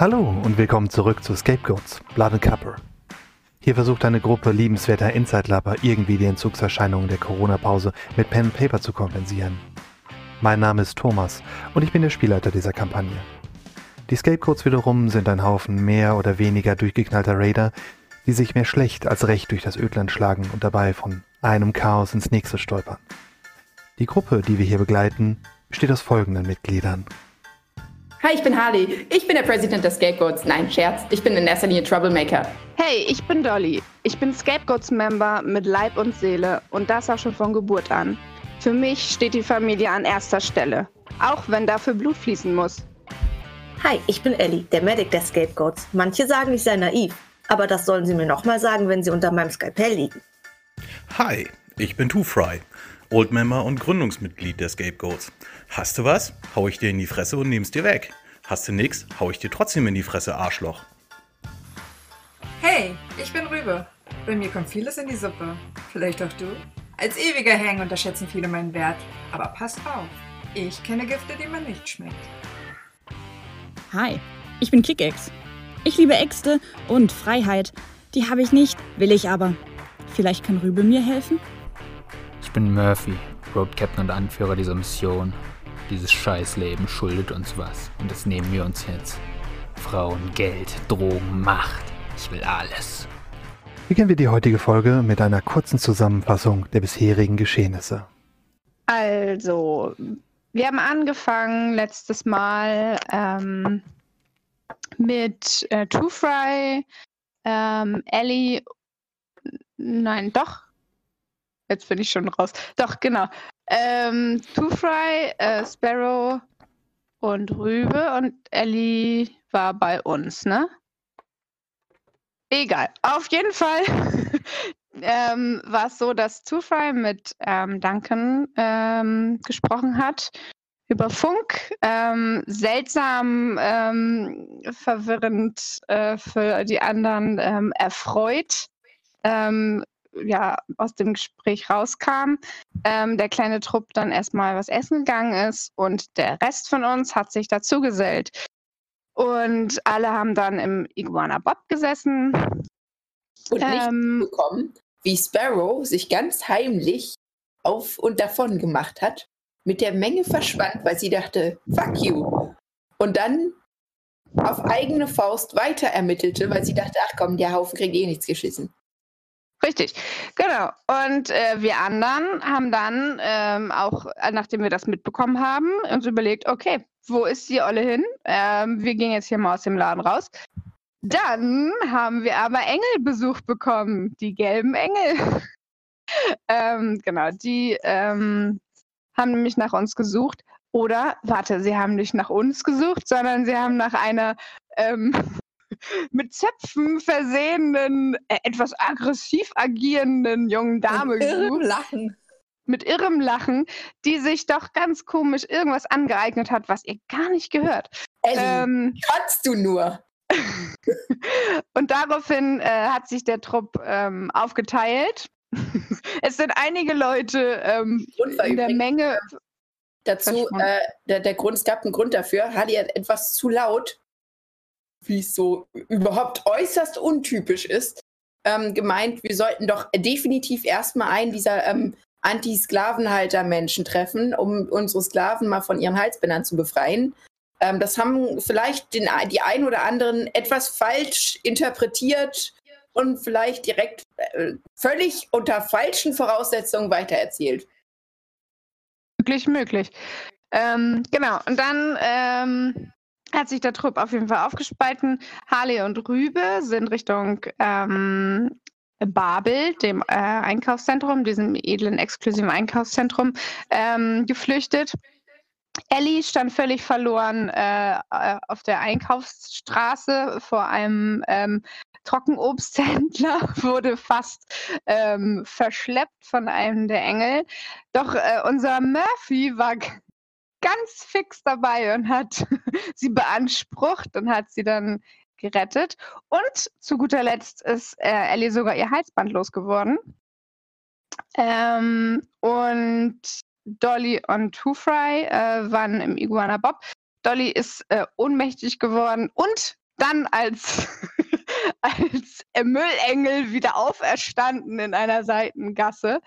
Hallo und willkommen zurück zu Scapegoats, Blood and Copper. Hier versucht eine Gruppe liebenswerter Inside-Lapper irgendwie die Entzugserscheinungen der Corona-Pause mit Pen and Paper zu kompensieren. Mein Name ist Thomas und ich bin der Spielleiter dieser Kampagne. Die Scapegoats wiederum sind ein Haufen mehr oder weniger durchgeknallter Raider, die sich mehr schlecht als recht durch das Ödland schlagen und dabei von einem Chaos ins nächste stolpern. Die Gruppe, die wir hier begleiten, besteht aus folgenden Mitgliedern. Hi, ich bin Harley. Ich bin der Präsident der Scapegoats. Nein, Scherz. Ich bin in erster Linie Troublemaker. Hey, ich bin Dolly. Ich bin Scapegoats-Member mit Leib und Seele und das auch schon von Geburt an. Für mich steht die Familie an erster Stelle, auch wenn dafür Blut fließen muss. Hi, ich bin Ellie, der Medic der Scapegoats. Manche sagen, ich sei naiv, aber das sollen sie mir nochmal sagen, wenn sie unter meinem Skalpell liegen. Hi, ich bin Two Fry, Oldmember und Gründungsmitglied der Scapegoats. Hast du was? Hau ich dir in die Fresse und nehm's dir weg. Hast du nix? Hau ich dir trotzdem in die Fresse, Arschloch. Hey, ich bin Rübe. Bei mir kommt vieles in die Suppe. Vielleicht auch du? Als ewiger Hang unterschätzen viele meinen Wert. Aber passt auf, ich kenne Gifte, die man nicht schmeckt. Hi, ich bin Kickex. Ich liebe Äxte und Freiheit. Die habe ich nicht, will ich aber. Vielleicht kann Rübe mir helfen? Ich bin Murphy, Road Captain und Anführer dieser Mission. Dieses Scheißleben schuldet uns was und das nehmen wir uns jetzt. Frauen, Geld, Drogen, Macht. Ich will alles. Beginnen wir die heutige Folge mit einer kurzen Zusammenfassung der bisherigen Geschehnisse. Also, wir haben angefangen letztes Mal ähm, mit äh, Two Fry, ähm, Ellie, nein, doch. Jetzt bin ich schon raus. Doch, genau. Ähm, Two Fry, äh, Sparrow und Rübe und Ellie war bei uns, ne? Egal. Auf jeden Fall ähm, war es so, dass Two Fry mit ähm, Duncan ähm, gesprochen hat über Funk. Ähm, seltsam, ähm, verwirrend äh, für die anderen, ähm, erfreut. Ja, aus dem Gespräch rauskam, ähm, der kleine Trupp dann erstmal was essen gegangen ist und der Rest von uns hat sich dazu gesellt. Und alle haben dann im Iguana Bob gesessen. Und nicht Ähm, bekommen, wie Sparrow sich ganz heimlich auf und davon gemacht hat, mit der Menge verschwand, weil sie dachte, fuck you. Und dann auf eigene Faust weiter ermittelte, weil sie dachte, ach komm, der Haufen kriegt eh nichts geschissen. Richtig, genau. Und äh, wir anderen haben dann ähm, auch, äh, nachdem wir das mitbekommen haben, uns überlegt, okay, wo ist die Olle hin? Ähm, wir gehen jetzt hier mal aus dem Laden raus. Dann haben wir aber Engelbesuch bekommen, die gelben Engel. ähm, genau, die ähm, haben nämlich nach uns gesucht. Oder, warte, sie haben nicht nach uns gesucht, sondern sie haben nach einer ähm, mit Zöpfen versehenen, äh, etwas aggressiv agierenden jungen Dame gesucht Lachen. mit irrem Lachen, die sich doch ganz komisch irgendwas angeeignet hat, was ihr gar nicht gehört. Ellie, Ähm, kannst du nur. und daraufhin äh, hat sich der Trupp ähm, aufgeteilt. es sind einige Leute ähm, in der Menge. Dazu, äh, der, der Grund, es gab einen Grund dafür. Harley hat etwas zu laut, wie es so überhaupt äußerst untypisch ist, ähm, gemeint, wir sollten doch definitiv erstmal einen dieser ähm, Anti-Sklavenhalter-Menschen treffen, um unsere Sklaven mal von ihren Halsbändern zu befreien. Ähm, das haben vielleicht den, die ein oder anderen etwas falsch interpretiert und vielleicht direkt äh, völlig unter falschen Voraussetzungen weitererzählt. Möglich, möglich. Ähm, genau, und dann ähm, hat sich der Trupp auf jeden Fall aufgespalten. Harley und Rübe sind Richtung ähm, Babel, dem äh, Einkaufszentrum, diesem edlen, exklusiven Einkaufszentrum, ähm, geflüchtet. Ellie stand völlig verloren äh, auf der Einkaufsstraße vor einem ähm, Trockenobsthändler, wurde fast ähm, verschleppt von einem der Engel. Doch äh, unser Murphy war ganz fix dabei und hat sie beansprucht und hat sie dann gerettet. Und zu guter Letzt ist äh, Ellie sogar ihr Halsband losgeworden. Ähm, und Dolly und Two Fry äh, waren im Iguana Bob. Dolly ist äh, ohnmächtig geworden und dann als, als Müllengel wieder auferstanden in einer Seitengasse.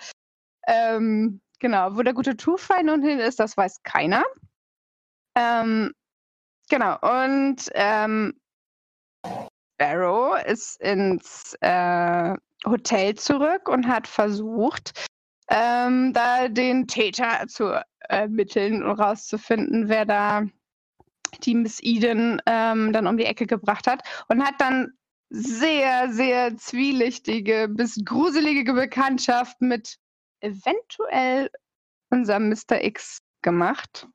Ähm, genau, wo der gute Two-Fine nun hin ist, das weiß keiner. Ähm, genau, und ähm, Barrow ist ins äh, Hotel zurück und hat versucht, ähm, da den Täter zu ermitteln und rauszufinden, wer da die Miss Eden ähm, dann um die Ecke gebracht hat und hat dann sehr, sehr zwielichtige bis gruselige Bekanntschaft mit eventuell unserem Mr. X gemacht,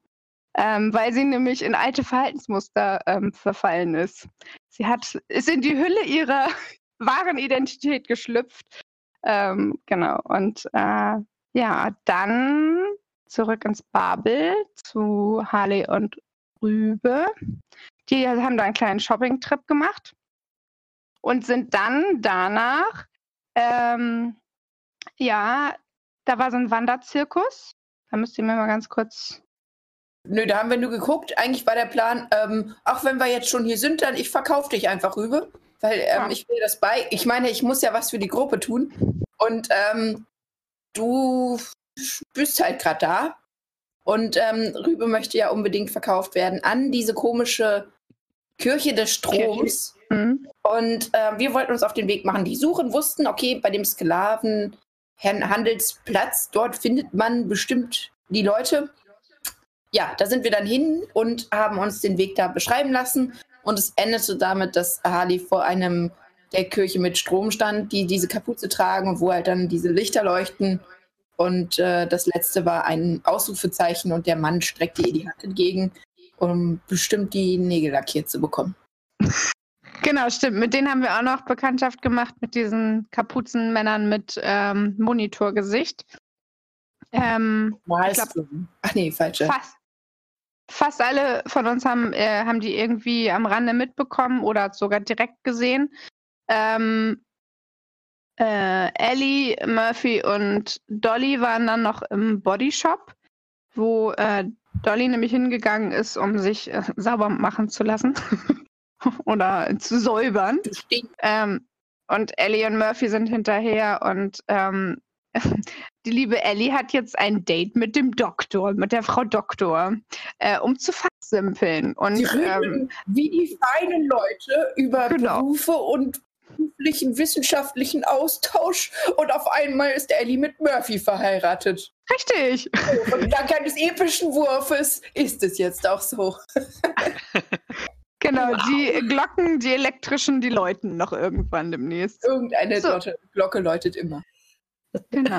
ähm, weil sie nämlich in alte Verhaltensmuster ähm, verfallen ist. Sie hat, ist in die Hülle ihrer wahren Identität geschlüpft. Ähm, genau. Und äh, ja, dann zurück ins Babel zu Harley und Rübe. Die haben da einen kleinen Shopping-Trip gemacht und sind dann danach, ähm, ja, da war so ein Wanderzirkus. Da müsst ihr mir mal ganz kurz. Nö, da haben wir nur geguckt. Eigentlich war der Plan, ähm, auch wenn wir jetzt schon hier sind, dann ich verkaufe dich einfach rüber. Weil ähm, ja. ich will das bei. Ich meine, ich muss ja was für die Gruppe tun. Und ähm, du bist halt gerade da. Und ähm, Rübe möchte ja unbedingt verkauft werden an diese komische Kirche des Stroms. Mhm. Und äh, wir wollten uns auf den Weg machen. Die suchen, wussten, okay, bei dem Sklavenhandelsplatz, dort findet man bestimmt die Leute. Ja, da sind wir dann hin und haben uns den Weg da beschreiben lassen. Und es endete damit, dass Harley vor einem der Kirche mit Strom stand, die diese Kapuze tragen und wo halt dann diese Lichter leuchten. Und äh, das letzte war ein Ausrufezeichen und der Mann streckte ihr die Hand entgegen, um bestimmt die Nägel lackiert zu bekommen. Genau, stimmt. Mit denen haben wir auch noch Bekanntschaft gemacht, mit diesen Kapuzenmännern mit ähm, Monitorgesicht. Ähm, glaub, Ach nee, falsche. Fast, fast alle von uns haben, äh, haben die irgendwie am Rande mitbekommen oder sogar direkt gesehen. Ähm, äh, Ellie, Murphy und Dolly waren dann noch im Bodyshop, wo äh, Dolly nämlich hingegangen ist, um sich äh, sauber machen zu lassen oder zu säubern. Ähm, und Ellie und Murphy sind hinterher und ähm, die liebe Ellie hat jetzt ein Date mit dem Doktor, mit der Frau Doktor, äh, um zu fachsimpeln. Und, die reden ähm, wie die feinen Leute über genau. Berufe und beruflichen, wissenschaftlichen Austausch und auf einmal ist Ellie mit Murphy verheiratet. Richtig. Und dank eines epischen Wurfes ist es jetzt auch so. Genau, wow. die Glocken, die elektrischen, die läuten noch irgendwann demnächst. Irgendeine so. Glocke läutet immer. Genau.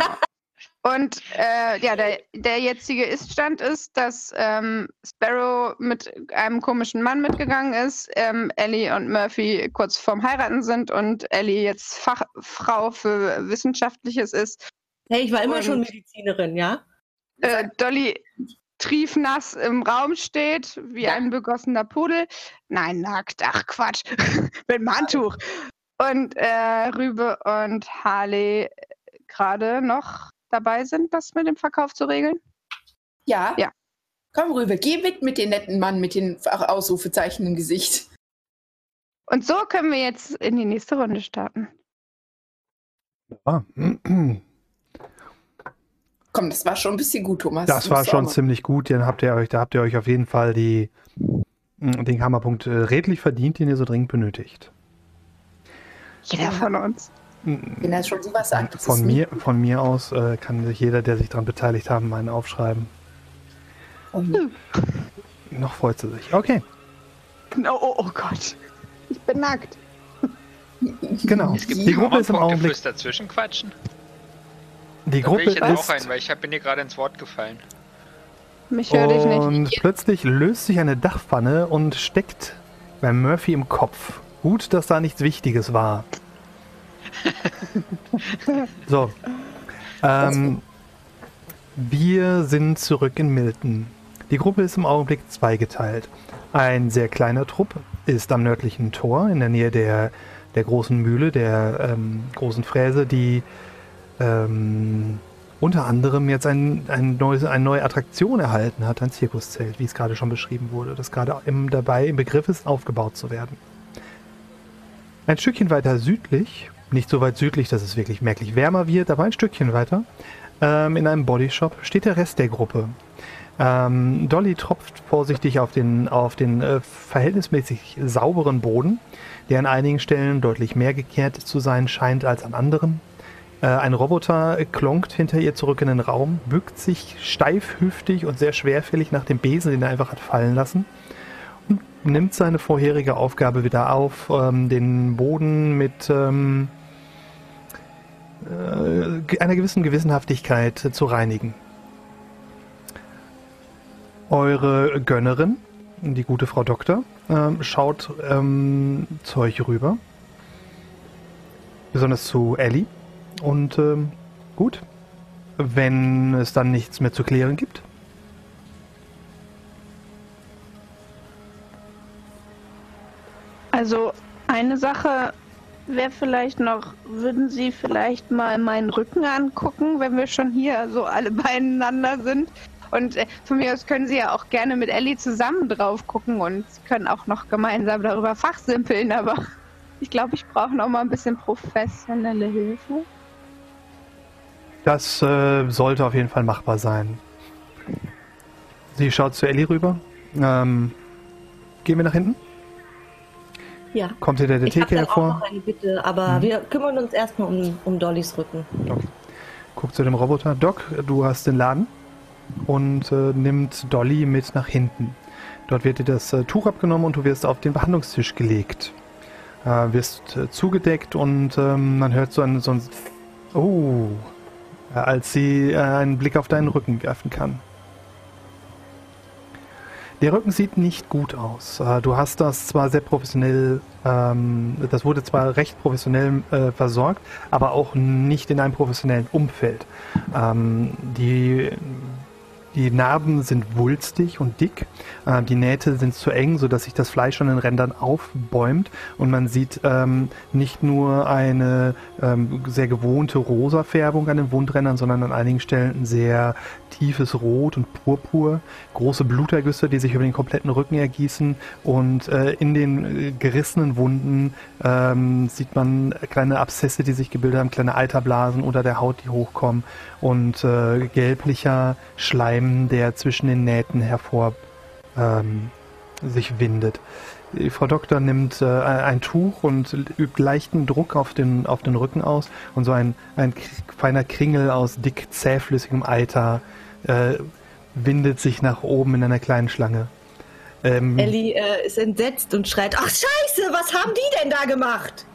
Und äh, ja, der, der jetzige Iststand ist, dass ähm, Sparrow mit einem komischen Mann mitgegangen ist, ähm, Ellie und Murphy kurz vorm Heiraten sind und Ellie jetzt Fachfrau für Wissenschaftliches ist. Hey, ich war immer und, schon Medizinerin, ja? Äh, Dolly triefnass im Raum steht, wie ja. ein begossener Pudel. Nein, nackt, ach Quatsch, mit dem Handtuch. Und äh, Rübe und Harley gerade noch dabei sind, das mit dem Verkauf zu regeln? Ja. Ja. Komm rüber, geh mit mit dem netten Mann mit den Ausrufezeichen im Gesicht. Und so können wir jetzt in die nächste Runde starten. Ja. Komm, das war schon ein bisschen gut, Thomas. Das war schon ziemlich gut. Dann habt ihr euch, da habt ihr euch auf jeden Fall die, den Hammerpunkt äh, redlich verdient, den ihr so dringend benötigt. Jeder von uns. Wenn er schon sowas sagt. Von mir, von mir aus äh, kann sich jeder, der sich daran beteiligt haben, einen aufschreiben. Oh. Noch freut sie sich. Okay. Oh, oh, oh Gott. Ich bin nackt. Genau. Es gibt die Gruppe ist im Augenblick. Dazwischen quatschen. Die Gruppe will ich jetzt ist. auch ein, weil ich bin dir gerade ins Wort gefallen. Mich höre dich nicht. Und plötzlich löst sich eine Dachpfanne und steckt bei Murphy im Kopf. Gut, dass da nichts Wichtiges war. so. Ähm, wir sind zurück in Milton. Die Gruppe ist im Augenblick zweigeteilt. Ein sehr kleiner Trupp ist am nördlichen Tor in der Nähe der, der großen Mühle, der ähm, großen Fräse, die ähm, unter anderem jetzt ein, ein neues, eine neue Attraktion erhalten hat, ein Zirkuszelt, wie es gerade schon beschrieben wurde, das gerade im, dabei im Begriff ist, aufgebaut zu werden. Ein Stückchen weiter südlich, nicht so weit südlich, dass es wirklich merklich wärmer wird, aber ein Stückchen weiter, ähm, in einem Bodyshop steht der Rest der Gruppe. Ähm, Dolly tropft vorsichtig auf den, auf den äh, verhältnismäßig sauberen Boden, der an einigen Stellen deutlich mehr gekehrt zu sein scheint als an anderen. Äh, ein Roboter klonkt hinter ihr zurück in den Raum, bückt sich steifhüftig und sehr schwerfällig nach dem Besen, den er einfach hat fallen lassen, und nimmt seine vorherige Aufgabe wieder auf, ähm, den Boden mit ähm, äh, einer gewissen Gewissenhaftigkeit zu reinigen. Eure Gönnerin, die gute Frau Doktor, ähm, schaut ähm, zu euch rüber. Besonders zu Ellie. Und ähm, gut, wenn es dann nichts mehr zu klären gibt. Also eine Sache wäre vielleicht noch, würden Sie vielleicht mal meinen Rücken angucken, wenn wir schon hier so alle beieinander sind? Und äh, von mir aus können Sie ja auch gerne mit Ellie zusammen drauf gucken und können auch noch gemeinsam darüber fachsimpeln, aber ich glaube, ich brauche noch mal ein bisschen professionelle Hilfe. Das äh, sollte auf jeden Fall machbar sein. Sie schaut zu Ellie rüber. Ähm, gehen wir nach hinten? Ja. Kommt ihr der Ich Theke habe auch hervor? noch eine Bitte, aber Mhm. wir kümmern uns erstmal um, um Dollys Rücken. Doc. Guckt zu dem Roboter. Doc, du hast den Laden und äh, nimmt Dolly mit nach hinten. Dort wird dir das äh, Tuch abgenommen und du wirst auf den Behandlungstisch gelegt. Äh, wirst äh, zugedeckt und ähm, man hört so ein, so ein Oh, als sie äh, einen Blick auf deinen Rücken werfen kann. Der Rücken sieht nicht gut aus. Äh, Du hast das zwar sehr professionell, ähm, das wurde zwar recht professionell äh, versorgt, aber auch nicht in einem professionellen Umfeld. Ähm, die, die Narben sind wulstig und dick. Äh, die Nähte sind zu eng, sodass sich das Fleisch an den Rändern aufbäumt und man sieht ähm, nicht nur eine ähm, sehr gewohnte rosa Färbung an den Wundrändern, sondern an einigen Stellen sehr tiefes Rot und Purpur, große Blutergüsse, die sich über den kompletten Rücken ergießen und äh, in den äh, gerissenen Wunden ähm, sieht man kleine Abszesse, die sich gebildet haben, kleine Eiterblasen unter der Haut, die hochkommen und äh, gelblicher Schleim, der zwischen den Nähten hervor ähm, sich windet. Die Frau Doktor nimmt äh, ein Tuch und übt leichten Druck auf den, auf den Rücken aus und so ein, ein feiner Kringel aus dick zähflüssigem Eiter äh, windet sich nach oben in einer kleinen Schlange. Ähm, Ellie äh, ist entsetzt und schreit: Ach, Scheiße, was haben die denn da gemacht?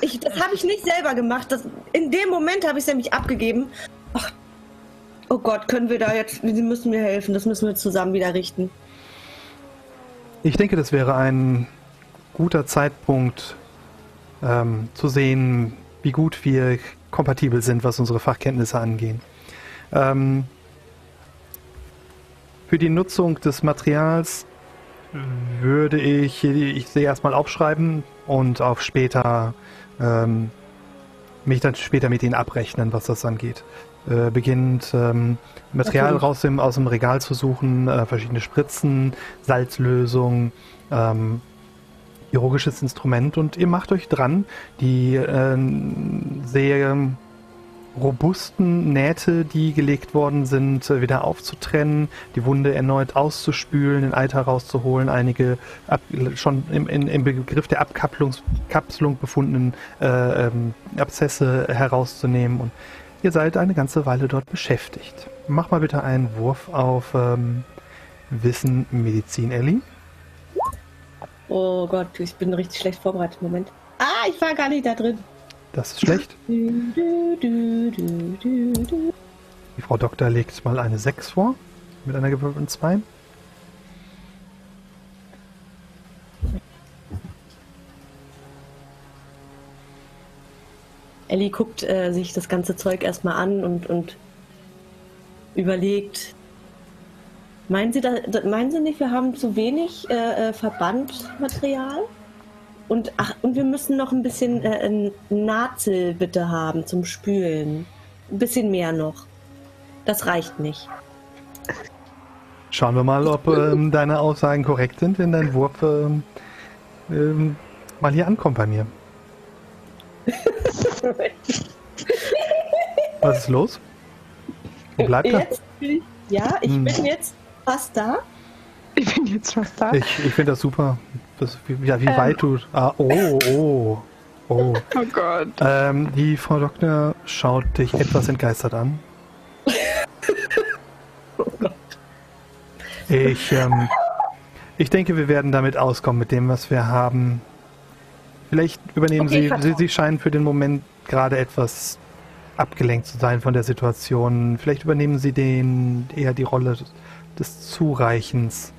Ich, das habe ich nicht selber gemacht. Das, in dem Moment habe ich es nämlich abgegeben. Ach, oh Gott, können wir da jetzt. Sie müssen mir helfen. Das müssen wir zusammen wieder richten. Ich denke, das wäre ein guter Zeitpunkt ähm, zu sehen, wie gut wir kompatibel sind, was unsere Fachkenntnisse angehen. Ähm, für die Nutzung des Materials würde ich, ich sehe erstmal aufschreiben und auf später ähm, mich dann später mit Ihnen abrechnen, was das angeht. Äh, beginnt ähm, Material Natürlich. raus dem, aus dem Regal zu suchen, äh, verschiedene Spritzen, Salzlösung, ähm, chirurgisches Instrument und ihr macht euch dran, die äh, sehr robusten Nähte, die gelegt worden sind, äh, wieder aufzutrennen, die Wunde erneut auszuspülen, den Eiter rauszuholen, einige ab, schon im, in, im Begriff der Abkapselungs- Kapselung befundenen äh, ähm, Abszesse herauszunehmen und ihr seid eine ganze Weile dort beschäftigt. Mach mal bitte einen Wurf auf ähm, Wissen Medizin, Ellie. Oh Gott, ich bin richtig schlecht vorbereitet. Moment. Ah, ich war gar nicht da drin. Das ist schlecht. Die Frau Doktor legt mal eine 6 vor mit einer gewürfelten 2. Ellie guckt äh, sich das ganze Zeug erstmal an und, und überlegt. Meinen Sie, da, meinen Sie nicht, wir haben zu wenig äh, äh, Verbandmaterial? Und, ach, und wir müssen noch ein bisschen äh, Nazel bitte haben zum Spülen. Ein bisschen mehr noch. Das reicht nicht. Schauen wir mal, ob ähm, deine Aussagen korrekt sind, wenn dein Wurf ähm, ähm, mal hier ankommt bei mir. Was ist los? Wo bleibt er? Jetzt, ja, ich Hm. bin jetzt fast da. Ich bin jetzt fast da. Ich, ich finde das super. Das, wie, ja, wie Ähm. weit du. Ah, oh, oh. Oh. Oh Gott. Ähm, die Frau Doktor schaut dich etwas entgeistert an. Ich, ähm, ich denke, wir werden damit auskommen mit dem, was wir haben. Vielleicht übernehmen Okay, Sie. Sie, Sie scheinen für den Moment gerade etwas abgelenkt zu sein von der Situation. Vielleicht übernehmen Sie den eher die Rolle des Zureichens.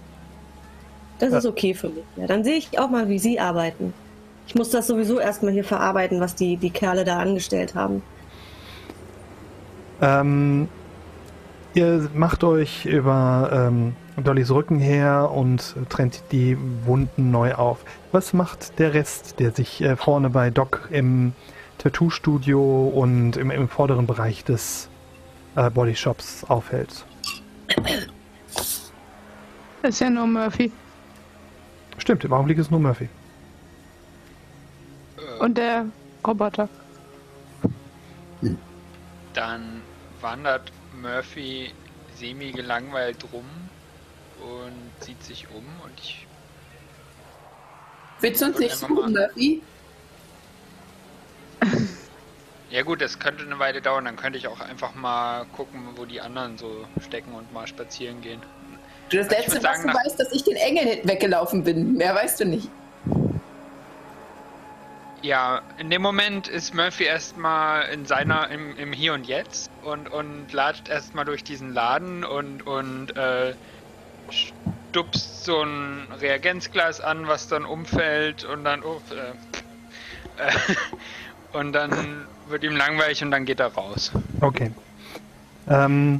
Das Ja. ist okay für mich. Ja, dann sehe ich auch mal, wie Sie arbeiten. Ich muss das sowieso erstmal hier verarbeiten, was die, die Kerle da angestellt haben. Ähm, ihr macht euch über ähm, Dollys Rücken her und trennt die Wunden neu auf. Was macht der Rest, der sich äh, vorne bei Doc im Tattoo-Studio und im, im vorderen Bereich des äh, Bodyshops aufhält? Das ist ja nur Murphy. Stimmt, im Augenblick ist nur Murphy. Und der Roboter. Dann wandert Murphy semi gelangweilt rum und sieht sich um und ich. Willst du uns nicht suchen, Murphy? Ja gut, das könnte eine Weile dauern, dann könnte ich auch einfach mal gucken, wo die anderen so stecken und mal spazieren gehen. Du, Das Ich letzte, was du weißt, dass ich den Engel weggelaufen bin. Mehr weißt du nicht. Ja, in dem Moment ist Murphy erstmal in seiner, im, im Hier und Jetzt und, und latscht erstmal durch diesen Laden und, und äh, stupst so ein Reagenzglas an, was dann umfällt und dann, oh, äh, äh, und dann wird ihm langweilig und dann geht er raus. Okay. Ähm,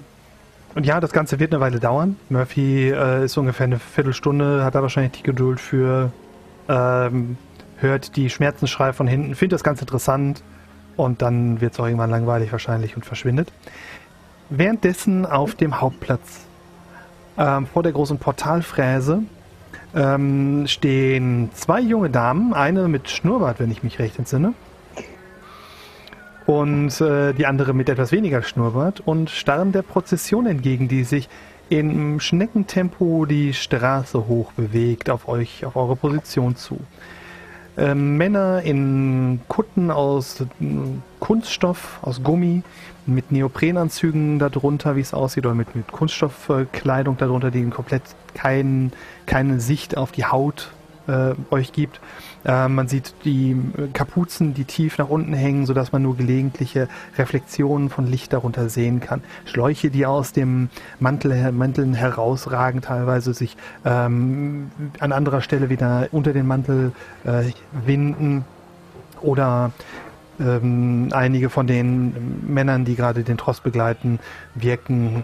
und ja, das Ganze wird eine Weile dauern. Murphy äh, ist ungefähr eine Viertelstunde, hat da wahrscheinlich die Geduld für, ähm, hört die Schmerzensschrei von hinten, findet das ganz interessant und dann wird es auch irgendwann langweilig wahrscheinlich und verschwindet. Währenddessen auf dem Hauptplatz ähm, vor der großen Portalfräse ähm, stehen zwei junge Damen, eine mit Schnurrbart, wenn ich mich recht entsinne, und äh, die andere mit etwas weniger Schnurrbart und starren der Prozession entgegen, die sich in Schneckentempo die Straße hoch bewegt auf euch, auf eure Position zu. Ähm, Männer in Kutten aus äh, Kunststoff, aus Gummi, mit Neoprenanzügen darunter, wie es aussieht, oder mit, mit Kunststoffkleidung darunter, die komplett kein, keine Sicht auf die Haut äh, euch gibt. Äh, man sieht die Kapuzen, die tief nach unten hängen, sodass man nur gelegentliche Reflexionen von Licht darunter sehen kann. Schläuche, die aus dem Mantel, Manteln herausragen, teilweise sich ähm, an anderer Stelle wieder unter den Mantel äh, winden. Oder ähm, einige von den Männern, die gerade den Trost begleiten, wirken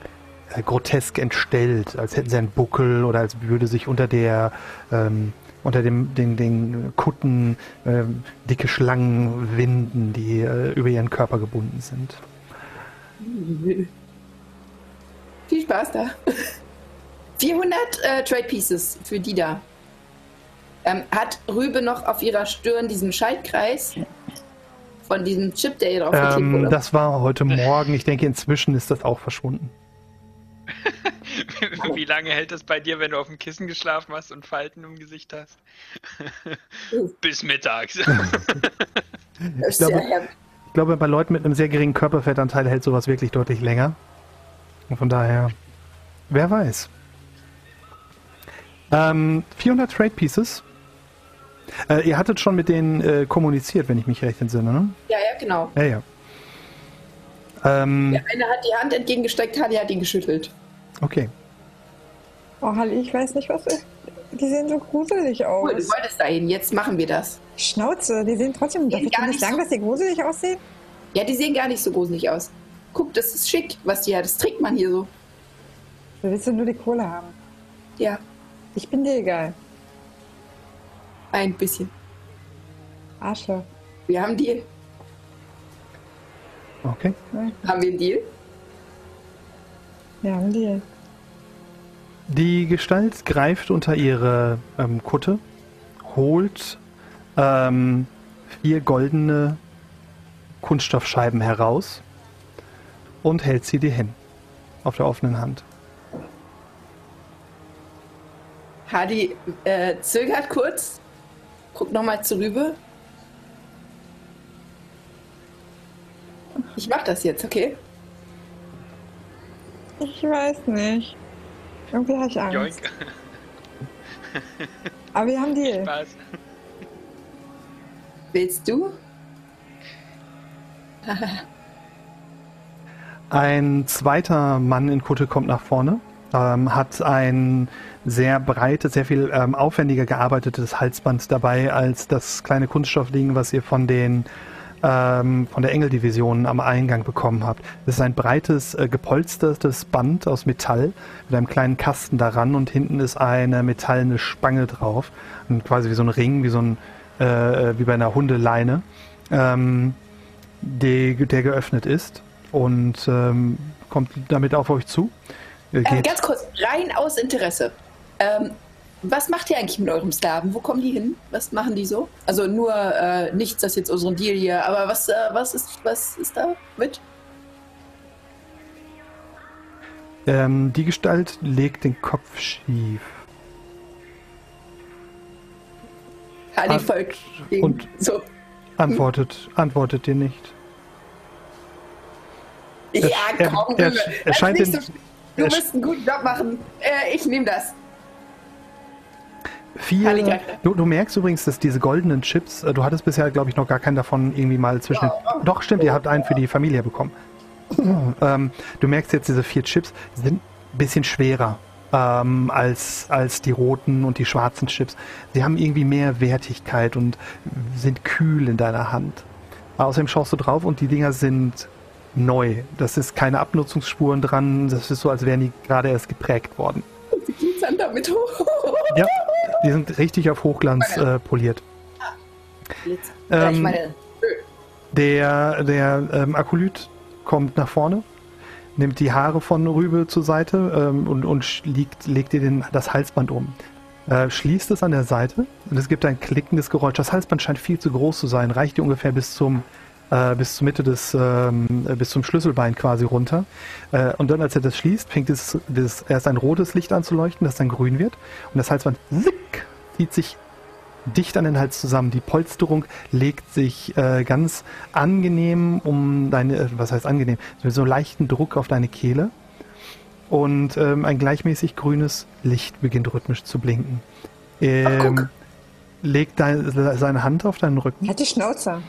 äh, grotesk entstellt, als hätten sie einen Buckel oder als würde sich unter der ähm, unter dem den, den Kutten ähm, dicke Schlangen winden, die äh, über ihren Körper gebunden sind. Viel Spaß da. 400 äh, Trade Pieces für die da. Ähm, hat Rübe noch auf ihrer Stirn diesen Schaltkreis von diesem Chip, der ihr drauf Ähm, wurde? das war heute Morgen. Ich denke, inzwischen ist das auch verschwunden. Wie lange hält das bei dir, wenn du auf dem Kissen geschlafen hast und Falten im Gesicht hast? Bis mittags. Ich glaube, ich glaube, bei Leuten mit einem sehr geringen Körperfettanteil hält sowas wirklich deutlich länger. Und von daher, wer weiß. Ähm, 400 Trade Pieces. Äh, ihr hattet schon mit denen äh, kommuniziert, wenn ich mich recht entsinne, ne? ja, ja, genau. Ja, ja. Ähm, Der eine hat die Hand entgegengestreckt, Hadi hat ihn geschüttelt. Okay. Oh, Halli, ich weiß nicht, was. Die sehen so gruselig Cool, du aus. wolltest dahin, jetzt machen wir das. Schnauze, die sehen trotzdem. Darf sehen ich gar nicht sagen, so- dass die gruselig aussehen? Ja, die sehen gar nicht so gruselig aus. Guck, das ist schick, was die hat. Das trägt man hier so. Du willst doch nur die Kohle haben. Ja, Ich bin dir egal. ein bisschen. Arschloch. Wir haben einen Deal. Okay. Haben wir einen Deal? Ja, ein Deal. Die Gestalt greift unter ihre ähm, Kutte, holt ähm, vier goldene Kunststoffscheiben heraus und hält sie dir hin. Auf der offenen Hand. Hadi äh, zögert kurz, guckt nochmal zu Rübe. Ich mach das jetzt, okay? Ich weiß nicht. Irgendwie habe ich Angst. Joink. Aber wir haben die. Spaß. Willst du? Ein zweiter Mann in Kutte kommt nach vorne, ähm, hat ein sehr breites, sehr viel ähm, aufwendiger gearbeitetes Halsband dabei als das kleine Kunststoffding, was ihr von den ähm, von der Engeldivision am Eingang bekommen habt. Das ist ein breites, äh, gepolstertes Band aus Metall mit einem kleinen Kasten daran und hinten ist eine metallene Spange drauf. Und quasi wie so ein Ring, wie so ein, äh, wie bei einer Hundeleine, ähm, die, der geöffnet ist und ähm, kommt damit auf euch zu. Ihr Ähm, ganz kurz, rein aus Interesse. Ähm, was macht ihr eigentlich mit eurem Sklaven? Wo kommen die hin? Was machen die so? Also nur äh, nichts, das jetzt unseren Deal hier, aber was, äh, was, ist, was ist da mit? Ähm, die Gestalt legt den Kopf schief. Hadi Ah, folgt und- so. Antwortet, antwortet dir nicht. Ja, er- komm, er- er ist scheint nicht den- so, du er- wirst einen guten Job machen. Äh, ich nehme das. Greift. du, du merkst übrigens, dass diese goldenen Chips, äh, du hattest bisher, glaube ich, noch gar keinen davon irgendwie mal zwischen den, Doch, stimmt, ihr habt einen für die Familie bekommen. ähm, du merkst jetzt, diese vier Chips sind ein bisschen schwerer ähm, als, als die roten und die schwarzen Chips. Sie haben irgendwie mehr Wertigkeit und sind kühl in deiner Hand. Außerdem schaust du drauf und die Dinger sind neu. Das ist keine Abnutzungsspuren dran. Das ist so, als wären die gerade erst geprägt worden. Sie glitzern damit hoch. Ja, die sind richtig auf Hochglanz äh, poliert. Ich Ähm, meine, Der, der ähm, Akolyt kommt nach vorne, nimmt die Haare von Rübe zur Seite ähm, und, und liegt, legt ihr den, das Halsband um. Äh, schließt es an der Seite und es gibt ein klickendes Geräusch. Das Halsband scheint viel zu groß zu sein, reicht dir ungefähr bis zum äh, bis zur Mitte des ähm, äh, bis zum Schlüsselbein quasi runter. Äh, und dann, als er das schließt, fängt es das erst ein rotes Licht an zu leuchten, das dann grün wird und das Halsband zick, zieht sich dicht an den Hals zusammen. Die Polsterung legt sich äh, ganz angenehm um deine, äh, was heißt angenehm, mit so leichten Druck auf deine Kehle. Und ähm, ein gleichmäßig grünes Licht beginnt rhythmisch zu blinken. Ähm, legt dein, seine Hand auf deinen Rücken Halt die Schnauze.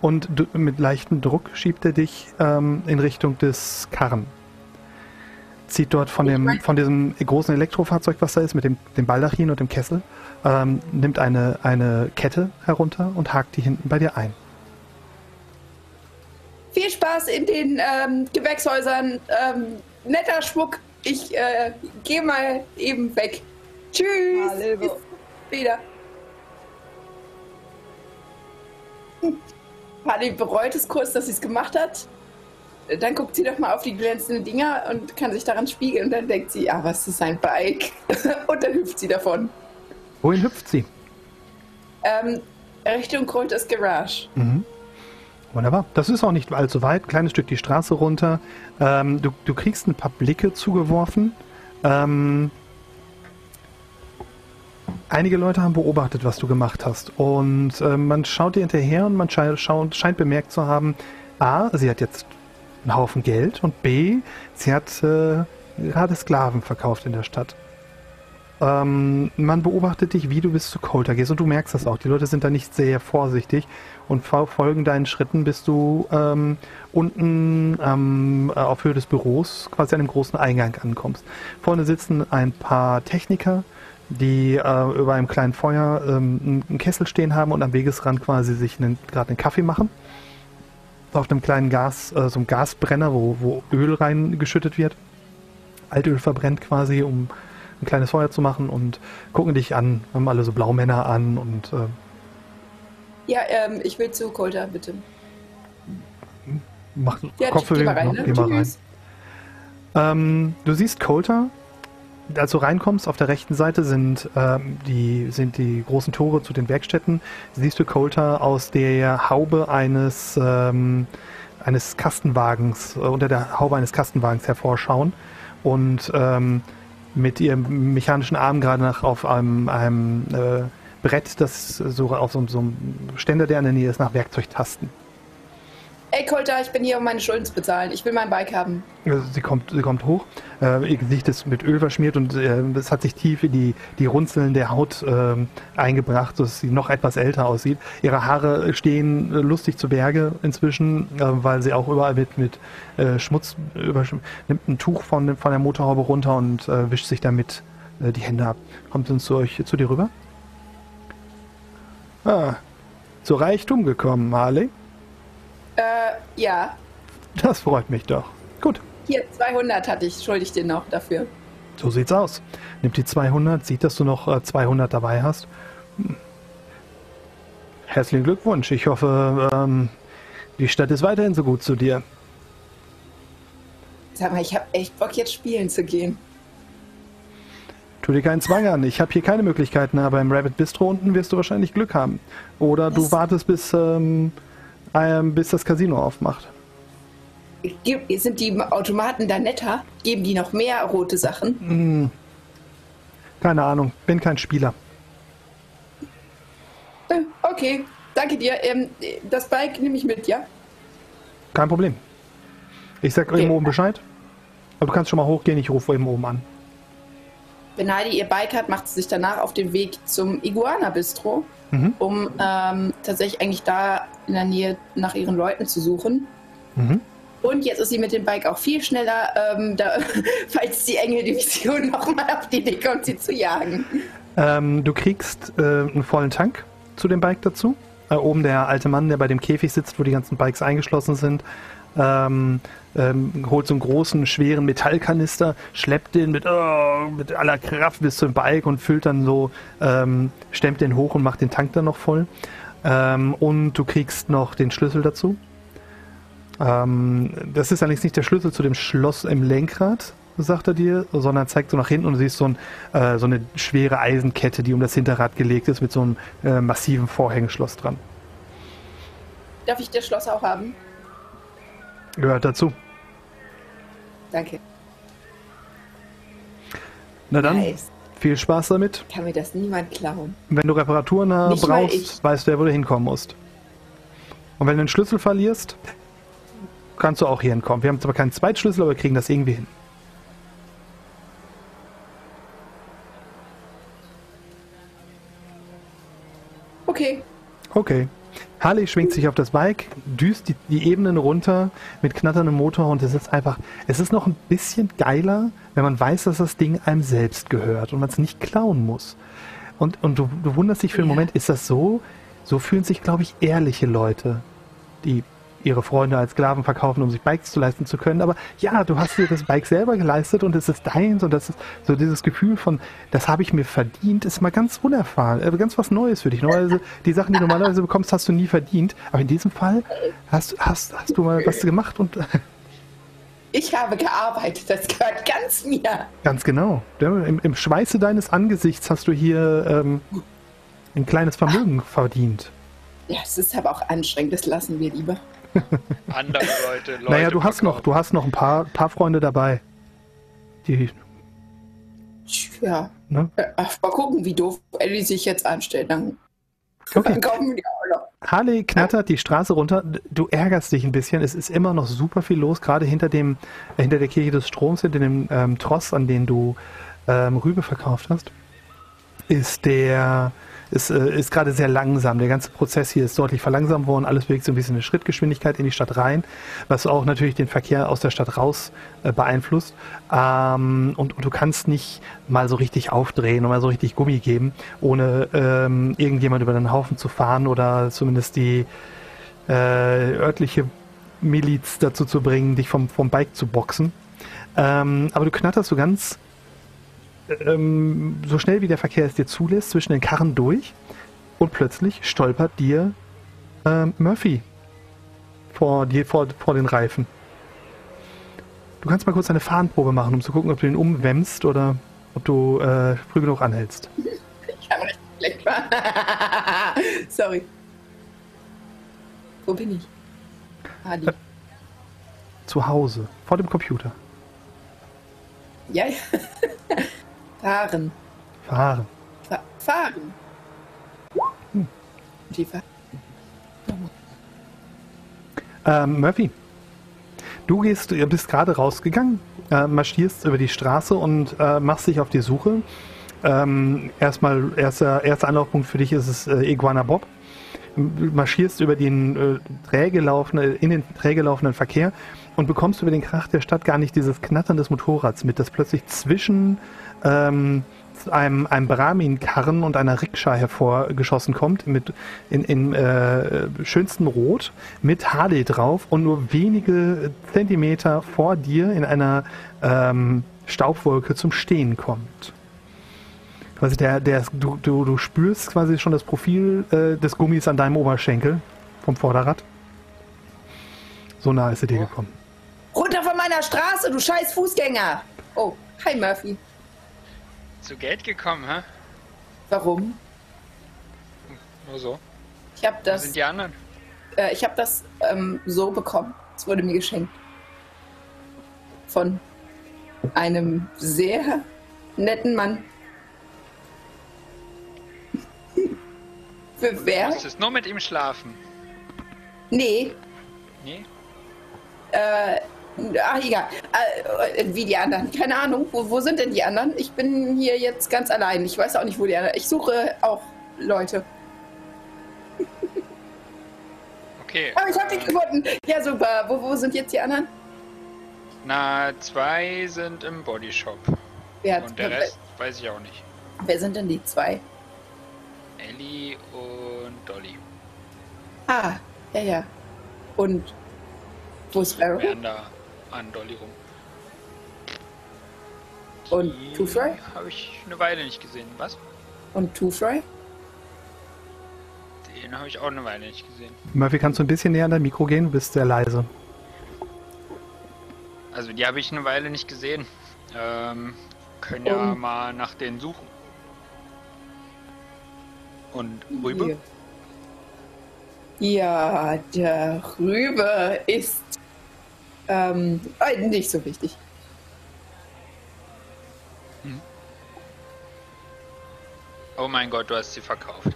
Und du, mit leichtem Druck schiebt er dich ähm, in Richtung des Karren. Zieht dort von, dem, von diesem großen Elektrofahrzeug, was da ist, mit dem, dem Baldachin und dem Kessel, ähm, nimmt eine, eine Kette herunter und hakt die hinten bei dir ein. viel Spaß in den ähm, Gewächshäusern. Ähm, netter Schmuck. Ich äh, gehe mal eben weg. Tschüss. Bis wieder. Harley bereut es kurz, dass sie es gemacht hat. Dann guckt sie doch mal auf die glänzenden Dinger und kann sich daran spiegeln. Und dann denkt sie, ah, was ist ein Bike? und dann hüpft sie davon. Wohin hüpft sie? Ähm, Richtung Krolters Garage. Mhm. Wunderbar. Das ist auch nicht allzu weit. Kleines Stück die Straße runter. Ähm, du, du kriegst ein paar Blicke zugeworfen. Ähm, einige Leute haben beobachtet, was du gemacht hast. Und ähm, man schaut dir hinterher und man schaut, scheint bemerkt zu haben, A, sie hat jetzt einen Haufen Geld und B, sie hat äh, gerade Sklaven verkauft in der Stadt. Ähm, man beobachtet dich, wie du bis zu Coulter gehst und du merkst das auch. Die Leute sind da nicht sehr vorsichtig und fol- folgen deinen Schritten, bis du ähm, unten ähm, äh, auf Höhe des Büros quasi an dem großen Eingang ankommst. Vorne sitzen ein paar Techniker, die äh, über einem kleinen Feuer ähm, einen- Kessel stehen haben und am Wegesrand quasi sich gerade einen Kaffee machen. Auf einem kleinen Gas, äh, so einem Gasbrenner, wo, wo Öl reingeschüttet wird. Altöl verbrennt quasi, um ein kleines Feuer zu machen und gucken dich an, haben alle so Blaumänner an und äh, Ja, ähm, ich will zu Coulter, bitte. macht Ja, Kopfbewegung. geh mal rein, ne? Geh mal rein. Ähm, du siehst Coulter als du reinkommst, auf der rechten Seite sind, ähm, die, sind die großen Tore zu den Werkstätten. Siehst du Coulter aus der Haube eines, ähm, eines Kastenwagens, äh, unter der Haube eines Kastenwagens hervorschauen und ähm, mit ihrem mechanischen Arm gerade nach auf einem, einem äh, Brett, das so auf so, so einem Ständer, der in der Nähe ist, nach Werkzeug tasten. Ey, Colter, ich bin hier, um meine Schulden zu bezahlen. Ich will mein Bike haben. Also Sie kommt, sie kommt hoch, äh, ihr Gesicht ist mit Öl verschmiert und äh, es hat sich tief in die, die Runzeln der Haut ähm, eingebracht, sodass sie noch etwas älter aussieht. Ihre Haare stehen äh, lustig zu Berge inzwischen, äh, weil sie auch überall mit, mit äh, Schmutz überschwemmt. Nimmt ein Tuch von, von der Motorhaube runter und äh, wischt sich damit äh, die Hände ab. Kommt uns zu euch zu dir rüber? Ah, zu Reichtum gekommen, Harley. Äh, ja. Das freut mich doch. Gut. Hier, 200 hatte ich, schuldig dir noch dafür. So sieht's aus. Nimmt die 200, sieht, dass du noch äh, 200 dabei hast. Hm. Herzlichen Glückwunsch. Ich hoffe, ähm, die Stadt ist weiterhin so gut zu dir. Sag mal, ich habe echt Bock, jetzt spielen zu gehen. Tu dir keinen Zwang an. Ich habe hier keine Möglichkeiten, aber im Rabbit Bistro unten wirst du wahrscheinlich Glück haben. Oder du Was? wartest, bis, ähm, bis das Casino aufmacht. Sind die Automaten da netter? Geben die noch mehr rote Sachen? Hm. Keine Ahnung, bin kein Spieler. Äh, Okay, danke dir. Ähm, das Bike nehme ich mit, ja? Kein Problem. Ich sag Okay. eben oben Bescheid. Aber du kannst schon mal hochgehen, ich rufe eben oben an. Wenn Heidi ihr Bike hat, macht sie sich danach auf den Weg zum Iguana Bistro, Mhm. um ähm, tatsächlich eigentlich da in der Nähe nach ihren Leuten zu suchen. Mhm. Und jetzt ist sie mit dem Bike auch viel schneller, ähm, da, falls die Engel-Division nochmal auf die Idee kommt, sie zu jagen. Ähm, du kriegst äh, einen vollen Tank zu dem Bike dazu. Äh, oben der alte Mann, der bei dem Käfig sitzt, wo die ganzen Bikes eingeschlossen sind, ähm, ähm, holt so einen großen, schweren Metallkanister, schleppt den mit, oh, mit aller Kraft bis zum Bike und füllt dann so, ähm, stemmt den hoch und macht den Tank dann noch voll. Ähm, und du kriegst noch den Schlüssel dazu. Ähm, das ist allerdings nicht der Schlüssel zu dem Schloss im Lenkrad, sagt er dir, sondern zeigt so nach hinten und du siehst so, ein, äh, so eine schwere Eisenkette, die um das Hinterrad gelegt ist, mit so einem äh, massiven Vorhängeschloss dran. Darf ich das Schloss auch haben? Gehört dazu. Danke. Na dann, Nice. Viel Spaß damit. Kann mir das niemand klauen. Wenn du Reparaturen Nicht brauchst, weißt du ja, wo du hinkommen musst. Und wenn du den Schlüssel verlierst, kannst du auch hier hinkommen. Wir haben zwar keinen Zweitschlüssel, aber wir kriegen das irgendwie hin. Okay. Okay. Harley schwingt sich auf das Bike, düst die, die Ebenen runter mit knatterndem Motor und es ist einfach, es ist noch ein bisschen geiler, wenn man weiß, dass das Ding einem selbst gehört und man es nicht klauen muss. Und, und du, du wunderst dich für einen Ja. Moment, ist das so? So fühlen sich, glaube ich, ehrliche Leute, die ihre Freunde als Sklaven verkaufen, um sich Bikes zu leisten zu können. Aber ja, du hast dir das Bike selber geleistet und es ist deins und das ist so dieses Gefühl von, das habe ich mir verdient, ist mal ganz unerfahren, äh, ganz was Neues für dich. Normalerweise, die Sachen, die du normalerweise bekommst, hast du nie verdient. Aber in diesem Fall hast, hast, hast du mal was gemacht und Ich habe gearbeitet, das gehört ganz mir. ganz genau. Im, Im Schweiße deines Angesichts hast du hier ähm, ein kleines Vermögen verdient. Ja, es ist aber auch anstrengend, das lassen wir lieber. Andere Leute, Leute. naja, du hast noch, du hast noch ein paar, paar Freunde dabei. Die, Ja. ne? Ach, mal gucken, wie doof Ellie sich jetzt anstellt. Dann, Okay. dann kommen die auch noch. Harley knattert die Straße runter. Du ärgerst dich ein bisschen. Es ist immer noch super viel los, gerade hinter dem, äh, hinter der Kirche des Stroms, hinter dem ähm, Tross, an den du ähm, Rübe verkauft hast, ist der ist, äh, ist gerade sehr langsam. Der ganze Prozess hier ist deutlich verlangsamt worden. Alles bewegt so ein bisschen eine Schrittgeschwindigkeit in die Stadt rein, was auch natürlich den Verkehr aus der Stadt raus äh, beeinflusst. Ähm, und, und du kannst nicht mal so richtig aufdrehen und mal so richtig Gummi geben, ohne ähm, irgendjemand über den Haufen zu fahren oder zumindest die äh, örtliche Miliz dazu zu bringen, dich vom, vom Bike zu boxen. Ähm, aber du knatterst so ganz ähm, so schnell wie der Verkehr es dir zulässt, zwischen den Karren durch und plötzlich stolpert dir ähm, Murphy vor, dir, vor, vor den Reifen. Du kannst mal kurz eine Fahnenprobe machen, um zu gucken, ob du ihn umwämmst oder ob du äh, früh genug anhältst. Ich habe recht schlecht. Sorry. Wo bin ich? Adi. Zu Hause, vor dem Computer. Ja, ja. Fahren. Fahren. Fa fahren. Die Fahr Ähm, Murphy, du gehst, du bist gerade rausgegangen, äh, marschierst über die Straße und äh, machst dich auf die Suche. Ähm, erstmal, erster, erster Anlaufpunkt für dich ist es äh, Iguana Bob. Du marschierst über den äh, träge laufende, in den träge laufenden Verkehr und bekommst über den Krach der Stadt gar nicht dieses Knattern des Motorrads mit, das plötzlich zwischen ähm, einem, einem Brahmin-Karren und einer Rikscha hervorgeschossen kommt, mit in, in äh, schönstem Rot, mit Harley drauf und nur wenige Zentimeter vor dir in einer ähm, Staubwolke zum Stehen kommt. Quasi der, der, du, du, du spürst quasi schon das Profil äh, des Gummis an deinem Oberschenkel vom Vorderrad. So nah ist er dir gekommen. Runter von meiner Straße, du scheiß Fußgänger! Oh, hi Murphy. Zu Geld gekommen, hä? Warum? Nur so. Ich habe Wo das, sind die anderen? äh, ich hab das ähm, so bekommen. Es wurde mir geschenkt. Von einem sehr netten Mann. Für Du wer? musstest nur mit ihm schlafen. Nee, Nee? äh, ach egal. Äh, wie die anderen. Keine Ahnung. Wo, wo sind denn die anderen? Ich bin hier jetzt ganz allein. Ich weiß auch nicht, wo die anderen. Ich suche auch Leute. Okay. Aber ich habe die gefunden. Ja, super. Wo, wo sind jetzt die anderen? Na, zwei sind im Bodyshop. Wer, Und der Rest weiß ich auch nicht. wer sind denn die zwei? Ellie und Dolly. Ah, ja, ja. Und wo ist Farrell? An Dolly rum. Und Two Fry? Habe ich eine Weile nicht gesehen. Was? Und Two Fry? Den habe ich auch eine Weile nicht gesehen. Murphy, kannst du ein bisschen näher an dein Mikro gehen? Du bist sehr leise. Also die habe ich eine Weile nicht gesehen. Ähm, können ja Und- mal nach denen suchen. Und Rübe? Ja, der Rübe ist ähm, äh, nicht so wichtig. Oh mein Gott, du hast sie verkauft.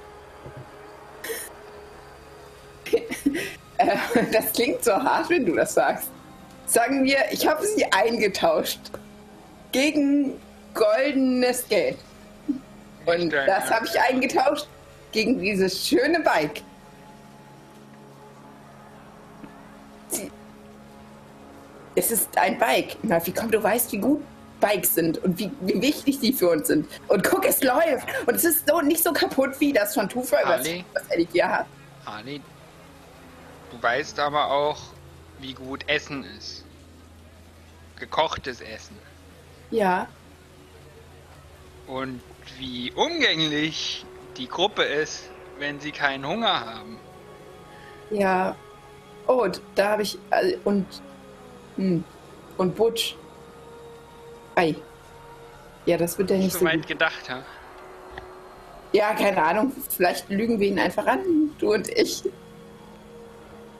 Äh, das klingt so hart, wenn du das sagst. Sagen wir, ich habe sie eingetauscht gegen goldenes Geld. Und das habe ich eingetauscht gegen dieses schöne Bike. Es ist ein Bike. Murphy, komm, du weißt, wie gut Bikes sind und wie, wie wichtig die für uns sind. Und guck, es läuft. Und es ist so nicht so kaputt wie das von Tufa, was, was Eddie hier hat. Ali, du weißt aber auch, wie gut Essen ist. Gekochtes Essen. Ja. Und wie umgänglich die Gruppe ist, wenn sie keinen Hunger haben. Ja. Oh, da habe ich. äh, Und. Hm. Und Butch. Ei. Ja, das wird ja nicht so so. weit gedacht, ha? Ja, keine Ahnung. Vielleicht lügen wir ihn einfach an, du und ich.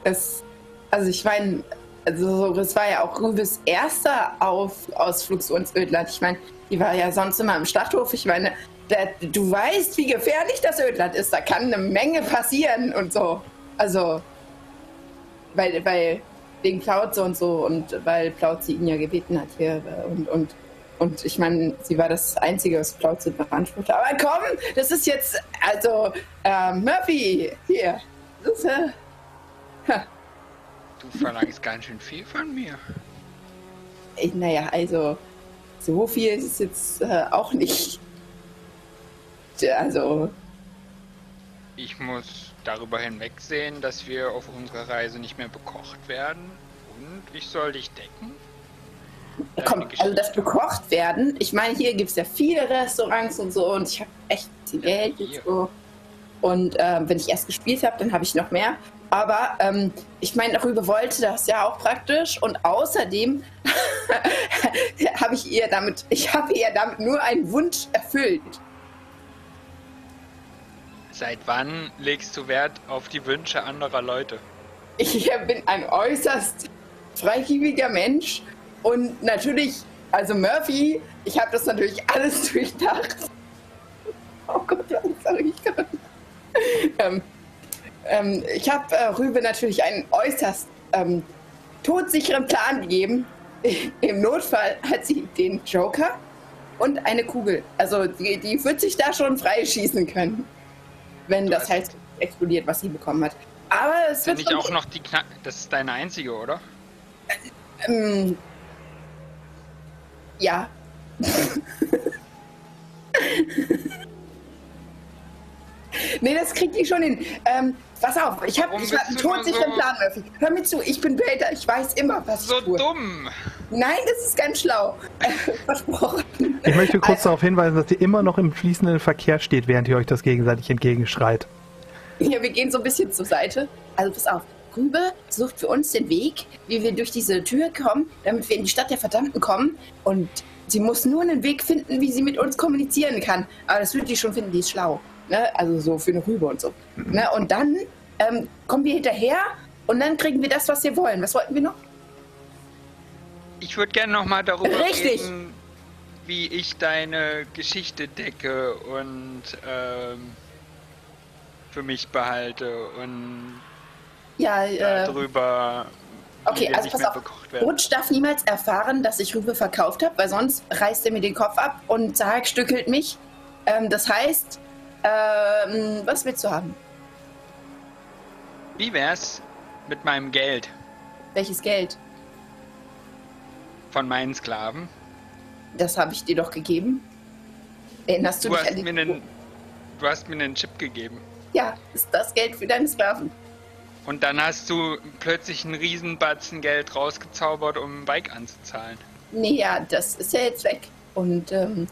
Es. Also, ich meine. Also, das war ja auch Rübes erster Auf Ausflug zu uns Ödland. Ich meine, die war ja sonst immer im Schlachthof. Ich meine, da, du weißt, wie gefährlich das Ödland ist. Da kann eine Menge passieren und so. Also, weil, weil wegen Plauze und so und weil Plauze ihn ja gebeten hat hier äh, und, und, und ich meine, sie war das Einzige, was Plauze beanspruchte. Aber komm, das ist jetzt, also, äh, Murphy, hier. Das ist, äh, Du verlangst ganz schön viel von mir. ich, naja, also, so viel ist es jetzt äh, auch nicht. Also, Ich muss darüber hinwegsehen, dass wir auf unserer Reise nicht mehr bekocht werden. Und ich soll dich decken. Deine komm, also das Geschichte. bekocht werden. Ich meine, hier gibt es ja viele Restaurants und so und ich habe echt viel Geld hier. und so. Und ähm, wenn ich erst gespielt habe, dann habe ich noch mehr. Aber ähm, ich meine, darüber wollte das ja auch praktisch. Und außerdem habe ich ihr damit, ich habe ihr damit nur einen Wunsch erfüllt. Seit wann legst du Wert auf die Wünsche anderer Leute? Ich bin ein äußerst freigebiger Mensch und natürlich, also Murphy, ich habe das natürlich alles durchdacht. Oh Gott, was sag ich gerade? Ähm, ähm, ich habe äh, Rübe natürlich einen äußerst ähm, todsicheren Plan gegeben. Im Notfall hat sie den Joker und eine Kugel. Also die, die wird sich da schon freischießen können, wenn das halt explodiert, was sie bekommen hat. Aber es Ist wird nicht auch noch die Kna Das ist deine einzige, oder? Ähm, ja. nee, das kriegt die schon hin. Ähm, pass auf, ich habe ich hab einen todsicheren so- Plan, Murphy. Hör mir zu, ich bin Beta, ich weiß immer, was So ich tue. dumm! Nein, das ist ganz schlau. Versprochen. Ich möchte kurz darauf hinweisen, dass ihr immer noch im fließenden Verkehr steht, während ihr euch das gegenseitig entgegenschreit. Ja, wir gehen so ein bisschen zur Seite. Also pass auf. Rübe sucht für uns den Weg, wie wir durch diese Tür kommen, damit wir in die Stadt der Verdammten kommen. Und sie muss nur einen Weg finden, wie sie mit uns kommunizieren kann. Aber das wird die schon finden, die ist schlau. Ne? Also so für eine Rübe und so. Ne? Und dann ähm, kommen wir hinterher und dann kriegen wir das, was wir wollen. Was wollten wir noch? Ich würde gerne nochmal darüber Richtig. reden, wie ich deine Geschichte decke und ähm, für mich behalte und Ja, äh, darüber, Okay, also nicht pass mehr auf. Rutsch darf niemals erfahren, dass ich Rübe verkauft habe, weil sonst reißt er mir den Kopf ab und zerhackstückelt mich. Ähm, das heißt, ähm, was willst du haben? Wie wär's mit meinem Geld Welches Geld? von meinen Sklaven? Das habe ich dir doch gegeben. Erinnerst du, Du dich hast, an mir einen, du hast mir einen Chip gegeben. Ja, ist das Geld für deine Sklaven. Und dann hast du plötzlich einen Riesenbatzen Geld rausgezaubert, um ein Bike anzuzahlen. Nee, ja, das ist ja jetzt weg. Und ähm,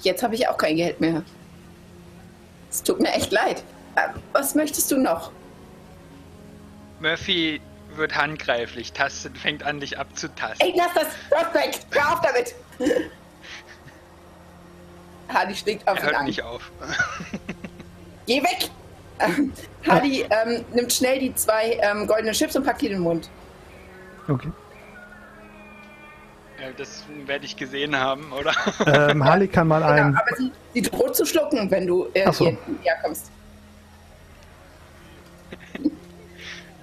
jetzt habe ich auch kein Geld mehr. Es tut mir echt leid. Äh, Was möchtest du noch? Murphy wird handgreiflich, tastet, fängt an, dich abzutasten. Ey, lass das! Hör weg! Hör auf damit! Hardy schlägt auf er ihn hört an. nicht auf. Geh weg! Hardy ähm, nimmt schnell die zwei ähm, goldenen Chips und packt die in den Mund. Okay. Äh, Das werde ich gesehen haben, oder? Ähm, Harley kann mal Genau, ein. aber sie, sie droht zu schlucken, wenn du äh, so. hier näher kommst.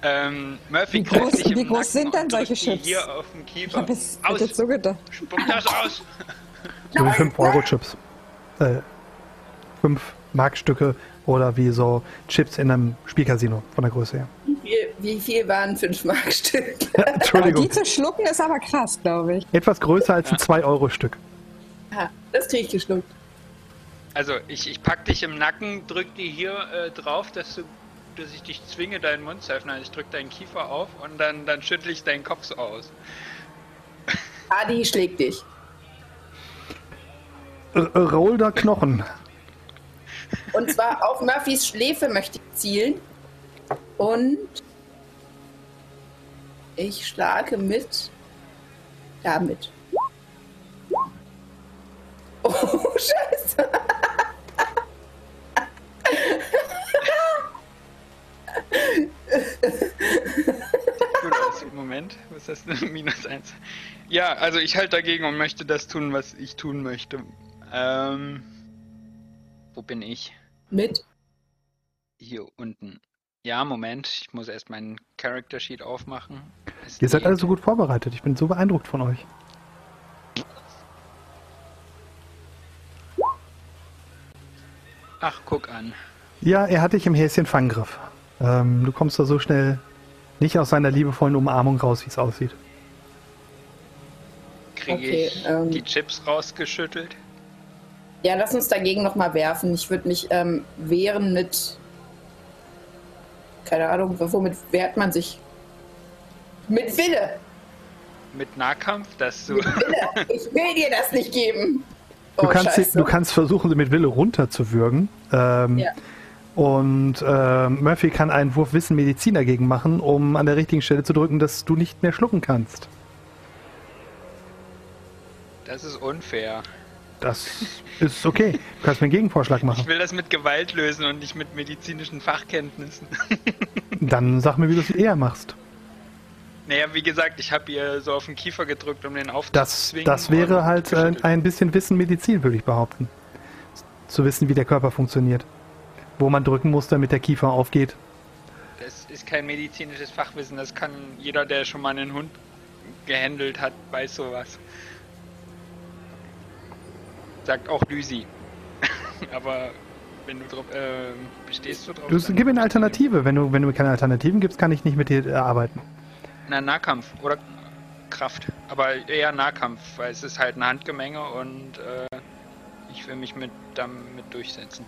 ähm, Murphy Wie groß- dich im wie groß sind denn solche Chips? Hier auf dem Ich Kiefer. habe es aus! jetzt so gedacht. Spuck das aus! So wie 5-Euro-Chips. Äh, 5 Markstücke oder wie so Chips in einem Spielcasino von der Größe her. Wie viel, wie viel waren 5 Markstück? Aber Entschuldigung. die zu schlucken ist aber krass, glaube ich. Etwas größer als ein 2-Euro-Stück. Aha, das krieg ich geschluckt. Also, ich, ich pack dich im Nacken, drück die hier äh, drauf, dass du dass ich dich zwinge, deinen Mund zu öffnen. Also ich drück deinen Kiefer auf und dann, dann schüttle ich deinen Kopf so aus. Adi schlägt dich. Äh, äh, Rollder Knochen. Und zwar auf Murphys Schläfe möchte ich zielen. Und ich schlage mit damit. Oh, scheiße. Moment, was ist das? Minus eins. Ja, also ich halte dagegen und möchte das tun, was ich tun möchte. Ähm, wo bin ich? Mit? Hier unten. Ja, Moment, ich muss erst meinen Character Sheet aufmachen. Es Ihr seid alle so gut vorbereitet. Ich bin so beeindruckt von euch. Ach, guck an. Ja, er hat dich im Häschen Fanggriff. Ähm, du kommst da so schnell nicht aus seiner liebevollen Umarmung raus, wie es aussieht. Kriege Okay, ich ähm. die Chips rausgeschüttelt? Ja, lass uns dagegen nochmal werfen. Ich würde mich ähm, wehren mit. Keine Ahnung, womit wehrt man sich? Mit Wille! Mit Nahkampf, dass du. Mit Wille! Ich will dir das nicht geben! Du, Oh, kannst, sie, du kannst versuchen, sie mit Wille runterzuwürgen. Ähm, Ja. Und ähm, Murphy kann einen Wurf Wissen Medizin dagegen machen, um an der richtigen Stelle zu drücken, dass du nicht mehr schlucken kannst. Das ist unfair. Das ist okay. Du kannst mir einen Gegenvorschlag Ich machen. will das mit Gewalt lösen und nicht mit medizinischen Fachkenntnissen. Dann sag mir, wie du es eher machst. naja, wie gesagt, ich habe ihr so auf den Kiefer gedrückt, um den Das, aufzuzwingen. das wäre und halt äh, ein bisschen Wissen Medizin, würde ich behaupten. Zu wissen, wie der Körper funktioniert. Wo man drücken muss, damit der Kiefer aufgeht. Das ist kein medizinisches Fachwissen, das kann jeder, der schon mal einen Hund gehandelt hat, weiß sowas. Sagt auch Lysi. Aber wenn du drauf, äh, bestehst du drauf? Du, gib mir eine Alternative. Wenn du, wenn du mir keine Alternativen gibst, kann ich nicht mit dir äh, arbeiten. Na, Nahkampf oder Kraft. Aber eher Nahkampf, weil es ist halt ein Handgemenge und äh, ich will mich mit damit durchsetzen.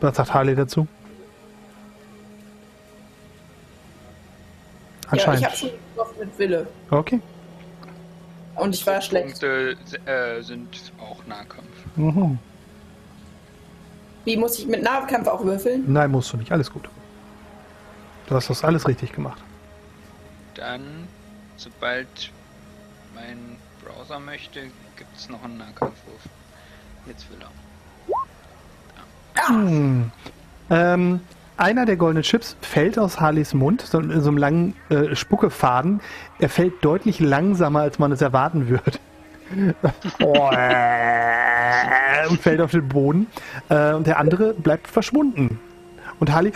Was sagt Harley dazu? Ja, ich Anscheinend. habe schon getroffen mit Wille. okay. Und ich war schlecht. Punkte äh, sind auch Nahkampf. Mhm. Wie muss ich mit Nahkampf auch würfeln? Nein, musst du nicht. Alles gut. Du hast das alles richtig gemacht. Dann, sobald mein Browser möchte, gibt es noch einen Nahkampfwurf. Jetzt will er. Hm. Ähm, einer der goldenen Chips fällt aus Harleys Mund, so in so einem langen äh, Spuckefaden. Er fällt deutlich langsamer, als man es erwarten würde. Oh, äh, und fällt auf den Boden. Äh, und der andere bleibt verschwunden. Und Harley.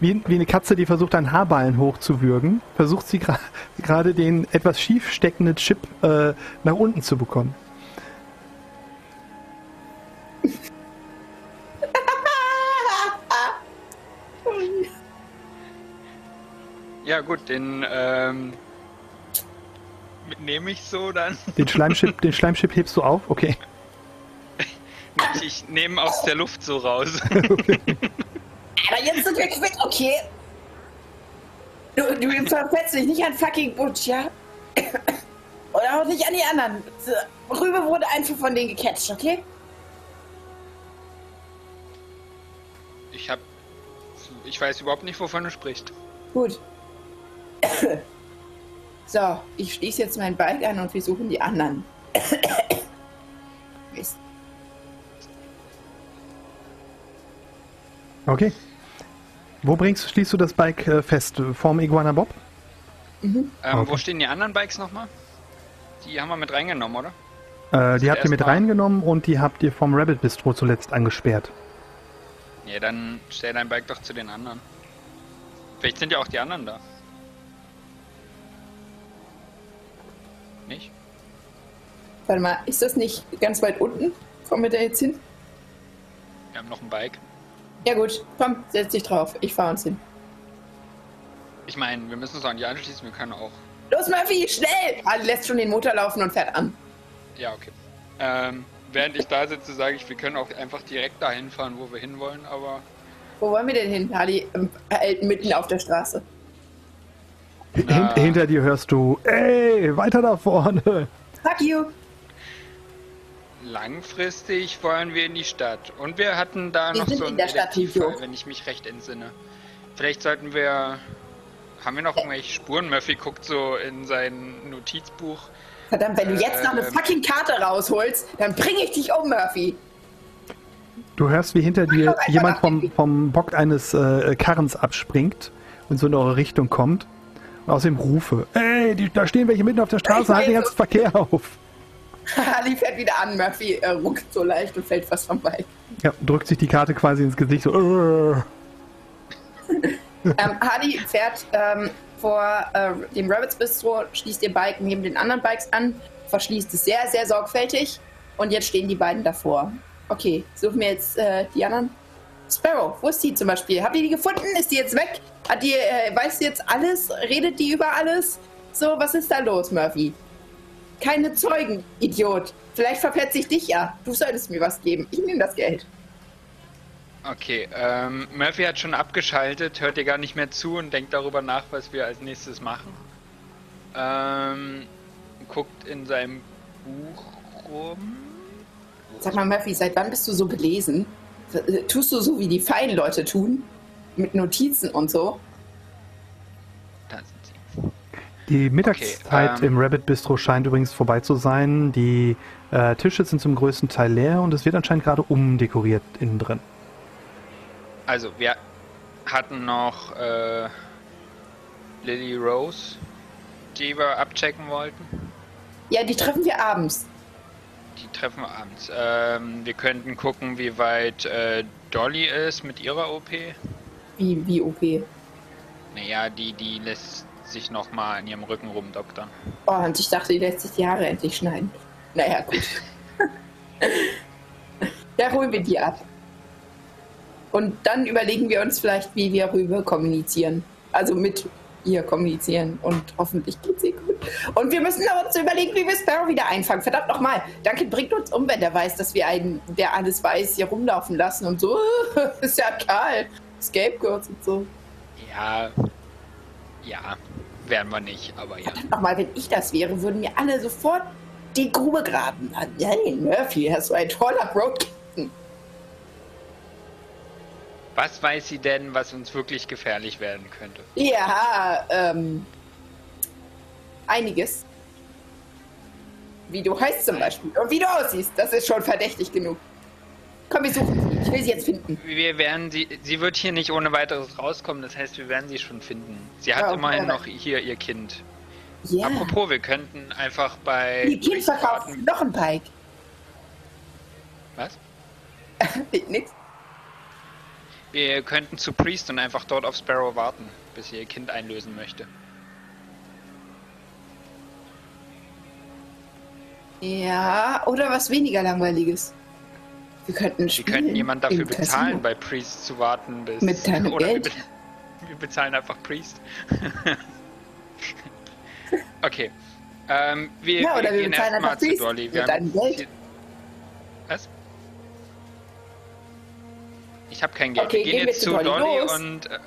Wie, wie eine Katze, die versucht, einen Haarballen hochzuwürgen, versucht sie gerade den etwas schief steckenden Chip äh, nach unten zu bekommen. Ja gut, den ähm, nehme ich so dann. Den Schleimchip, den Schleimchip hebst du auf? Okay. Ich, ich nehme aus der Luft so raus. Aber jetzt sind wir quitt, okay? Du, du verfetzt dich nicht an fucking Butch, ja? Oder auch nicht an die anderen. Rübe wurde einfach von denen gecatcht, okay? Ich hab. Ich weiß überhaupt nicht, wovon du sprichst. Gut. So, ich schließe jetzt mein Bike an und wir suchen die anderen. Mist. Okay. Wo bringst, schließt du das Bike äh, fest? Vorm Iguana Bob? Mhm. Ähm, Okay. Wo stehen die anderen Bikes nochmal? Die haben wir mit reingenommen, oder? Äh, die habt ihr mit reingenommen und die habt ihr vom Rabbit Bistro zuletzt angesperrt. Ja, dann stell dein Bike doch zu den anderen. Vielleicht sind ja auch die anderen da. Warte mal, ist das nicht ganz weit unten? Kommen wir da jetzt hin? Wir haben noch ein Bike. Ja gut, komm, setz dich drauf. Ich fahr uns hin. Ich meine, wir müssen uns auch nicht anschließen, wir können auch. Los, Murphy, schnell! Ali lässt schon den Motor laufen und fährt an. Ja, okay. Ähm, während ich da sitze, sage ich, wir können auch einfach direkt dahin fahren, wo wir hinwollen, aber Wo wollen wir denn hin? Ali ähm, hält mitten auf der Straße. Hin Na. hinter dir hörst du, ey, weiter da vorne. Fuck you! Langfristig wollen wir in die Stadt. Und wir hatten da Wir noch sind so in einen der Stadt, Detektivfall, wenn ich mich recht entsinne. Vielleicht sollten wir. Haben wir noch irgendwelche Spuren? Murphy guckt so in sein Notizbuch. Verdammt, wenn du jetzt noch eine Ähm. fucking Karte rausholst, dann bringe ich dich um, Murphy. Du hörst, wie hinter dir jemand vom, vom Bock eines äh, Karrens abspringt und so in eure Richtung kommt. Und außerdem Rufe. Ey, die, da stehen welche mitten auf der Straße, Ich halt den ganzen Verkehr auf. Ali fährt wieder an, Murphy äh, ruckt so leicht und fällt fast vom Bike. Ja, drückt sich die Karte quasi ins Gesicht so. "Äh." Ähm, Hardy fährt ähm, vor äh, dem Rabbits Bistro, schließt ihr Bike neben den anderen Bikes an, verschließt es sehr, sehr sorgfältig und jetzt stehen die beiden davor. Okay, suchen wir jetzt äh, die anderen. Sparrow, wo ist die zum Beispiel? Habt ihr die gefunden? Ist die jetzt weg? Hat die, äh, weiß die jetzt alles? Redet die über alles? So, was ist da los, Murphy? Keine Zeugen, Idiot. Vielleicht verpetze ich dich ja. Du solltest mir was geben. Ich nehme das Geld. Okay, ähm, Murphy hat schon abgeschaltet, hört dir gar nicht mehr zu und denkt darüber nach, was wir als nächstes machen. Ähm, guckt in seinem Buch rum. Sag mal, Murphy, seit wann bist du so belesen? Äh, Tust du so, wie die feinen Leute tun? Mit Notizen und so? Die Mittagszeit Okay, ähm, im Rabbit Bistro scheint übrigens vorbei zu sein. Die äh, Tische sind zum größten Teil leer und es wird anscheinend gerade umdekoriert innen drin. Also, wir hatten noch äh, Lily Rose, die wir abchecken wollten. Ja, die treffen wir abends. Die treffen wir abends. Ähm, wir könnten gucken, wie weit äh, Dolly ist mit ihrer OP. Wie, wie OP. Naja, die, die lässt sich nochmal an ihrem Rücken rumdoktern. Oh, und ich dachte, die lässt sich die Haare endlich schneiden. Naja, gut. da holen wir die ab. Und dann überlegen wir uns vielleicht, wie wir rüber kommunizieren. Also mit ihr kommunizieren. Und hoffentlich geht's ihr gut. Und wir müssen uns überlegen, wie wir Sparrow wieder einfangen. Verdammt nochmal. Duncan bringt uns um, wenn der weiß, dass wir einen, der alles weiß, hier rumlaufen lassen und so. ist ja Karl. Scapegoats und so. Ja, ja, werden wir nicht, aber ja. Nochmal, wenn ich das wäre, würden mir alle sofort die Grube graben. Hey, Murphy, ist so ein toller Road Captain. Was weiß sie denn, was uns wirklich gefährlich werden könnte? Ja, ähm. Einiges. Wie du heißt zum Beispiel. Und wie du aussiehst. Das ist schon verdächtig genug. Komm, wir suchen sie. Ich will sie jetzt finden. Wir werden sie, sie wird hier nicht ohne weiteres rauskommen, das heißt, wir werden sie schon finden. Sie hat Ja, immerhin noch hier ihr Kind. Ja. Apropos, wir könnten einfach bei. Die Kind verkauft noch ein Bike. Was? Nix. Wir könnten zu Priest und einfach dort auf Sparrow warten, bis sie ihr Kind einlösen möchte. Ja, oder was weniger langweiliges. Wir könnten Wir spielen. könnten jemand dafür Casino. bezahlen, bei Priest zu warten, bis. Mit deinem oder Geld? Wir, be- wir bezahlen einfach Priest. okay. Ähm, wir, Ja, oder wir gehen bezahlen erstmal einfach zu Priest Dolly. mit Wir haben deinem Geld. Was? Ich habe kein Geld. Okay, wir gehen gehen wir jetzt zu zu Dolly. Dolly und. Äh,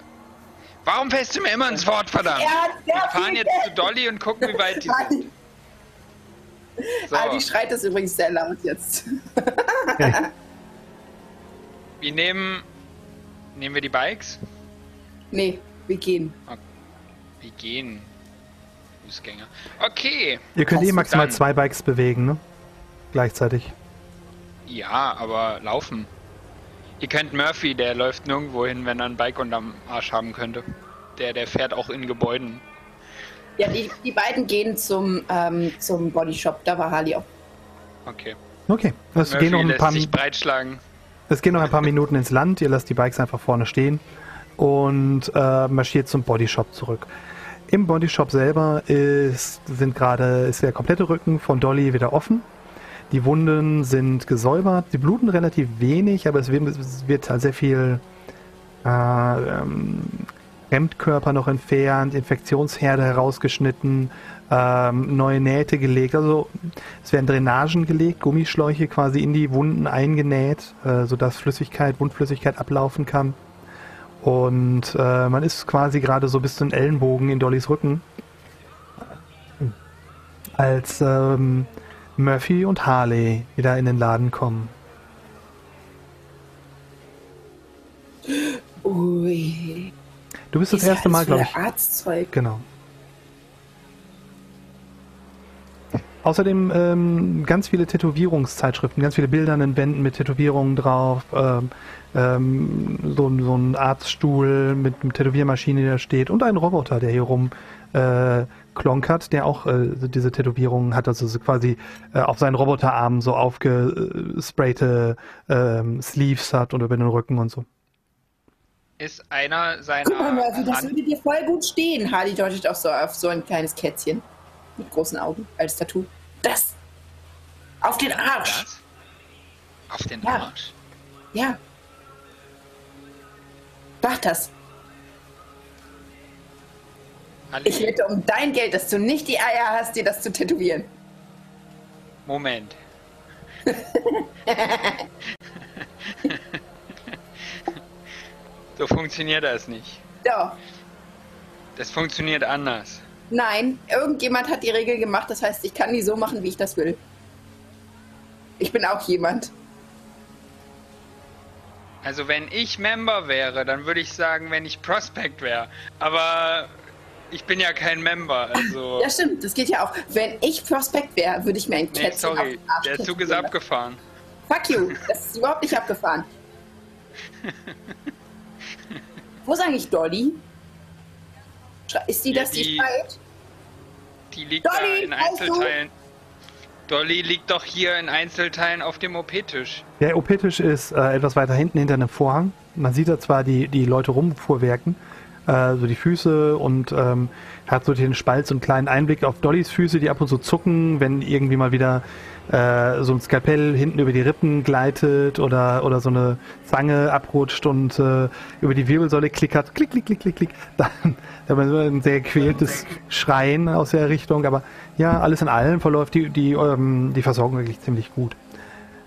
warum fällst du mir immer ins Wort, verdammt? Er wir fahren jetzt Geld. zu Dolly und gucken, wie weit die sind. So, Adi schreit das übrigens sehr laut jetzt. Wir nehmen. Nehmen wir die Bikes? nee, wir gehen. Wir gehen. Fußgänger. Okay. Ihr könnt eh maximal dann- zwei Bikes bewegen, ne? Gleichzeitig. Ja, aber laufen. Ihr kennt Murphy, der läuft nirgendwo hin, wenn er ein Bike unterm Arsch haben könnte. Der, der fährt auch in Gebäuden. Ja, die, die beiden gehen zum, ähm, zum Bodyshop. Da war Harley auch. Okay. Okay, es Murphy gehen, noch ein lässt paar, sich breitschlagen. Es gehen noch ein paar Minuten ins Land. Ihr lasst die Bikes einfach vorne stehen und äh, marschiert zum Bodyshop zurück. Im Bodyshop selber ist, sind gerade, ist der komplette Rücken von Dolly wieder offen. Die Wunden sind gesäubert. Sie bluten relativ wenig, aber es wird, es wird halt sehr viel äh, ähm, noch entfernt, Infektionsherde herausgeschnitten, ähm, neue Nähte gelegt. Also es werden Drainagen gelegt, Gummischläuche quasi in die Wunden eingenäht, äh, sodass Flüssigkeit, Wundflüssigkeit ablaufen kann. Und äh, man ist quasi gerade so bis zu den Ellenbogen in Dollys Rücken. Als ähm, Murphy und Harley wieder in den Laden kommen. Ui. Du bist das erste Mal, glaube ich. Arztzeug. Genau. Außerdem ähm, ganz viele Tätowierungszeitschriften, ganz viele Bilder an den Wänden mit Tätowierungen drauf, ähm, ähm, so, ein- so ein Arztstuhl mit einer Tätowiermaschine, die da steht und ein Roboter, der hier rum äh, klonkert, der auch äh, diese Tätowierungen hat, also so quasi äh, auf seinen Roboterarmen so aufgesprayte ähm, Sleeves hat und über den Rücken und so. Ist einer seiner. Guck mal, Murphy, das würde dir voll gut stehen. Harley deutet auch so auf so ein kleines Kätzchen. Mit großen Augen als Tattoo. Das! Auf den Arsch! das? Auf den Ja. Arsch. Ja. Mach das. Halli- Ich wette um dein Geld, dass du nicht die Eier hast, dir das zu tätowieren. Moment. so funktioniert das nicht. Doch. Das funktioniert anders. Nein, irgendjemand hat die Regel gemacht, das heißt, ich kann die so machen, wie ich das will. Ich bin auch jemand. Also wenn ich Member wäre, dann würde ich sagen, wenn ich Prospect wäre. Aber ich bin ja kein Member, also. Ja, stimmt, das geht ja auch. Wenn ich Prospekt wäre, würde ich mir ein Nee, Kätzchen auf sorry, den Arsch der Zug ist abgefahren. Fuck you, das ist überhaupt nicht abgefahren. Wo ist eigentlich Dolly? Ist die Ja, das, die die- schreit? Die liegt Dolly, da in weißt du? Einzelteilen. Dolly liegt doch hier in Einzelteilen auf dem OP-Tisch. Der OP-Tisch ist äh, etwas weiter hinten hinter einem Vorhang. Man sieht da zwar die, die Leute rumfuhrwerken, äh, so die Füße und ähm, hat so den Spalt, so einen kleinen Einblick auf Dollys Füße, die ab und zu zucken, wenn irgendwie mal wieder äh, so ein Skalpell hinten über die Rippen gleitet oder, oder so eine Zange abrutscht und äh, über die Wirbelsäule klickert. Klick, klick, klick, klick, klick. Dann, haben wir ein sehr gequältes Schreien aus der Richtung. Aber ja, alles in allem verläuft die, die, ähm, die Versorgung wirklich ziemlich gut.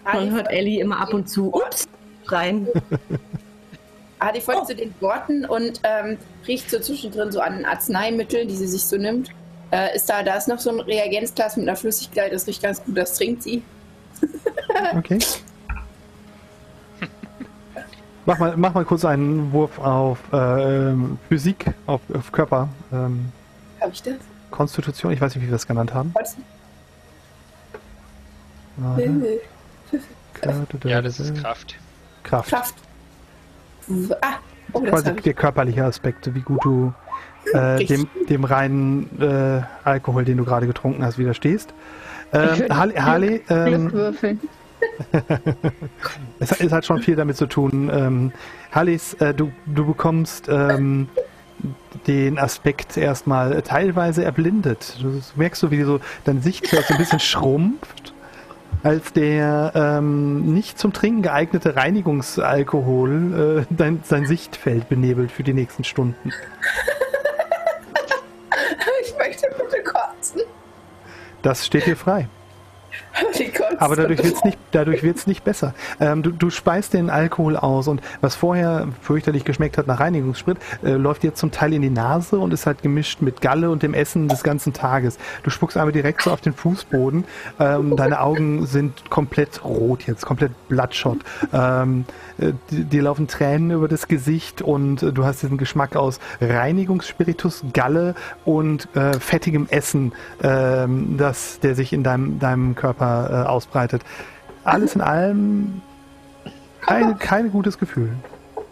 Man hört Ellie immer ab und zu ups rein. Adi folgt zu den Worten und ähm, riecht so zwischendrin so an Arzneimitteln, die sie sich so nimmt. Äh, ist da, da ist noch so ein Reagenzglas mit einer Flüssigkeit, das riecht ganz gut, das trinkt sie. Okay. Mach mal, mach mal kurz einen Wurf auf äh, Physik, auf, auf Körper. Ähm, Hab ich das? Konstitution, ich weiß nicht, wie wir das genannt haben. Warte. Ja, das ist Kraft. Kraft. Kraft. Ah, oh, das Quasi der körperliche Aspekt, wie gut du äh, dem, dem reinen äh, Alkohol, den du gerade getrunken hast, widerstehst. Ähm, Harley, Harley ähm, es, hat- es hat schon viel damit zu tun. Ähm, Harleys, äh, du, du bekommst ähm, den Aspekt erstmal teilweise erblindet. Du merkst so, wie so dein Sichtfeld so ein bisschen schrumpft, als der ähm, nicht zum Trinken geeignete Reinigungsalkohol äh, dein, sein Sichtfeld benebelt für die nächsten Stunden. Ich möchte bitte kotzen. Das steht dir frei. Aber dadurch wird es nicht, dadurch wird's nicht besser. Ähm, du, du speist den Alkohol aus und was vorher fürchterlich geschmeckt hat nach Reinigungssprit, äh, läuft jetzt zum Teil in die Nase und ist halt gemischt mit Galle und dem Essen des ganzen Tages. Du spuckst aber direkt so auf den Fußboden. Ähm, deine Augen sind komplett rot jetzt, komplett bloodshot. Ähm, äh, dir laufen Tränen über das Gesicht und äh, du hast diesen Geschmack aus Reinigungsspiritus, Galle und äh, fettigem Essen, ähm, das, der sich in deinem, deinem Körper äh, ausbreitet. Alles in allem kein, kein gutes Gefühl.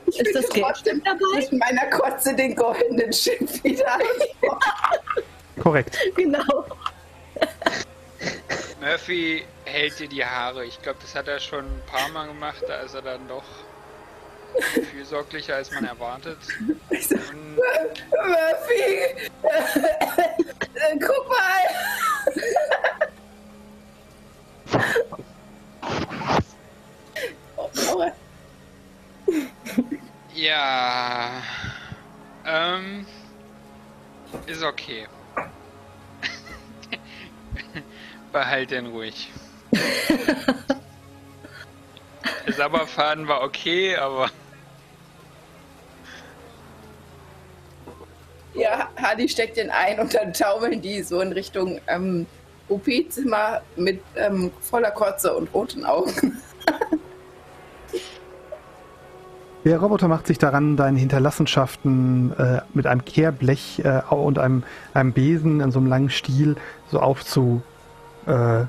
Ich Ist das trotzdem mit meiner Kotze den goldenen Schiff wieder. Korrekt. Genau. Murphy hält dir die Haare. Ich glaube, das hat er schon ein paar Mal gemacht. Da ist er dann doch fürsorglicher, als man erwartet. So, Und Murphy! Guck mal! Oh, ja. Ähm. Ist okay. Behalt den ruhig. Der Sabberfaden war okay, aber Ja, Hadi steckt den ein und dann taumeln die so in Richtung ähm, OP-Zimmer mit ähm, voller Kotze und roten Augen. Der Roboter macht sich daran, deine Hinterlassenschaften äh, mit einem Kehrblech äh, und einem, einem Besen in so einem langen Stiel so aufzukratzen äh,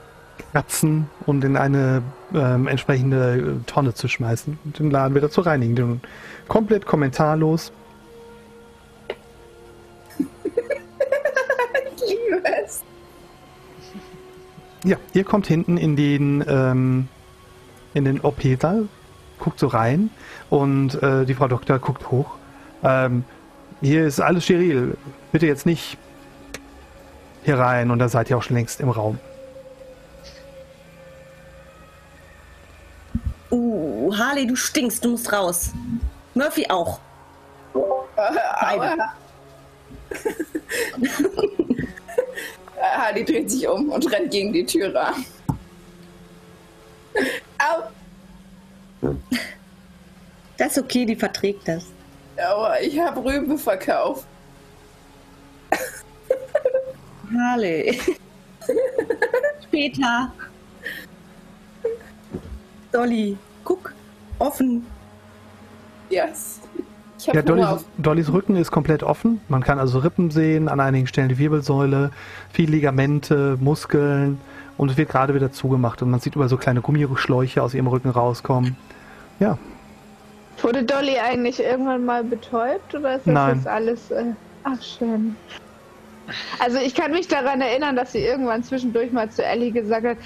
kratzen und in eine ähm, entsprechende äh, Tonne zu schmeißen und den Laden wieder zu reinigen. Den komplett kommentarlos. Ich liebe es. Ja, ihr kommt hinten in den, ähm, in den OP-Saal, guckt so rein und äh, die Frau Doktor guckt hoch. Ähm, hier ist alles steril. Bitte jetzt nicht hier rein und da seid ihr auch schon längst im Raum. Uh, Harley, du stinkst, du musst raus. Murphy auch. Aua. Hadi dreht sich um und rennt gegen die Tür ran. Au! Das ist okay, die verträgt das. Aua, ich habe Rübe verkauft. Harley. Später. Dolly, guck. Offen. Yes. Ich habe Ja, Dollys. Dollys Rücken ist komplett offen. Man kann also Rippen sehen, an einigen Stellen die Wirbelsäule, viel Ligamente, Muskeln und es wird gerade wieder zugemacht und man sieht überall so kleine Gummischläuche aus ihrem Rücken rauskommen. Ja, Wurde Dolly eigentlich irgendwann mal betäubt oder ist das Nein. jetzt alles. Äh, ach, schön. Also, ich kann mich daran erinnern, dass sie irgendwann zwischendurch mal zu Ellie gesagt hat: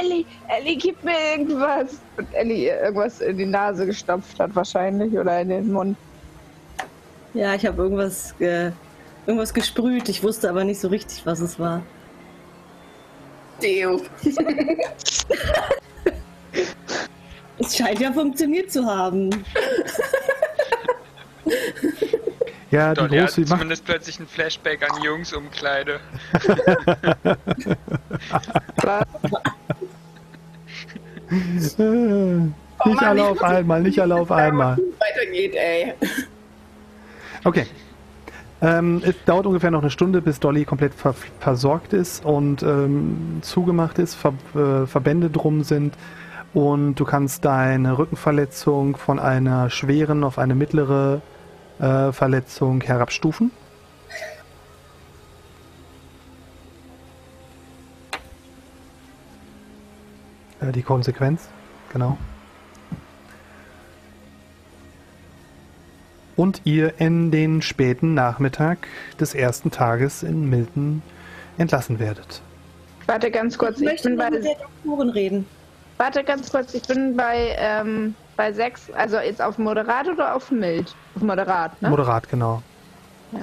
Ellie, Ellie, gib mir irgendwas. Und Ellie ihr irgendwas in die Nase gestopft hat, wahrscheinlich, oder in den Mund. Ja, ich habe irgendwas, äh, irgendwas gesprüht. Ich wusste aber nicht so richtig, was es war. Deo. Es scheint ja funktioniert zu haben. ja die Dolly hat große macht, zumindest plötzlich ein Flashback an Jungsumkleide. äh, nicht Mann, alle auf einmal, nicht alle auf einmal. Weitergeht, ey. Okay. Ähm, es dauert ungefähr noch eine Stunde, bis Dolly komplett ver versorgt ist und ähm, zugemacht ist, Ver äh, Verbände drum sind und du kannst deine Rückenverletzung von einer schweren auf eine mittlere äh, Verletzung herabstufen. Äh, die Konsequenz, genau. und ihr in den späten Nachmittag des ersten Tages in Milton entlassen werdet. Warte ganz kurz, Ich ich möchte bin bei. mit der Doktorin reden. Warte ganz kurz, ich bin bei, ähm, bei 6, also jetzt auf Moderat oder auf Mild? Auf Moderat, ne? Moderat, genau. Ja.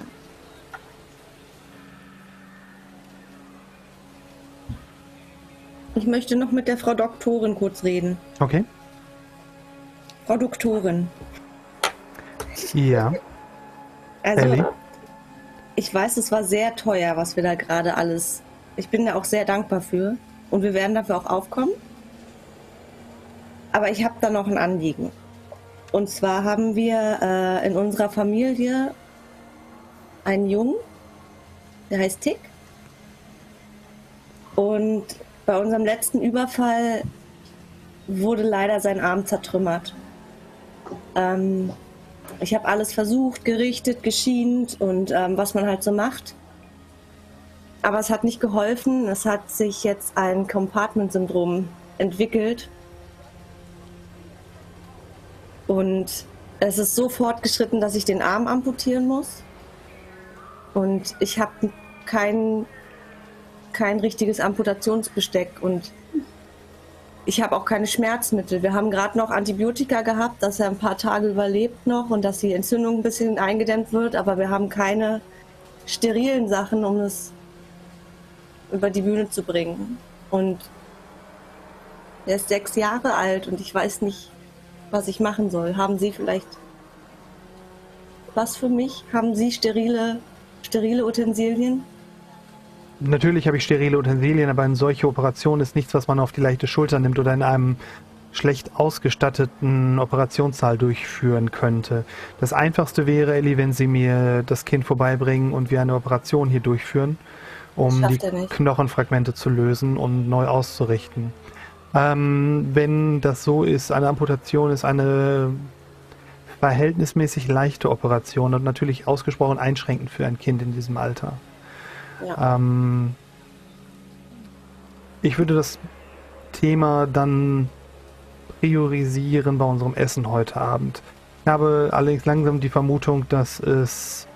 Ich möchte noch mit der Frau Doktorin kurz reden. Okay. Frau Doktorin, Ja. also Ellie? ich weiß, es war sehr teuer, was wir da gerade alles. Ich bin da auch sehr dankbar für und wir werden dafür auch aufkommen. Aber ich habe da noch ein Anliegen. Und zwar haben wir äh, in unserer Familie einen Jungen, der heißt Tick. Und bei unserem letzten Überfall wurde leider sein Arm zertrümmert. Ähm, ich habe alles versucht, gerichtet, geschient und ähm, was man halt so macht. Aber es hat nicht geholfen. Es hat sich jetzt ein Compartment-Syndrom entwickelt. Und es ist so fortgeschritten, dass ich den Arm amputieren muss. Und ich habe kein, kein richtiges Amputationsbesteck und ich habe auch keine Schmerzmittel. Wir haben gerade noch Antibiotika gehabt, dass er ein paar Tage überlebt noch und dass die Entzündung ein bisschen eingedämmt wird, aber wir haben keine sterilen Sachen, um es über die Bühne zu bringen. Und er ist sechs Jahre alt und ich weiß nicht, was ich machen soll. Haben Sie vielleicht was für mich? Haben Sie sterile, sterile Utensilien? Natürlich habe ich sterile Utensilien, aber eine solche Operation ist nichts, was man auf die leichte Schulter nimmt oder in einem schlecht ausgestatteten Operationssaal durchführen könnte. Das einfachste wäre, Ellie, wenn Sie mir das Kind vorbeibringen und wir eine Operation hier durchführen, um die. Knochenfragmente zu lösen und neu auszurichten. Ähm, wenn das so ist, eine Amputation ist eine verhältnismäßig leichte Operation und natürlich ausgesprochen einschränkend für ein Kind in diesem Alter. Ja. Ähm, ich würde das Thema dann priorisieren bei unserem Essen heute Abend. Ich habe allerdings langsam die Vermutung, dass es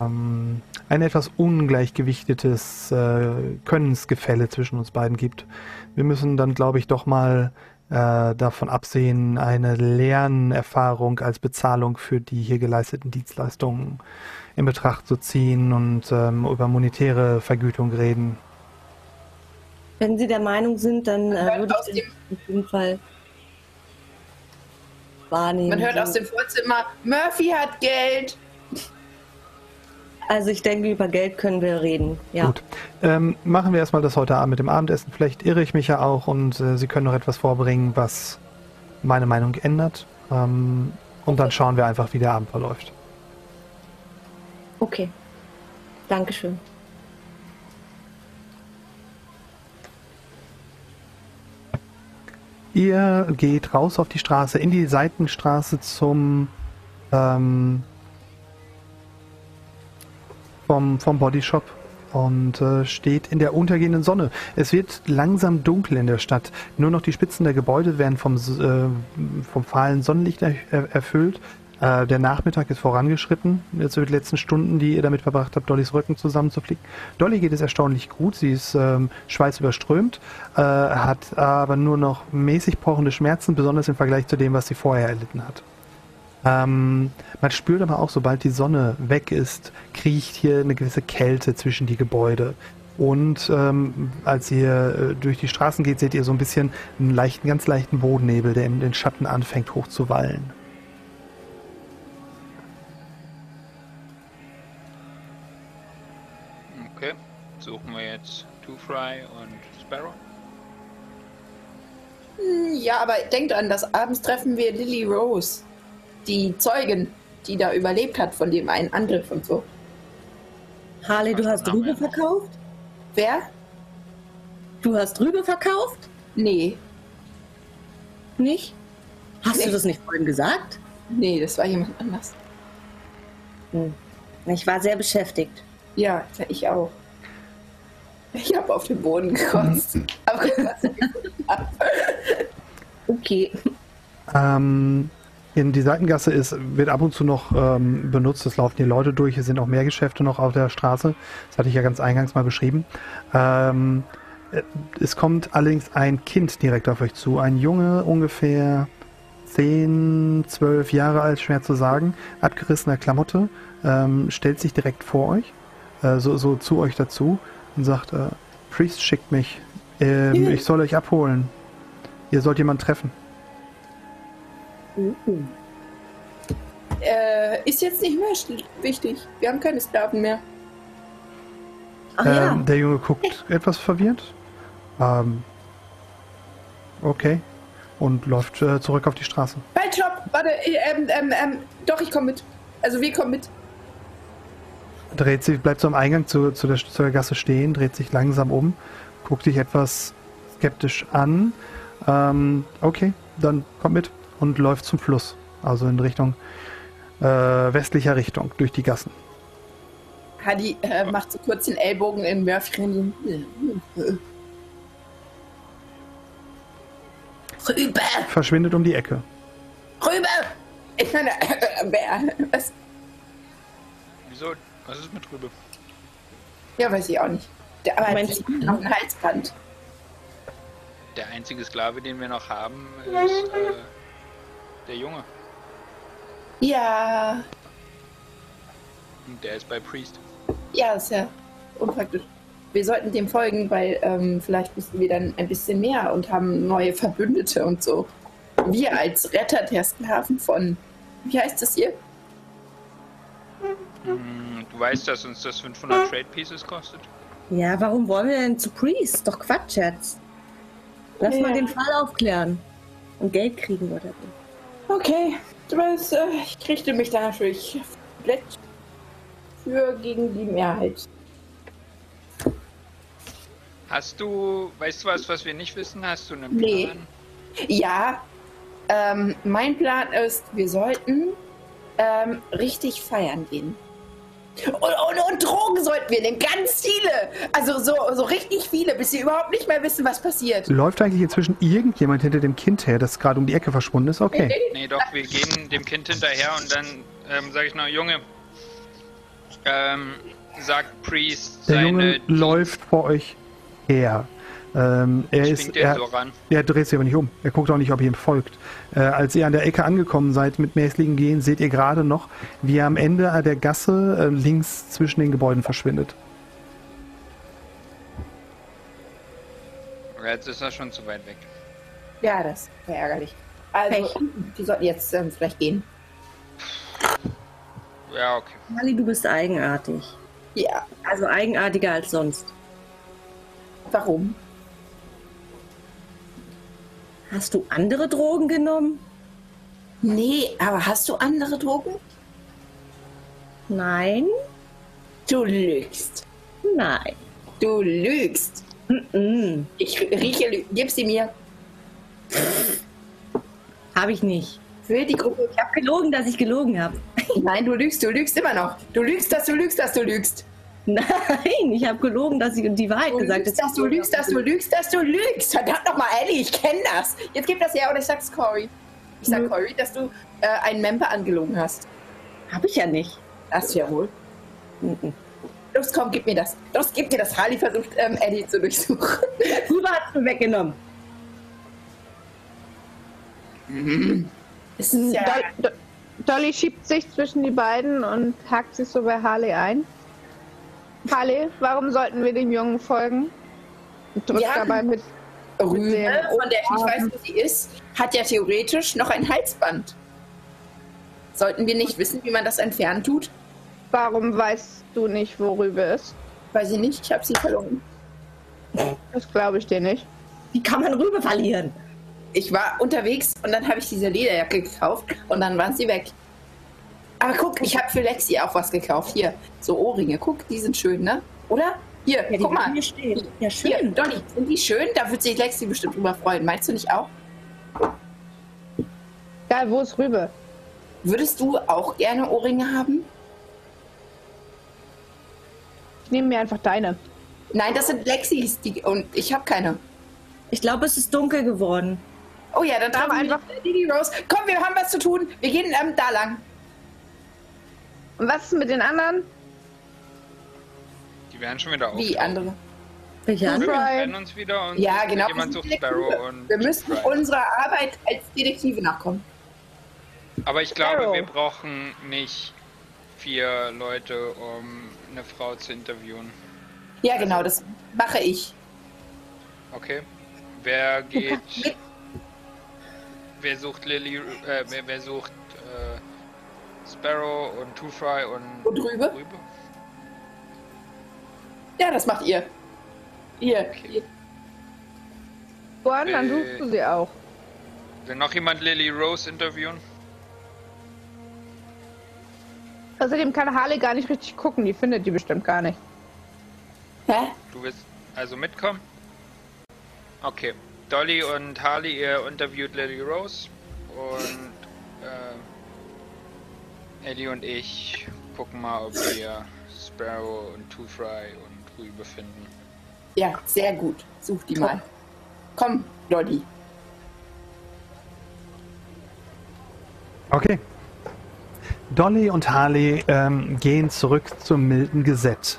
ähm, ein etwas ungleichgewichtetes äh, Könnensgefälle zwischen uns beiden gibt. Wir müssen dann, glaube ich, doch mal äh, davon absehen, eine Lernerfahrung als Bezahlung für die hier geleisteten Dienstleistungen in Betracht zu ziehen und ähm, über monetäre Vergütung reden. Wenn Sie der Meinung sind, dann äh, würde ich auf jeden Fall wahrnehmen. Man hört aus dem Vorzimmer, Murphy hat Geld. Also ich denke, über Geld können wir reden. Ja. Gut. Ähm, machen wir erstmal das heute Abend mit dem Abendessen. Vielleicht irre ich mich ja auch und äh, Sie können noch etwas vorbringen, was meine Meinung ändert. Ähm, und dann schauen wir einfach, wie der Abend verläuft. Okay. Dankeschön. Ihr geht raus auf die Straße, in die Seitenstraße zum ähm, vom, vom Bodyshop und äh, steht in der untergehenden Sonne. Es wird langsam dunkel in der Stadt. Nur noch die Spitzen der Gebäude werden vom, äh, vom fahlen Sonnenlicht er, erfüllt. Äh, der Nachmittag ist vorangeschritten. Jetzt über die letzten Stunden, die ihr damit verbracht habt, Dollys Rücken zusammenzuflicken. Dolly geht es erstaunlich gut. Sie ist ähm, schweißüberströmt, äh, hat aber nur noch mäßig pochende Schmerzen, besonders im Vergleich zu dem, was sie vorher erlitten hat. Ähm, man spürt aber auch, sobald die Sonne weg ist, kriecht hier eine gewisse Kälte zwischen die Gebäude. Und ähm, als ihr äh, durch die Straßen geht, seht ihr so ein bisschen einen leichten, ganz leichten Bodennebel, der in den Schatten anfängt hochzuwallen. Okay. Suchen wir jetzt Two Fry und Sparrow. Hm, Ja, aber denkt an, dass abends treffen wir Lily Rose, die Zeugin, die da überlebt hat von dem einen Angriff und so. Harley, du hast Rübe verkauft? Wer? Du hast Rübe verkauft? Nee. Nicht? Hast Nee. du das nicht vorhin gesagt? Nee, das war jemand anders. Hm. Ich war sehr beschäftigt. Ja, ich auch. Ich habe auf den Boden gekotzt. Okay. Ähm, in die Seitengasse ist, wird ab und zu noch ähm, benutzt. Es laufen hier Leute durch. Hier sind auch mehr Geschäfte noch auf der Straße. Das hatte ich ja ganz eingangs mal beschrieben. Ähm, äh, es kommt allerdings ein Kind direkt auf euch zu. Ein Junge, ungefähr 10, 12 Jahre alt, schwer zu sagen. Abgerissener Klamotte. Ähm, stellt sich direkt vor euch. Äh, so, so zu euch dazu. Und sagt, äh, Priest schickt mich. Ähm, ich soll euch abholen. Ihr sollt jemanden treffen. Äh, ist jetzt nicht mehr wichtig. Wir haben keine Sklaven mehr. Ach ja. Ähm, der Junge guckt etwas verwirrt. Ähm, okay. Und läuft äh, zurück auf die Straße. Halt, stopp! Warte, äh, ähm, ähm, ähm, doch, ich komme mit. Also wir kommen mit. Dreht sich, bleibt so am Eingang zu, zu, der, zu der Gasse stehen, dreht sich langsam um, guckt dich etwas skeptisch an. Ähm, okay, dann kommt mit und läuft zum Fluss. Also in Richtung äh, westlicher Richtung, durch die Gassen. Hadi äh, macht so kurz den Ellbogen in Murphy rein. Rübe! Verschwindet um die Ecke. Rübe! Ich meine, äh, wer? Was? Wieso? Was ist mit Rübe? Ja, weiß ich auch nicht. Der, aber Meinst hat ein Halsband. Der einzige Sklave, den wir noch haben, ist äh, der Junge. Ja, Und der ist bei Priest. ja, ist ja unpraktisch. Wir sollten dem folgen, weil ähm, vielleicht wissen wir dann ein bisschen mehr und haben neue Verbündete und so. Wir als Retter der Sklaven von, wie heißt das hier? Hm, du weißt, dass uns das 500 Trade Pieces kostet? Ja, warum wollen wir denn zu Priest? Doch Quatsch jetzt. Lass Ja. mal den Fall aufklären. Und Geld kriegen oder so. Okay, das, äh, ich richte mich da natürlich komplett für gegen die Mehrheit. Hast du, weißt du was, was wir nicht wissen? Hast du einen Nee. Plan? Ja, ähm, mein Plan ist, wir sollten ähm, richtig feiern gehen. Und, und, und Drogen sollten wir nehmen, ganz viele. Also so, so richtig viele, bis wir überhaupt nicht mehr wissen, was passiert. Läuft eigentlich inzwischen irgendjemand hinter dem Kind her, das gerade um die Ecke verschwunden ist? Okay. Nee, doch, wir gehen dem Kind hinterher und dann ähm, sage ich noch, Junge, ähm, sagt Priest Der seine... Junge läuft vor euch her. Ähm, er, ist, er er, so er dreht sich aber nicht um. Er guckt auch nicht, ob ihr ihm folgt. Äh, als ihr an der Ecke angekommen seid mit mäßigen Gehen, seht ihr gerade noch, wie er am Ende der Gasse äh, links zwischen den Gebäuden verschwindet. Jetzt ist er schon zu weit weg. Ja, das wäre ärgerlich. Also, wir sollten jetzt ähm, vielleicht gehen. Ja, okay. Mali, du bist eigenartig. Ja, Also eigenartiger als sonst. warum? Hast du andere Drogen genommen? Nee, aber hast du andere Drogen? Nein. Du lügst. Nein. Du lügst. Ich rieche, gib sie mir. Habe ich nicht. will die Gruppe. Ich habe gelogen, dass ich gelogen habe. Nein, du lügst, du lügst immer noch. Du lügst, dass du lügst, dass du lügst. Nein, ich habe gelogen, dass ich die Wahrheit Du gesagt lügst, dass du lügst, dass du lügst, dass du lügst. Verdammt nochmal, Ellie, ich kenne das. Jetzt gib das her oder ich sag's Cory. Ich sag Nö. Cory, dass du äh, einen Member angelogen hast. Habe ich ja nicht. Hast du ja wohl. Mhm. Los, komm, gib mir das. Los, gib mir das. Harley versucht, ähm, Eddie zu durchsuchen. Rüber hat mir weggenommen. Es ist ja. Dol Do Dolly schiebt sich zwischen die beiden und hakt sich so bei Harley ein. Harley, warum sollten wir dem Jungen folgen? Drückt dabei mit. Rübe, von der ich nicht weiß, wo sie ist, hat ja theoretisch noch ein Halsband. Sollten wir nicht wissen, wie man das entfernen tut? Warum weißt du nicht, wo Rübe ist? Weiß ich nicht, ich habe sie verloren. Das glaube ich dir nicht. Wie kann man Rübe verlieren? Ich war unterwegs und dann habe ich diese Lederjacke gekauft und dann waren sie weg. Aber guck, ich habe für Lexi auch was gekauft. Hier, so Ohrringe. Guck, die sind schön, ne? Oder? Hier, Ja, die guck mal. hier stehen. Ja, Hier, schön. Dolly, sind die schön? Da wird sich Lexi bestimmt drüber freuen. Meinst du nicht auch? Geil, wo ist Rübe? Würdest du auch gerne Ohrringe haben? Ich nehme mir einfach deine. Nein, das sind Lexis die, und ich habe keine. Ich glaube, es ist dunkel geworden. Oh ja, dann wir einfach- Lily Rose. Komm, wir haben was zu tun. Wir gehen ähm, da lang. Und was ist mit den anderen? Die werden schon wieder auf. Wie andere? Welche Wir andere? Fry. trennen uns wieder und Ja, genau. jemand wir sucht Sparrow und wir müssen unserer Arbeit als Detektive nachkommen. Aber ich glaube, Sparrow. wir brauchen nicht vier Leute, um eine Frau zu interviewen. Ja, genau, das mache ich. Okay. Wer geht. Wer sucht Lily. Äh, wer, wer sucht äh, Sparrow und Two Fry und. Und Rübe? Rübe? Ja, das macht ihr. Ihr. ihr. Juan, dann Äh. suchst du sie auch. Will noch jemand Lily Rose interviewen? Außerdem kann Harley gar nicht richtig gucken, die findet die bestimmt gar nicht. Hä? Du willst also mitkommen? Okay. Dolly und Harley, ihr interviewt Lily Rose und äh, Eddie und ich gucken mal, ob wir Sparrow und Two Fry und Rübe finden. Ja, sehr gut. Such die mal. Komm, Lolli. Okay. Dolly und Harley ähm, gehen zurück zum Milton Gazette.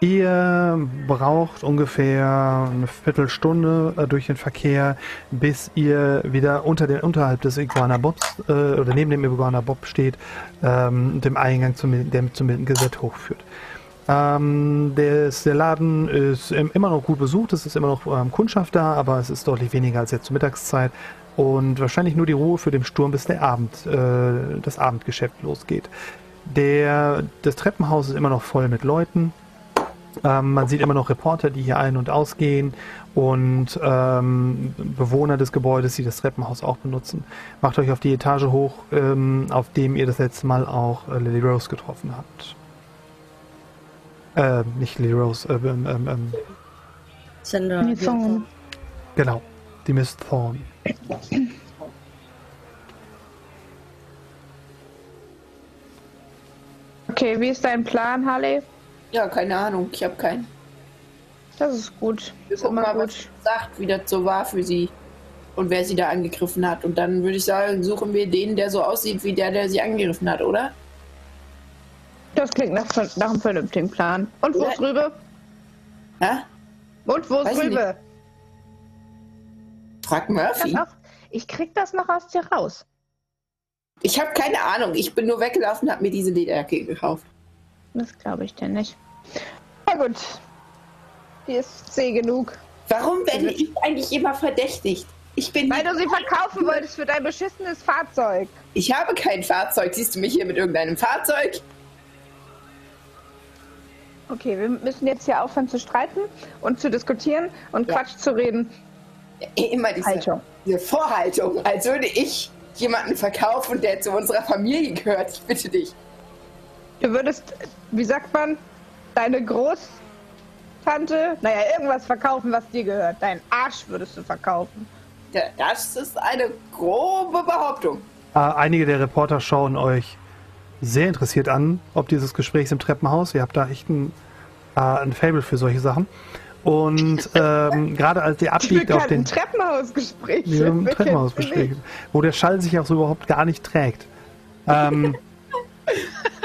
Ihr braucht ungefähr eine Viertelstunde äh, durch den Verkehr, bis ihr wieder unter den, unterhalb des Iguana Bobs äh, oder neben dem Iguana Bob steht, ähm, dem Eingang zum, der zum Milton Gazette hochführt. Ähm, des, der Laden ist im, immer noch gut besucht, es ist immer noch ähm, Kundschaft da, aber es ist deutlich weniger als jetzt zur Mittagszeit und wahrscheinlich nur die Ruhe für den Sturm, bis der Abend, äh, das Abendgeschäft losgeht. Der, das Treppenhaus ist immer noch voll mit Leuten. Ähm, man sieht immer noch Reporter, die hier ein- und ausgehen und ähm, Bewohner des Gebäudes, die das Treppenhaus auch benutzen. Macht euch auf die Etage hoch, ähm, auf dem ihr das letzte Mal auch äh, Lily Rose getroffen habt. Ähm, nicht Lily Rose, äh, ähm, ähm, ähm, Sandra. Die Zungen. genau, die Miss Thorne. Okay, wie ist dein Plan, Harley? Ja, keine Ahnung. Ich habe keinen. Das ist gut. Wir Ist gucken mal, was gut. sie sagt, wie das so war für sie. Und wer sie da angegriffen hat. Und dann würde ich sagen, suchen wir den, der so aussieht wie der, der sie angegriffen hat, oder? Das klingt nach, nach einem vernünftigen Plan. Und wo ist Rübe? Hä? Und wo ist ich Rübe? Frag Murphy. auch, ich krieg das noch aus dir raus. Ich habe keine Ahnung. Ich bin nur weggelaufen und habe mir diese Lederjacke gekauft. Das glaube ich dir nicht. Na gut. Die ist zäh genug. Warum werde ich eigentlich immer verdächtigt? Ich bin. Weil du sie verkaufen wolltest für dein beschissenes Fahrzeug. Ich habe kein Fahrzeug. Siehst du mich hier mit irgendeinem Fahrzeug? Okay, wir müssen jetzt hier aufhören zu streiten und zu diskutieren und Ja. Quatsch zu reden. Immer diese, Haltung. diese Vorhaltung, als würde ich jemanden verkaufen, der zu unserer Familie gehört. Ich bitte dich. Du würdest, wie sagt man, deine Großtante, naja, irgendwas verkaufen, was dir gehört. Deinen Arsch würdest du verkaufen. Ja, Das ist eine grobe Behauptung. Äh, einige der Reporter schauen euch sehr interessiert an, ob dieses Gesprächs im Treppenhaus. Ihr habt da echt ein, äh, ein Fable für solche Sachen. Und ähm, gerade als ihr abbiegt auf den Treppenhausgespräch. Treppenhausgespräch, wo der Schall sich auch so überhaupt gar nicht trägt. Ähm,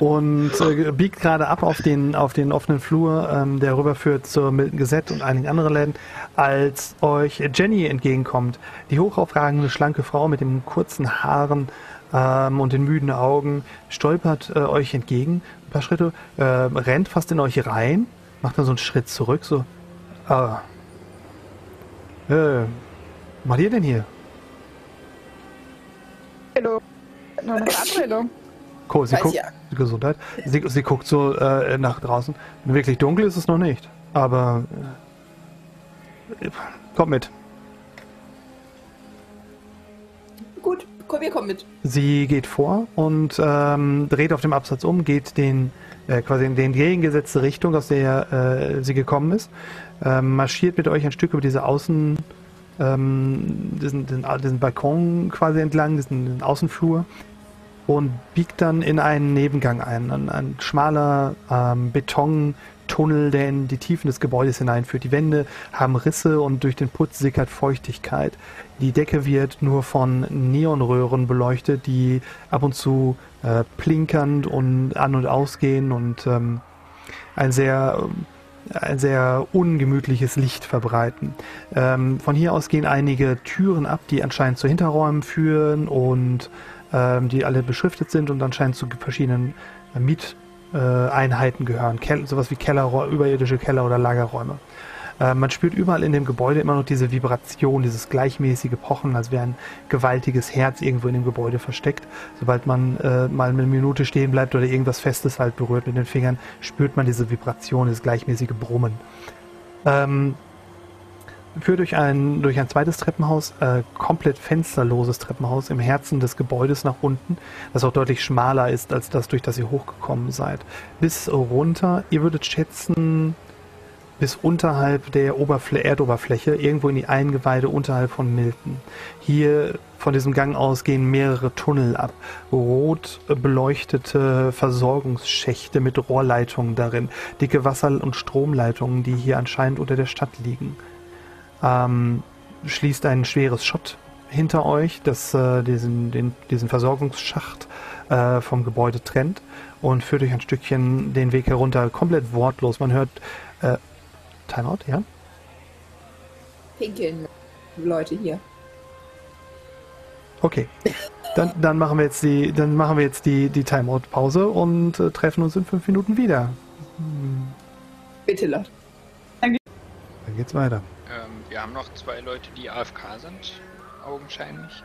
und äh, biegt gerade ab auf den, auf den offenen Flur, ähm, der rüberführt zur Milton Gazette und einigen anderen Läden, als euch Jenny entgegenkommt. Die hochaufragende, schlanke Frau mit den kurzen Haaren ähm, und den müden Augen stolpert äh, euch entgegen, ein paar Schritte, äh, rennt fast in euch rein, macht dann so einen Schritt zurück, so, ah, äh, was macht ihr denn hier? Hallo. Noch eine Verabredung. Ko- Sie guckt, ja. Gesundheit. Sie, sie guckt so äh, nach draußen. Wirklich dunkel ist es noch nicht. Aber äh, kommt mit. Gut, komm, wir kommen mit. Sie geht vor und ähm, dreht auf dem Absatz um, geht den äh, quasi in die entgegengesetzte Richtung, aus der äh, sie gekommen ist, ähm, marschiert mit euch ein Stück über diese Außen, ähm, diesen, diesen, diesen Balkon quasi entlang, diesen, diesen Außenflur und biegt dann in einen Nebengang ein, ein, ein schmaler ähm, Betontunnel, der in die Tiefen des Gebäudes hineinführt. Die Wände haben Risse und durch den Putz sickert Feuchtigkeit. Die Decke wird nur von Neonröhren beleuchtet, die ab und zu äh, plinkernd und an und ausgehen und ähm, ein sehr ein sehr ungemütliches Licht verbreiten. Ähm, von hier aus gehen einige Türen ab, die anscheinend zu Hinterräumen führen und die alle beschriftet sind und anscheinend zu verschiedenen äh, Mieteinheiten gehören. Kel sowas wie Keller, überirdische Keller oder Lagerräume. Äh, man spürt überall in dem Gebäude immer noch diese Vibration, dieses gleichmäßige Pochen, als wäre ein gewaltiges Herz irgendwo in dem Gebäude versteckt. Sobald man äh, mal eine Minute stehen bleibt oder irgendwas Festes halt berührt mit den Fingern, spürt man diese Vibration, dieses gleichmäßige Brummen. Ähm, führt durch ein, durch ein zweites Treppenhaus, äh, komplett fensterloses Treppenhaus im Herzen des Gebäudes nach unten, das auch deutlich schmaler ist als das, durch das ihr hochgekommen seid. Bis runter, ihr würdet schätzen, bis unterhalb der Oberfl Erdoberfläche, irgendwo in die Eingeweide unterhalb von Milton. Hier von diesem Gang aus gehen mehrere Tunnel ab. Rot beleuchtete Versorgungsschächte mit Rohrleitungen darin. Dicke Wasser- und Stromleitungen, die hier anscheinend unter der Stadt liegen. Ähm, schließt ein schweres Schott hinter euch, das äh, diesen, den, diesen Versorgungsschacht äh, vom Gebäude trennt und führt euch ein Stückchen den Weg herunter, komplett wortlos. Man hört äh, Timeout, ja? Pinkeln, Leute hier. Okay. Dann, dann machen wir jetzt die, dann machen wir jetzt die, die Timeout-Pause und äh, treffen uns in fünf Minuten wieder. Bitte, Leute. Dann geht's weiter. Wir haben noch zwei Leute, die AFK sind, augenscheinlich.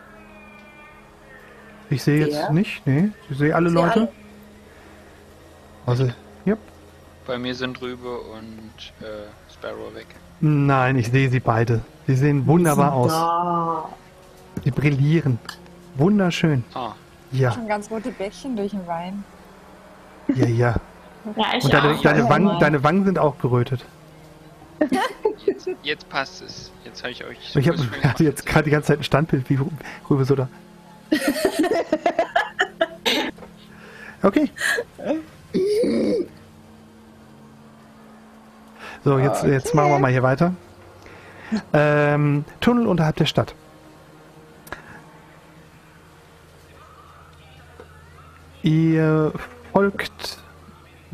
Ich sehe jetzt Ja. nicht, nee. Ich sehe alle Sehe Leute. alle. Also, ja. Bei mir sind Rübe und äh, Sparrow weg. Nein, ich sehe sie beide. Sie sehen wunderbar aus. Da. Sie brillieren. Wunderschön. Ah, Ja, Schon ganz rote Bäckchen durch den Wein. ja, ja. Ja, ich Und deine, auch. deine, Wangen, deine Wangen sind auch gerötet. jetzt, passt es. Jetzt habe ich euch. Ich habe was schön hatte jetzt gerade die ganze Zeit ein Standbild wie Rübe so da. Okay. So, jetzt, jetzt machen wir mal hier weiter. Ähm, Tunnel unterhalb der Stadt. Ihr folgt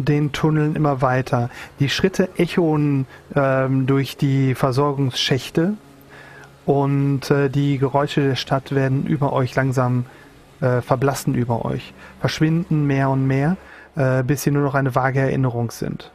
den Tunneln immer weiter. Die Schritte echoen ähm, durch die Versorgungsschächte und äh, die Geräusche der Stadt werden über euch langsam äh, verblassen über euch, verschwinden mehr und mehr, äh, bis sie nur noch eine vage Erinnerung sind.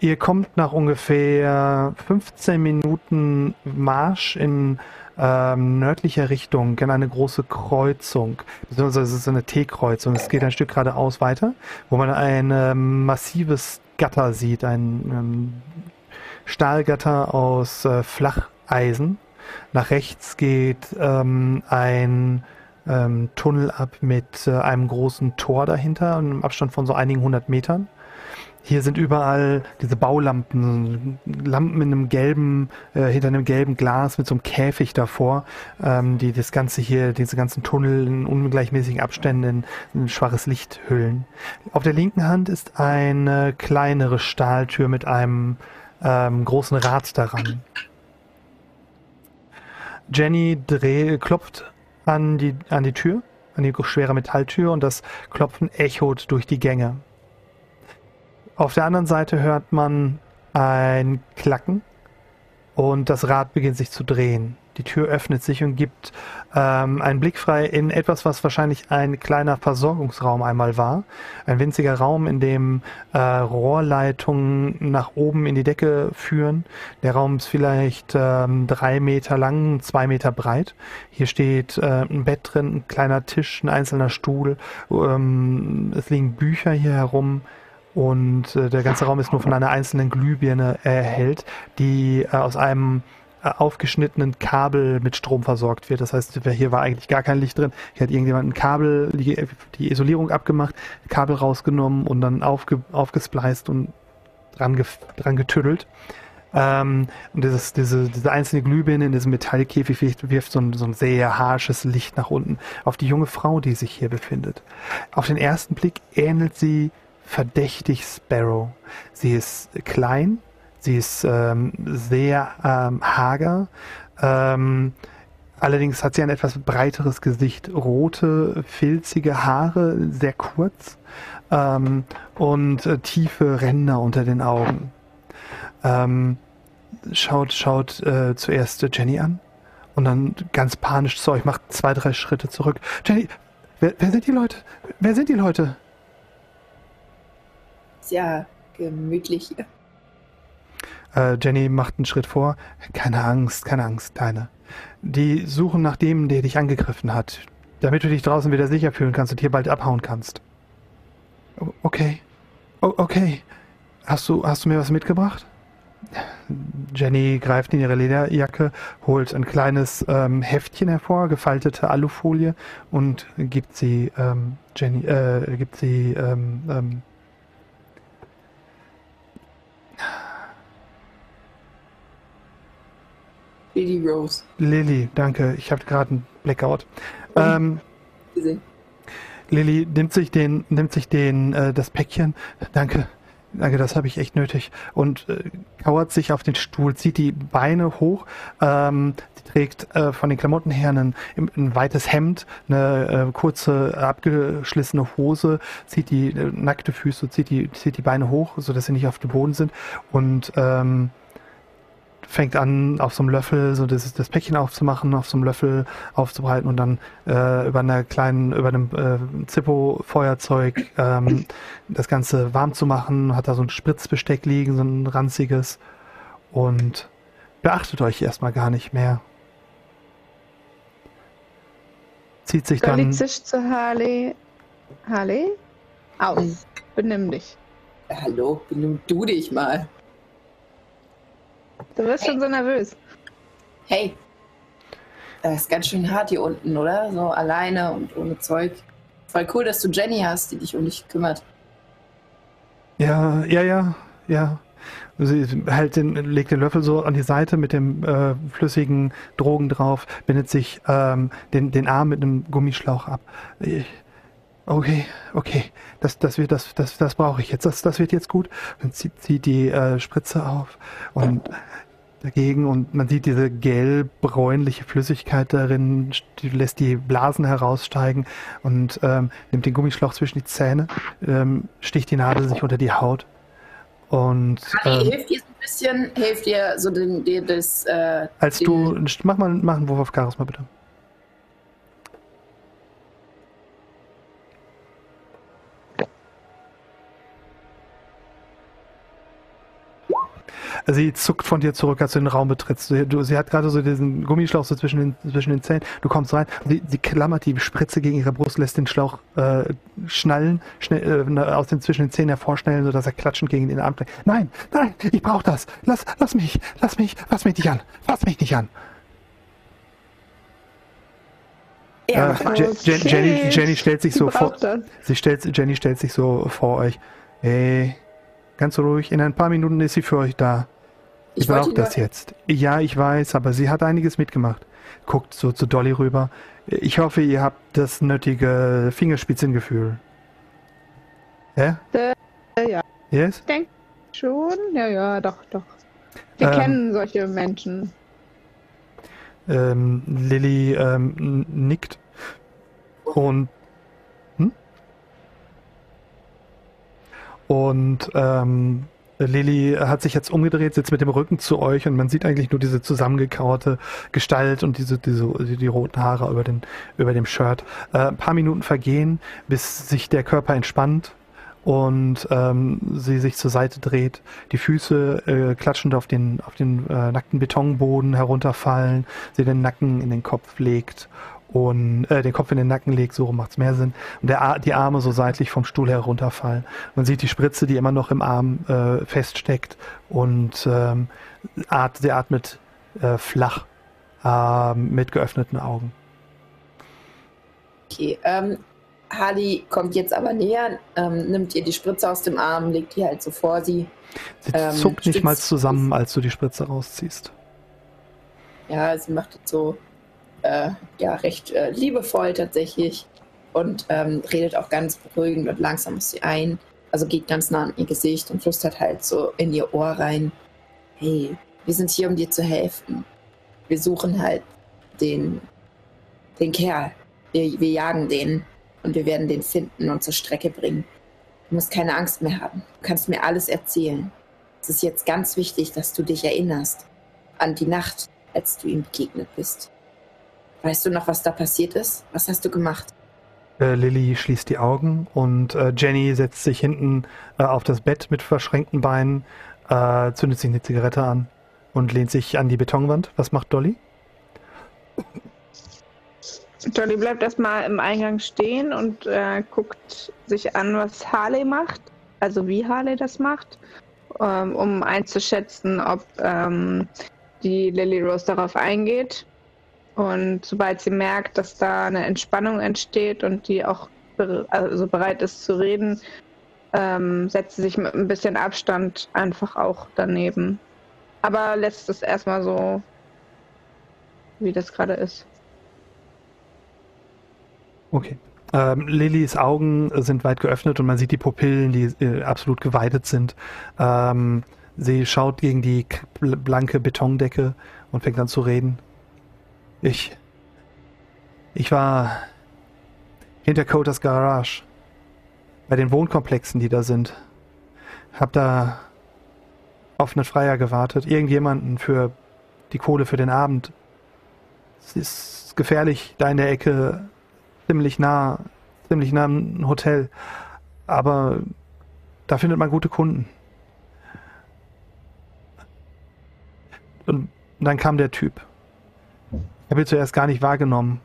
Ihr kommt nach ungefähr 15 Minuten Marsch in ähm, nördlicher Richtung in eine große Kreuzung, beziehungsweise es ist eine T-Kreuzung. Es geht ein Stück geradeaus weiter, wo man ein ähm, massives Gatter sieht, ein ähm, Stahlgatter aus äh, Flacheisen. Nach rechts geht ähm, ein ähm, Tunnel ab mit äh, einem großen Tor dahinter, einem Abstand von so einigen hundert Metern. Hier sind überall diese Baulampen, Lampen in einem gelben, äh, hinter einem gelben Glas mit so einem Käfig davor, ähm, die das Ganze hier, diese ganzen Tunnel in ungleichmäßigen Abständen in, in schwaches Licht hüllen. Auf der linken Hand ist eine kleinere Stahltür mit einem ähm, großen Rad daran. Jenny dreh, klopft an die, an die Tür, an die schwere Metalltür und das Klopfen echot durch die Gänge. Auf der anderen Seite hört man ein Klacken und das Rad beginnt sich zu drehen. Die Tür öffnet sich und gibt ähm, einen Blick frei in etwas, was wahrscheinlich ein kleiner Versorgungsraum einmal war. Ein winziger Raum, in dem äh, Rohrleitungen nach oben in die Decke führen. Der Raum ist vielleicht ähm, drei Meter lang, zwei Meter breit. Hier steht äh, ein Bett drin, ein kleiner Tisch, ein einzelner Stuhl. Ähm, es liegen Bücher hier herum. Und äh, der ganze Raum ist nur von einer einzelnen Glühbirne erhellt, die äh, aus einem äh, aufgeschnittenen Kabel mit Strom versorgt wird. Das heißt, hier war eigentlich gar kein Licht drin. Hier hat irgendjemand ein Kabel, die, die Isolierung abgemacht, Kabel rausgenommen und dann aufge, aufgespleist und dran, dran getüdelt. Ähm, und dieses, diese, diese einzelne Glühbirne in diesem Metallkäfig wirft, wirft so, ein, so ein sehr harsches Licht nach unten auf die junge Frau, die sich hier befindet. Auf den ersten Blick ähnelt sie verdächtig Sparrow. Sie ist klein, sie ist ähm, sehr ähm, hager. Ähm, allerdings hat sie ein etwas breiteres Gesicht, rote, filzige Haare, sehr kurz ähm, und äh, tiefe Ränder unter den Augen. Ähm, schaut schaut äh, zuerst Jenny an und dann ganz panisch zu euch, macht zwei, drei Schritte zurück. Jenny, wer, wer sind die Leute? Wer sind die Leute? Ja gemütlich hier. Äh, Jenny macht einen Schritt vor. Keine Angst, keine Angst, Kleine. Die suchen nach dem, der dich angegriffen hat, damit du dich draußen wieder sicher fühlen kannst und hier bald abhauen kannst. Okay. O okay. Hast du, hast du mir was mitgebracht? Jenny greift in ihre Lederjacke, holt ein kleines ähm, Heftchen hervor, gefaltete Alufolie und gibt sie ähm, Jenny, äh, gibt sie ähm, Lily Rose. Lily, danke. Ich habe gerade einen Blackout. Ähm, Lily nimmt sich den, nimmt sich den, äh, das Päckchen. Danke. Danke, das habe ich echt nötig. Und äh, kauert sich auf den Stuhl, zieht die Beine hoch. Ähm, sie trägt äh, von den Klamotten her ein, ein weites Hemd, eine äh, kurze, abgeschlissene Hose, zieht die äh, nackte Füße, zieht die, zieht die Beine hoch, sodass sie nicht auf dem Boden sind. Und ähm, fängt an, auf so einem Löffel so das, das Päckchen aufzumachen, auf so einem Löffel aufzubreiten und dann äh, über einer kleinen, über einem äh, Zippo-Feuerzeug ähm, das Ganze warm zu machen. Hat da so ein Spritzbesteck liegen, so ein ranziges. Und beachtet euch erstmal gar nicht mehr. Zieht sich dann. Dolly zischt zu Harley. Harley? Aus. Benimm dich. Hallo, benimm du dich mal. Du wirst hey. schon so nervös. Hey, das ist ganz schön hart hier unten, oder? So alleine und ohne Zeug. Voll cool, dass du Jenny hast, die dich um dich kümmert. Ja, ja, ja, ja. Sie hält den, legt den Löffel so an die Seite mit dem äh, flüssigen Drogen drauf, bindet sich ähm, den, den Arm mit einem Gummischlauch ab. Ich, okay, okay, das, das, wird, das, das, das brauche ich jetzt. Das, das wird jetzt gut. Dann zieht, zieht die äh, Spritze auf und dagegen und man sieht diese gelb-bräunliche Flüssigkeit darin, die lässt die Blasen heraussteigen und ähm, nimmt den Gummischlauch zwischen die Zähne, ähm, sticht die Nadel sich unter die Haut und ähm, hilft dir so ein bisschen, hilft dir so den, den das. Äh, als du mach mal, mach einen Wurf auf Charisma bitte. Sie zuckt von dir zurück, als du den Raum betrittst. Sie, du, sie hat gerade so diesen Gummischlauch so zwischen den, zwischen den Zähnen. Du kommst rein, sie, sie klammert die Spritze gegen ihre Brust, lässt den Schlauch äh, schnallen, schnell, äh, aus den zwischen den Zähnen hervorschnellen, sodass er klatschend gegen den Arm trägt. Nein, nein, ich brauch das. Lass, lass mich, lass mich, fass mich nicht an. Fass mich nicht an. Ja, äh, okay. Jenny, Jenny stellt sich so vor. Sie stellt, Jenny stellt sich so vor euch. Hey, Ganz ruhig. In ein paar Minuten ist sie für euch da. Ich, Ich brauche das jetzt. Ja, ich weiß, aber sie hat einiges mitgemacht. Guckt so zu Dolly rüber. Ich hoffe, ihr habt das nötige Fingerspitzengefühl. Ja? Äh, ja. Yes? Schon? Ja, ja, doch, doch. Wir Ähm. kennen solche Menschen. Ähm, Lilly ähm, nickt. Und. Und ähm, Lilly hat sich jetzt umgedreht, sitzt mit dem Rücken zu euch und man sieht eigentlich nur diese zusammengekauerte Gestalt und diese, diese die, roten Haare über, den, über dem Shirt. Äh, ein paar Minuten vergehen, bis sich der Körper entspannt und ähm, sie sich zur Seite dreht, die Füße äh, klatschend auf den, auf den äh, nackten Betonboden herunterfallen, sie den Nacken in den Kopf legt und äh, den Kopf in den Nacken legt, so rum macht's mehr Sinn, und der, die Arme so seitlich vom Stuhl herunterfallen. Man sieht die Spritze, die immer noch im Arm äh, feststeckt und ähm, at, sie atmet äh, flach äh, mit geöffneten Augen. Okay, ähm, Harley kommt jetzt aber näher, ähm, nimmt ihr die Spritze aus dem Arm, legt die halt so vor sie. Sie Ähm, zuckt nicht mal zusammen, als du die Spritze rausziehst. Ja, sie macht es so, äh, ja, recht äh, liebevoll tatsächlich und ähm, redet auch ganz beruhigend und langsam auf sie ein. Also geht ganz nah an ihr Gesicht und flüstert halt so in ihr Ohr rein. Hey, wir sind hier, um dir zu helfen. Wir suchen halt den, den Kerl. Wir, wir jagen den und wir werden den finden und zur Strecke bringen. Du musst keine Angst mehr haben. Du kannst mir alles erzählen. Es ist jetzt ganz wichtig, dass du dich erinnerst an die Nacht, als du ihm begegnet bist. Weißt du noch, was da passiert ist? Was hast du gemacht? Äh, Lilly schließt die Augen und äh, Jenny setzt sich hinten äh, auf das Bett mit verschränkten Beinen, äh, zündet sich eine Zigarette an und lehnt sich an die Betonwand. Was macht Dolly? Dolly bleibt erstmal im Eingang stehen und äh, guckt sich an, was Harley macht. Also wie Harley das macht, ähm, um einzuschätzen, ob ähm, die Lily Rose darauf eingeht. Und sobald sie merkt, dass da eine Entspannung entsteht und die auch be also bereit ist zu reden, ähm, setzt sie sich mit ein bisschen Abstand einfach auch daneben. Aber lässt es erstmal so, wie das gerade ist. Okay. Ähm, Lillys Augen sind weit geöffnet und man sieht die Pupillen, die äh, absolut geweitet sind. Ähm, sie schaut gegen die blanke Betondecke und fängt an zu reden. Ich. Ich war hinter Codas Garage. Bei den Wohnkomplexen, die da sind. Hab da auf einen Freier gewartet. Irgendjemanden für die Kohle für den Abend. Es ist gefährlich, da in der Ecke ziemlich nah, ziemlich nah am Hotel. Aber da findet man gute Kunden. Und dann kam der Typ. Habe ihn zuerst gar nicht wahrgenommen.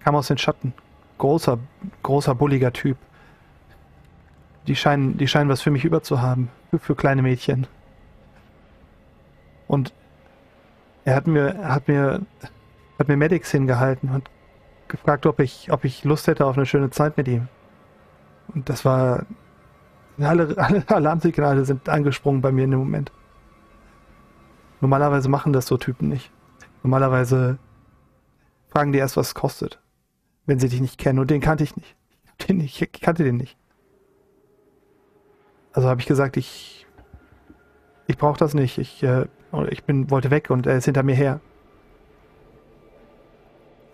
Kam aus den Schatten. Großer, großer, bulliger Typ. Die scheinen, die scheinen was für mich über zu haben. Für, für kleine Mädchen. Und er hat mir, er hat mir, hat mir Medics hingehalten und gefragt, ob ich, ob ich Lust hätte auf eine schöne Zeit mit ihm. Und das war. Alle, alle Alarmsignale sind angesprungen bei mir in dem Moment. Normalerweise machen das so Typen nicht. Normalerweise fragen die erst, was es kostet, wenn sie dich nicht kennen. Und den kannte ich nicht. Den ich kannte den nicht. Also habe ich gesagt, ich, ich brauche das nicht. Ich, äh, ich bin, wollte weg und er ist hinter mir her.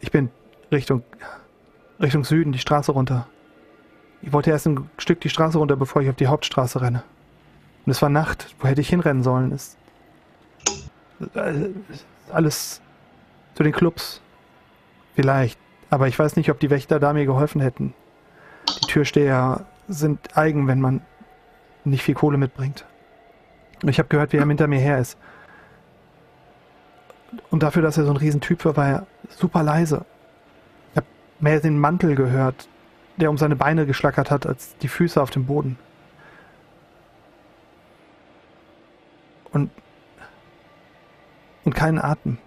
Ich bin Richtung, Richtung Süden, die Straße runter. Ich wollte erst ein Stück die Straße runter, bevor ich auf die Hauptstraße renne. Und es war Nacht. Wo hätte ich hinrennen sollen? Es, äh, alles zu den Clubs. Vielleicht. Aber ich weiß nicht, ob die Wächter da mir geholfen hätten. Die Türsteher sind eigen, wenn man nicht viel Kohle mitbringt. Ich habe gehört, wie er hinter mir her ist. Und dafür, dass er so ein Riesentyp war, war er super leise. Ich habe mehr den Mantel gehört, der um seine Beine geschlackert hat, als die Füße auf dem Boden. Und und keinen Atem.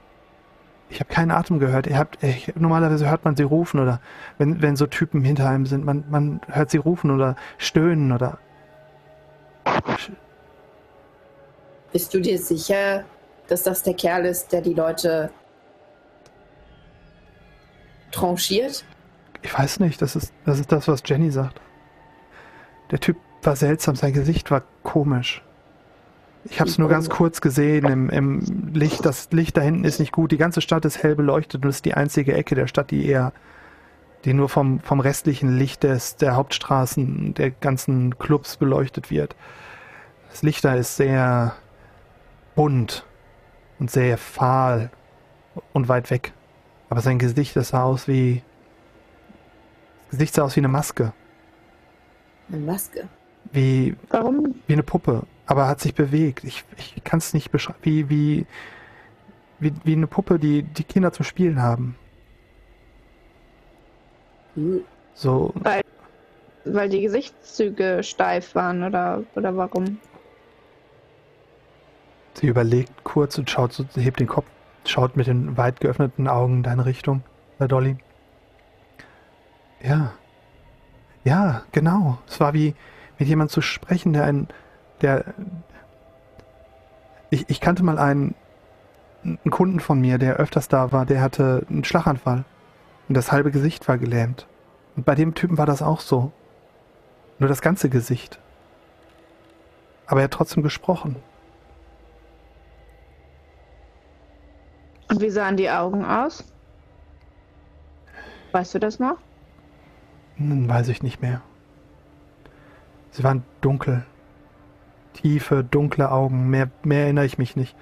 Ich habe keinen Atem gehört. Ihr habt, ich, normalerweise hört man sie rufen oder wenn, wenn so Typen hinter einem sind, man, man hört sie rufen oder stöhnen oder. Bist du dir sicher, dass das der Kerl ist, der die Leute tranchiert? Ich weiß nicht, das ist, das ist das, was Jenny sagt. Der Typ war seltsam, sein Gesicht war komisch. Ich habe es nur ganz kurz gesehen im, im Licht. Das Licht da hinten ist nicht gut. Die ganze Stadt ist hell beleuchtet und ist die einzige Ecke der Stadt, die eher, die nur vom, vom restlichen Licht des, der Hauptstraßen, der ganzen Clubs beleuchtet wird. Das Licht da ist sehr bunt und sehr fahl und weit weg. Aber sein Gesicht, das sah aus wie. Das Gesicht sah aus wie eine Maske. Eine Maske. Wie, Warum? wie eine Puppe. Aber er hat sich bewegt. Ich, ich kann es nicht beschreiben. Wie, wie, wie, wie eine Puppe, die die Kinder zum Spielen haben. So, Weil, weil die Gesichtszüge steif waren oder, oder warum? sie überlegt kurz und schaut hebt den Kopf, schaut mit den weit geöffneten Augen in deine Richtung, Herr Dolly. Ja. Ja, genau. Es war wie mit jemand zu sprechen, der ein, der, ich, ich kannte mal einen, einen Kunden von mir, der öfters da war, der hatte einen Schlaganfall und das halbe Gesicht war gelähmt. Und bei dem Typen war das auch so. Nur das ganze Gesicht. Aber er hat trotzdem gesprochen. Und wie sahen die Augen aus? Weißt du das noch? Hm, weiß ich nicht mehr. Sie waren dunkel. Tiefe, dunkle Augen. Mehr, mehr erinnere ich mich nicht.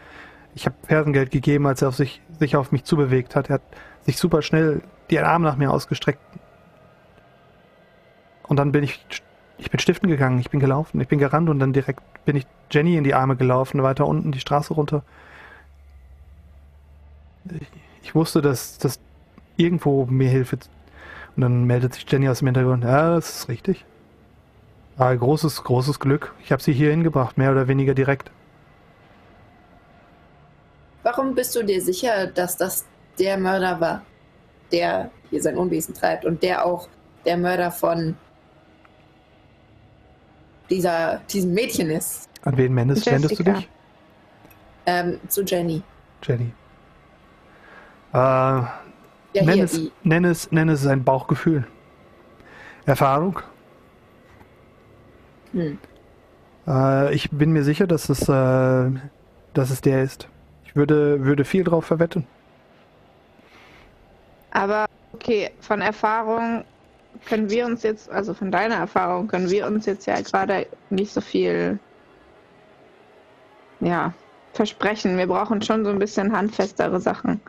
Ich habe Fersengeld gegeben, als er auf sich, sich auf mich zubewegt hat. Er hat sich super schnell die Arme nach mir ausgestreckt. Und dann bin ich, ich bin stiften gegangen, ich bin gelaufen, ich bin gerannt und dann direkt bin ich Jenny in die Arme gelaufen, weiter unten die Straße runter. Ich, ich wusste, dass, dass irgendwo mir Hilfe. Und dann meldet sich Jenny aus dem Hintergrund. Ja, das ist richtig. Ah, großes, großes Glück. Ich habe sie hier hingebracht, mehr oder weniger direkt. Warum bist du dir sicher, dass das der Mörder war, der hier sein Unwesen treibt und der auch der Mörder von dieser, diesem Mädchen ist? An wen wendest, wendest du dich? Ähm, zu Jenny. Jenny. Äh, Ja, nenn, hier, es, nenn, es, nenn es ein Bauchgefühl. Erfahrung. Hm. Äh, ich bin mir sicher, dass es, äh, dass es der ist. Ich würde, würde viel drauf verwetten. Aber okay, von Erfahrung können wir uns jetzt, also von deiner Erfahrung, können wir uns jetzt ja gerade nicht so viel, ja, versprechen. Wir brauchen schon so ein bisschen handfestere Sachen.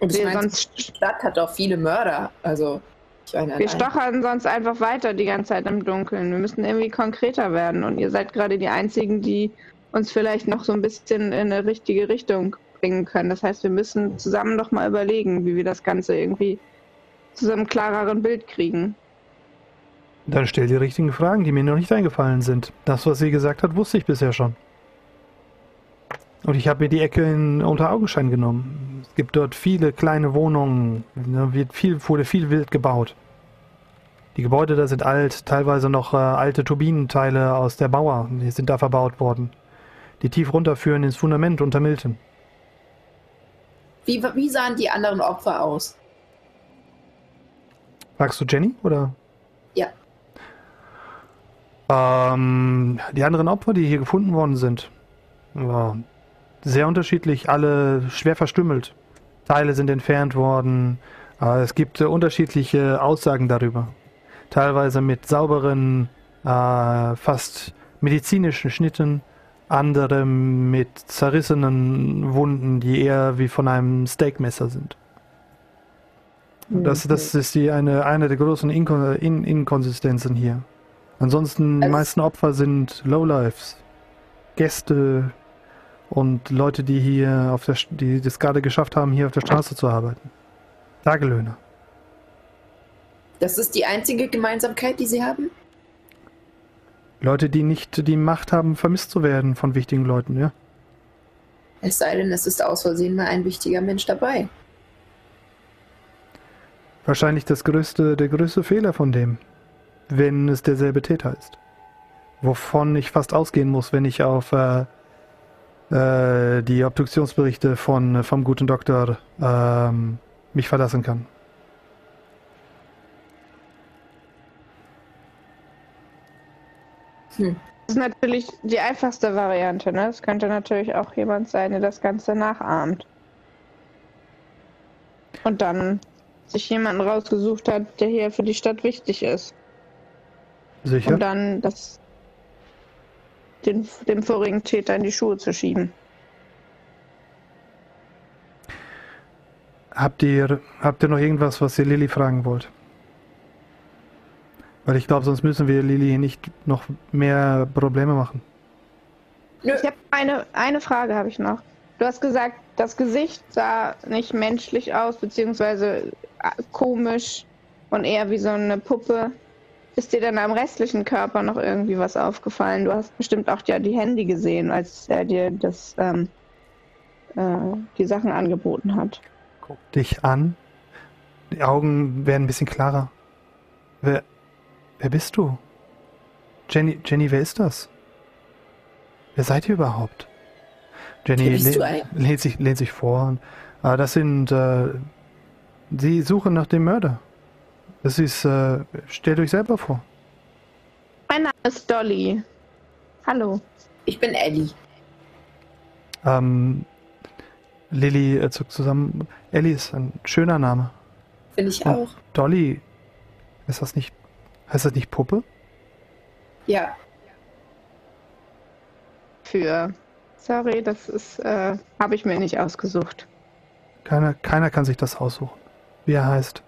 Und ich meine, sonst, die Stadt hat auch viele Mörder. Also, ich meine, wir stochern sonst einfach weiter die ganze Zeit im Dunkeln. Wir müssen irgendwie konkreter werden. Und ihr seid gerade die Einzigen, die uns vielleicht noch so ein bisschen in eine richtige Richtung bringen können. Das heißt, wir müssen zusammen noch mal überlegen, wie wir das Ganze irgendwie zu einem klareren Bild kriegen. Dann stell die richtigen Fragen, die mir noch nicht eingefallen sind. Das, was sie gesagt hat, wusste ich bisher schon. Und ich habe mir die Ecke in, unter Augenschein genommen. Es gibt dort viele kleine Wohnungen. Da wird viel, wurde viel wild gebaut. Die Gebäude da sind alt, teilweise noch äh, alte Turbinenteile aus der Mauer, die sind da verbaut worden. Die tief runterführen ins Fundament unter Milton. Wie, wie sahen die anderen Opfer aus? Fragst du Jenny oder? Ja. Ähm, die anderen Opfer, die hier gefunden worden sind, war sehr unterschiedlich, alle schwer verstümmelt. Teile sind entfernt worden. Äh, es gibt äh, unterschiedliche Aussagen darüber. Teilweise mit sauberen, äh, fast medizinischen Schnitten, andere mit zerrissenen Wunden, die eher wie von einem Steakmesser sind. Das, das ist die eine, eine der großen Inkon In Inkonsistenzen hier. Ansonsten, die Also- meisten Opfer sind Lowlifes, Gäste und Leute, die hier auf der, die das gerade geschafft haben, hier auf der Straße zu arbeiten. Tagelöhner. Das ist die einzige Gemeinsamkeit, die sie haben? Leute, die nicht die Macht haben, vermisst zu werden von wichtigen Leuten, ja. Es sei denn, es ist aus Versehen mal ein wichtiger Mensch dabei. Wahrscheinlich das größte, der größte Fehler von dem, wenn es derselbe Täter ist. wovon ich fast ausgehen muss, wenn ich auf äh, äh, die Obduktionsberichte von vom guten Doktor ähm, mich verlassen kann. Das ist natürlich die einfachste Variante. Ne? Es könnte natürlich auch jemand sein, der das Ganze nachahmt. Und dann sich jemanden rausgesucht hat, der hier für die Stadt wichtig ist. Sicher? Um dann das, den, dem vorigen Täter in die Schuhe zu schieben. Habt ihr, habt ihr noch irgendwas, was ihr Lilly fragen wollt? Weil ich glaube, sonst müssen wir Lilly nicht noch mehr Probleme machen. Ich habe eine, eine Frage habe ich noch. Du hast gesagt, das Gesicht sah nicht menschlich aus, beziehungsweise äh, komisch und eher wie so eine Puppe. Ist dir denn am restlichen Körper noch irgendwie was aufgefallen? Du hast bestimmt auch ja die Hände gesehen, als er dir das ähm, äh, die Sachen angeboten hat. Guck dich an. Die Augen werden ein bisschen klarer. Wer, wer bist du? Jenny, Jenny, wer ist das? Wer seid ihr überhaupt? Jenny eigentlich? lehnt, sich, lehnt sich vor. Und, äh, das sind. Äh, sie suchen nach dem Mörder. Das ist. Äh, stellt euch selber vor. Mein Name ist Dolly. Hallo. Ich bin Ellie. Ähm, Lilly äh, zuckt zusammen. Ellie ist ein schöner Name. Finde ich Und auch. Dolly. Ist das nicht. Heißt das nicht Puppe? Ja. Für. Sorry, das ist, äh, habe ich mir nicht ausgesucht. Keiner, keiner kann sich das aussuchen. Wie er heißt.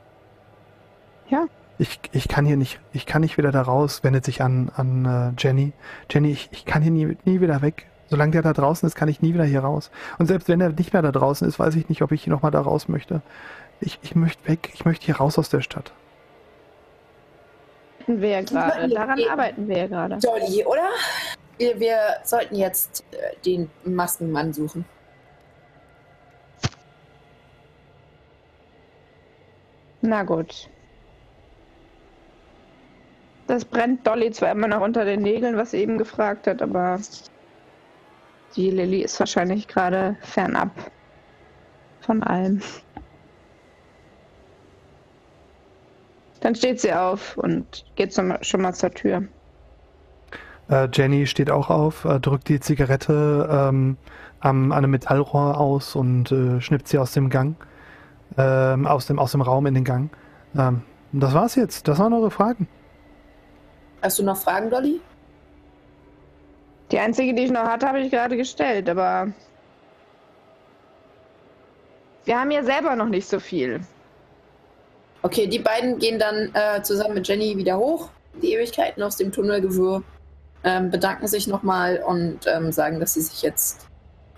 Ja. Ich, ich kann hier nicht, ich kann nicht wieder da raus, wendet sich an, an äh, Jenny. Jenny, ich, ich kann hier nie, nie wieder weg. Solange der da draußen ist, kann ich nie wieder hier raus. Und selbst wenn er nicht mehr da draußen ist, weiß ich nicht, ob ich nochmal da raus möchte. Ich, ich möchte weg, ich möchte hier raus aus der Stadt. Arbeiten wir ja gerade. Daran arbeiten wir ja gerade. Dolly, oder? Wir, wir sollten jetzt äh, den Maskenmann suchen. Na gut. Das brennt Dolly zwar immer noch unter den Nägeln, was sie eben gefragt hat, aber die Lilly ist wahrscheinlich gerade fernab von allem. Dann steht sie auf und geht zum, schon mal zur Tür. Äh, Jenny steht auch auf, äh, drückt die Zigarette ähm, am, an einem Metallrohr aus und äh, schnippt sie aus dem Gang, ähm, aus, dem, aus dem Raum in den Gang. Ähm, das war's jetzt. Das waren eure Fragen. Hast du noch Fragen, Dolly? Die einzige, die ich noch hatte, habe ich gerade gestellt, aber wir haben ja selber noch nicht so viel. Okay, die beiden gehen dann äh, zusammen mit Jenny wieder hoch, die Ewigkeiten aus dem Tunnelgewirr, ähm, bedanken sich nochmal und ähm, sagen, dass sie sich jetzt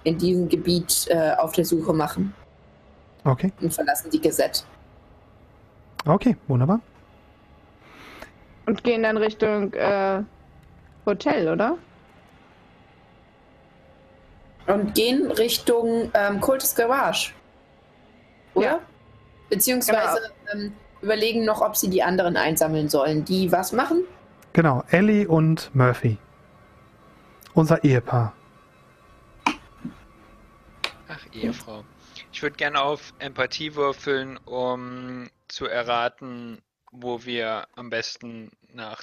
in diesem Gebiet äh, auf der Suche machen Okay, und verlassen die Gazette. okay, wunderbar. Und gehen dann Richtung äh, Hotel, oder? Und gehen Richtung ähm, Cultus Garage. Oder? Ja. Beziehungsweise ähm, überlegen noch, ob sie die anderen einsammeln sollen. Die was machen? Genau, Ellie und Murphy. Unser Ehepaar. Ach, Ehefrau. Ich würde gerne auf Empathie würfeln, um zu erraten, wo wir am besten nach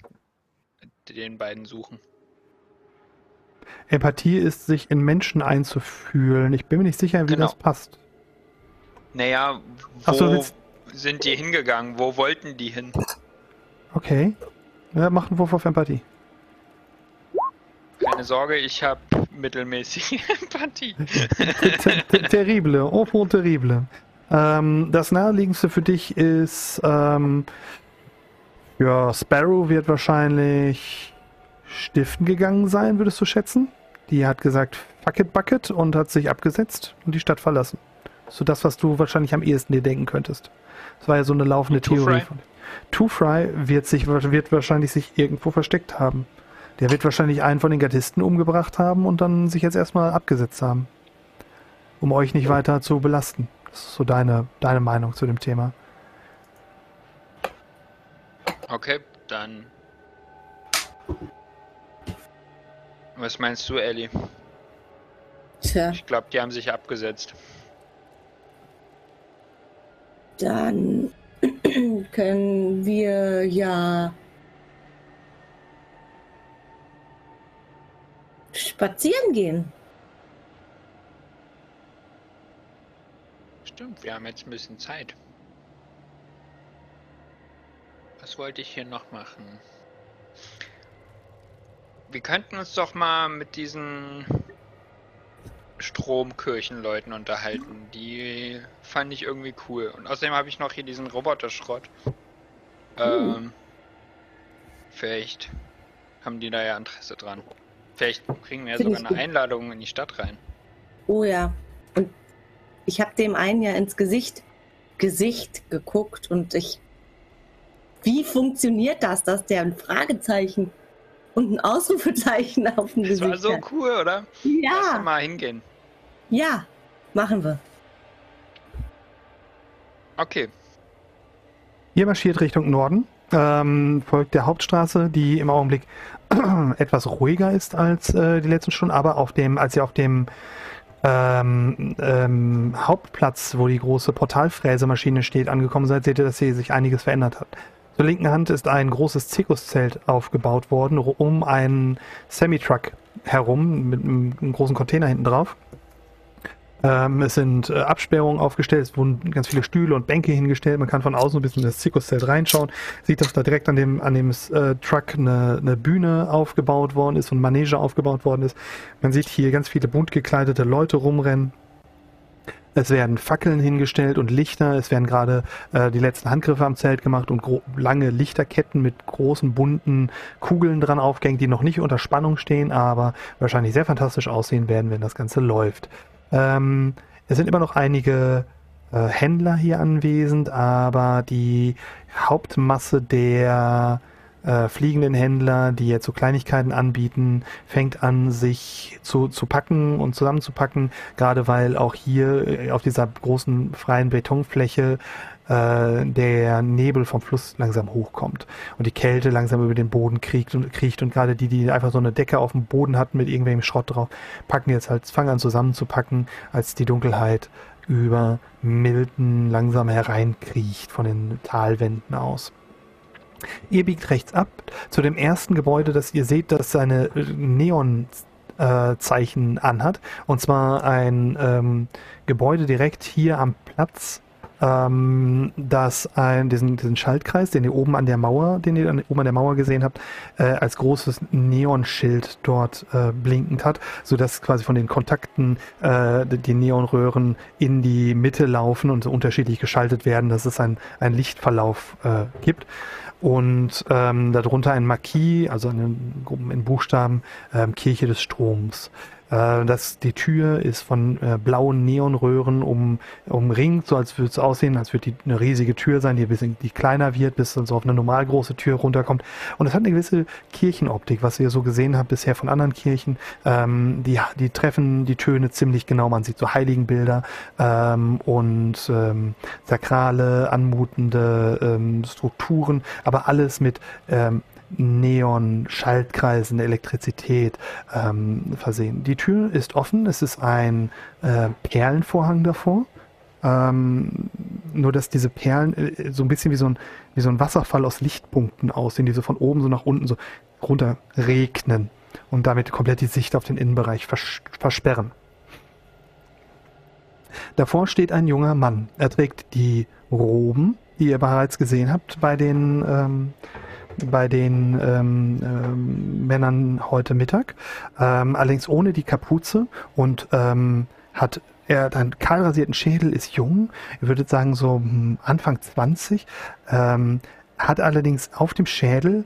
den beiden suchen. Empathie ist, sich in Menschen einzufühlen. Ich bin mir nicht sicher, wie Genau. das passt. Naja, wo so, sind die hingegangen? Wo wollten die hin? Okay. Ja, mach einen Wurf auf Empathie. Keine Sorge, ich habe mittelmäßige Empathie. Ter- ter- terrible, enfant terrible. Ähm, das naheliegendste für dich ist, ähm, ja, Sparrow wird wahrscheinlich stiften gegangen sein, würdest du schätzen? Die hat gesagt, fuck it, bucket und hat sich abgesetzt und die Stadt verlassen. So das, was du wahrscheinlich am ehesten dir denken könntest. Das war ja so eine laufende Two Theorie. Fry? Von Two Fry wird, sich, wird wahrscheinlich sich irgendwo versteckt haben. Der wird wahrscheinlich einen von den Gardisten umgebracht haben und dann sich jetzt erstmal abgesetzt haben. Um euch nicht weiter zu belasten. Das ist so deine, deine Meinung zu dem Thema. Okay, dann Was meinst du, Ellie? Tja, Ich glaube, die haben sich abgesetzt. Dann können wir ja spazieren gehen. Stimmt, wir haben jetzt ein bisschen Zeit. Was wollte ich hier noch machen? Wir könnten uns doch mal mit diesen Stromkirchenleuten unterhalten. Die fand ich irgendwie cool. Und außerdem habe ich noch hier diesen Roboterschrott. Ähm, vielleicht haben die da ja Interesse dran. Vielleicht kriegen wir ja sogar eine gut. Einladung in die Stadt rein. Oh ja. Und ich habe dem einen ja ins Gesicht, Gesicht geguckt und ich. Wie funktioniert das, dass der ein Fragezeichen und ein Ausrufezeichen auf dem Das Gesicht war so hat? cool, oder? Lass Ja, mal hingehen. ja, machen wir. Okay. Ihr marschiert Richtung Norden, ähm, folgt der Hauptstraße, die im Augenblick etwas ruhiger ist als äh, die letzten Stunden, aber auf dem, als ihr auf dem ähm, ähm, Hauptplatz, wo die große Portalfräsemaschine steht, angekommen seid, seht ihr, dass hier sich einiges verändert hat. Zur linken Hand ist ein großes Zirkuszelt aufgebaut worden, um einen Semi-Truck herum, mit einem, einem großen Container hinten drauf. Ähm, es sind äh, Absperrungen aufgestellt, es wurden ganz viele Stühle und Bänke hingestellt. Man kann von außen ein bisschen in das Zirkuszelt reinschauen. Sieht, dass da direkt an dem, an dem äh, Truck eine, eine Bühne aufgebaut worden ist und Manege aufgebaut worden ist. Man sieht hier ganz viele bunt gekleidete Leute rumrennen. Es werden Fackeln hingestellt und Lichter. Es werden gerade äh, die letzten Handgriffe am Zelt gemacht und lange Lichterketten mit großen bunten Kugeln dran aufgehängt, die noch nicht unter Spannung stehen, aber wahrscheinlich sehr fantastisch aussehen werden, wenn das Ganze läuft. Ähm, es sind immer noch einige äh, Händler hier anwesend, aber die Hauptmasse der äh, fliegenden Händler, die jetzt so Kleinigkeiten anbieten, fängt an, sich zu, zu packen und zusammenzupacken, gerade weil auch hier äh, auf dieser großen freien Betonfläche äh, der Nebel vom Fluss langsam hochkommt und die Kälte langsam über den Boden kriegt und kriecht und gerade die, die einfach so eine Decke auf dem Boden hatten mit irgendwelchem Schrott drauf, packen jetzt halt, fangen an zusammenzupacken, als die Dunkelheit über Milton langsam hereinkriecht von den Talwänden aus. Ihr biegt rechts ab zu dem ersten Gebäude, das ihr seht, das seine Neon äh, Zeichen anhat. Und zwar ein ähm, Gebäude direkt hier am Platz, ähm, das ein, diesen, diesen Schaltkreis, den ihr oben an der Mauer, den ihr oben an der Mauer gesehen habt, äh, als großes Neonschild dort äh, blinkend hat, sodass quasi von den Kontakten äh, die Neonröhren in die Mitte laufen und so unterschiedlich geschaltet werden, dass es ein, ein Lichtverlauf äh, gibt und ähm, darunter ein Marquis, also eine, in Buchstaben ähm, Kirche des Stroms. Äh, das, die Tür ist von äh, blauen Neonröhren um, umringt, so als würde es aussehen, als würde die eine riesige Tür sein, die ein bisschen die kleiner wird, bis dann so auf eine normal große Tür runterkommt. Und es hat eine gewisse Kirchenoptik, was ihr so gesehen habt bisher von anderen Kirchen. Ähm, die, die treffen die Töne ziemlich genau. Man sieht so Heiligenbilder ähm, und ähm, sakrale, anmutende ähm, Strukturen, aber alles mit ähm, Neon, Schaltkreisen, Elektrizität ähm, versehen. Die Tür ist offen, es ist ein äh, Perlenvorhang davor. Ähm, nur dass diese Perlen äh, so ein bisschen wie so ein, wie so ein Wasserfall aus Lichtpunkten aussehen, die so von oben so nach unten so runter regnen und damit komplett die Sicht auf den Innenbereich vers versperren. Davor steht ein junger Mann. Er trägt die Roben, die ihr bereits gesehen habt bei den ähm, bei den ähm, ähm, Männern heute Mittag, ähm, allerdings ohne die Kapuze und ähm, hat er hat einen kahl rasierten Schädel, ist jung, ich würde sagen so hm, Anfang 20, ähm, hat allerdings auf dem Schädel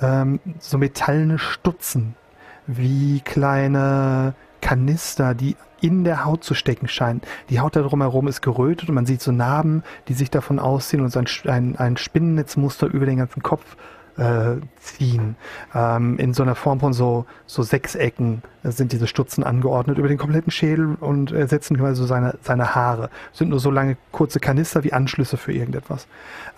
ähm, so metallene Stutzen, wie kleine Kanister, die in der Haut zu stecken scheinen. Die Haut da drumherum ist gerötet und man sieht so Narben, die sich davon ausziehen und so ein, ein, ein Spinnennetzmuster über den ganzen Kopf äh, ziehen. Ähm, in so einer Form von so, so Sechsecken sind diese Stutzen angeordnet über den kompletten Schädel und ersetzen quasi so seine, seine Haare. Sind nur so lange kurze Kanister wie Anschlüsse für irgendetwas.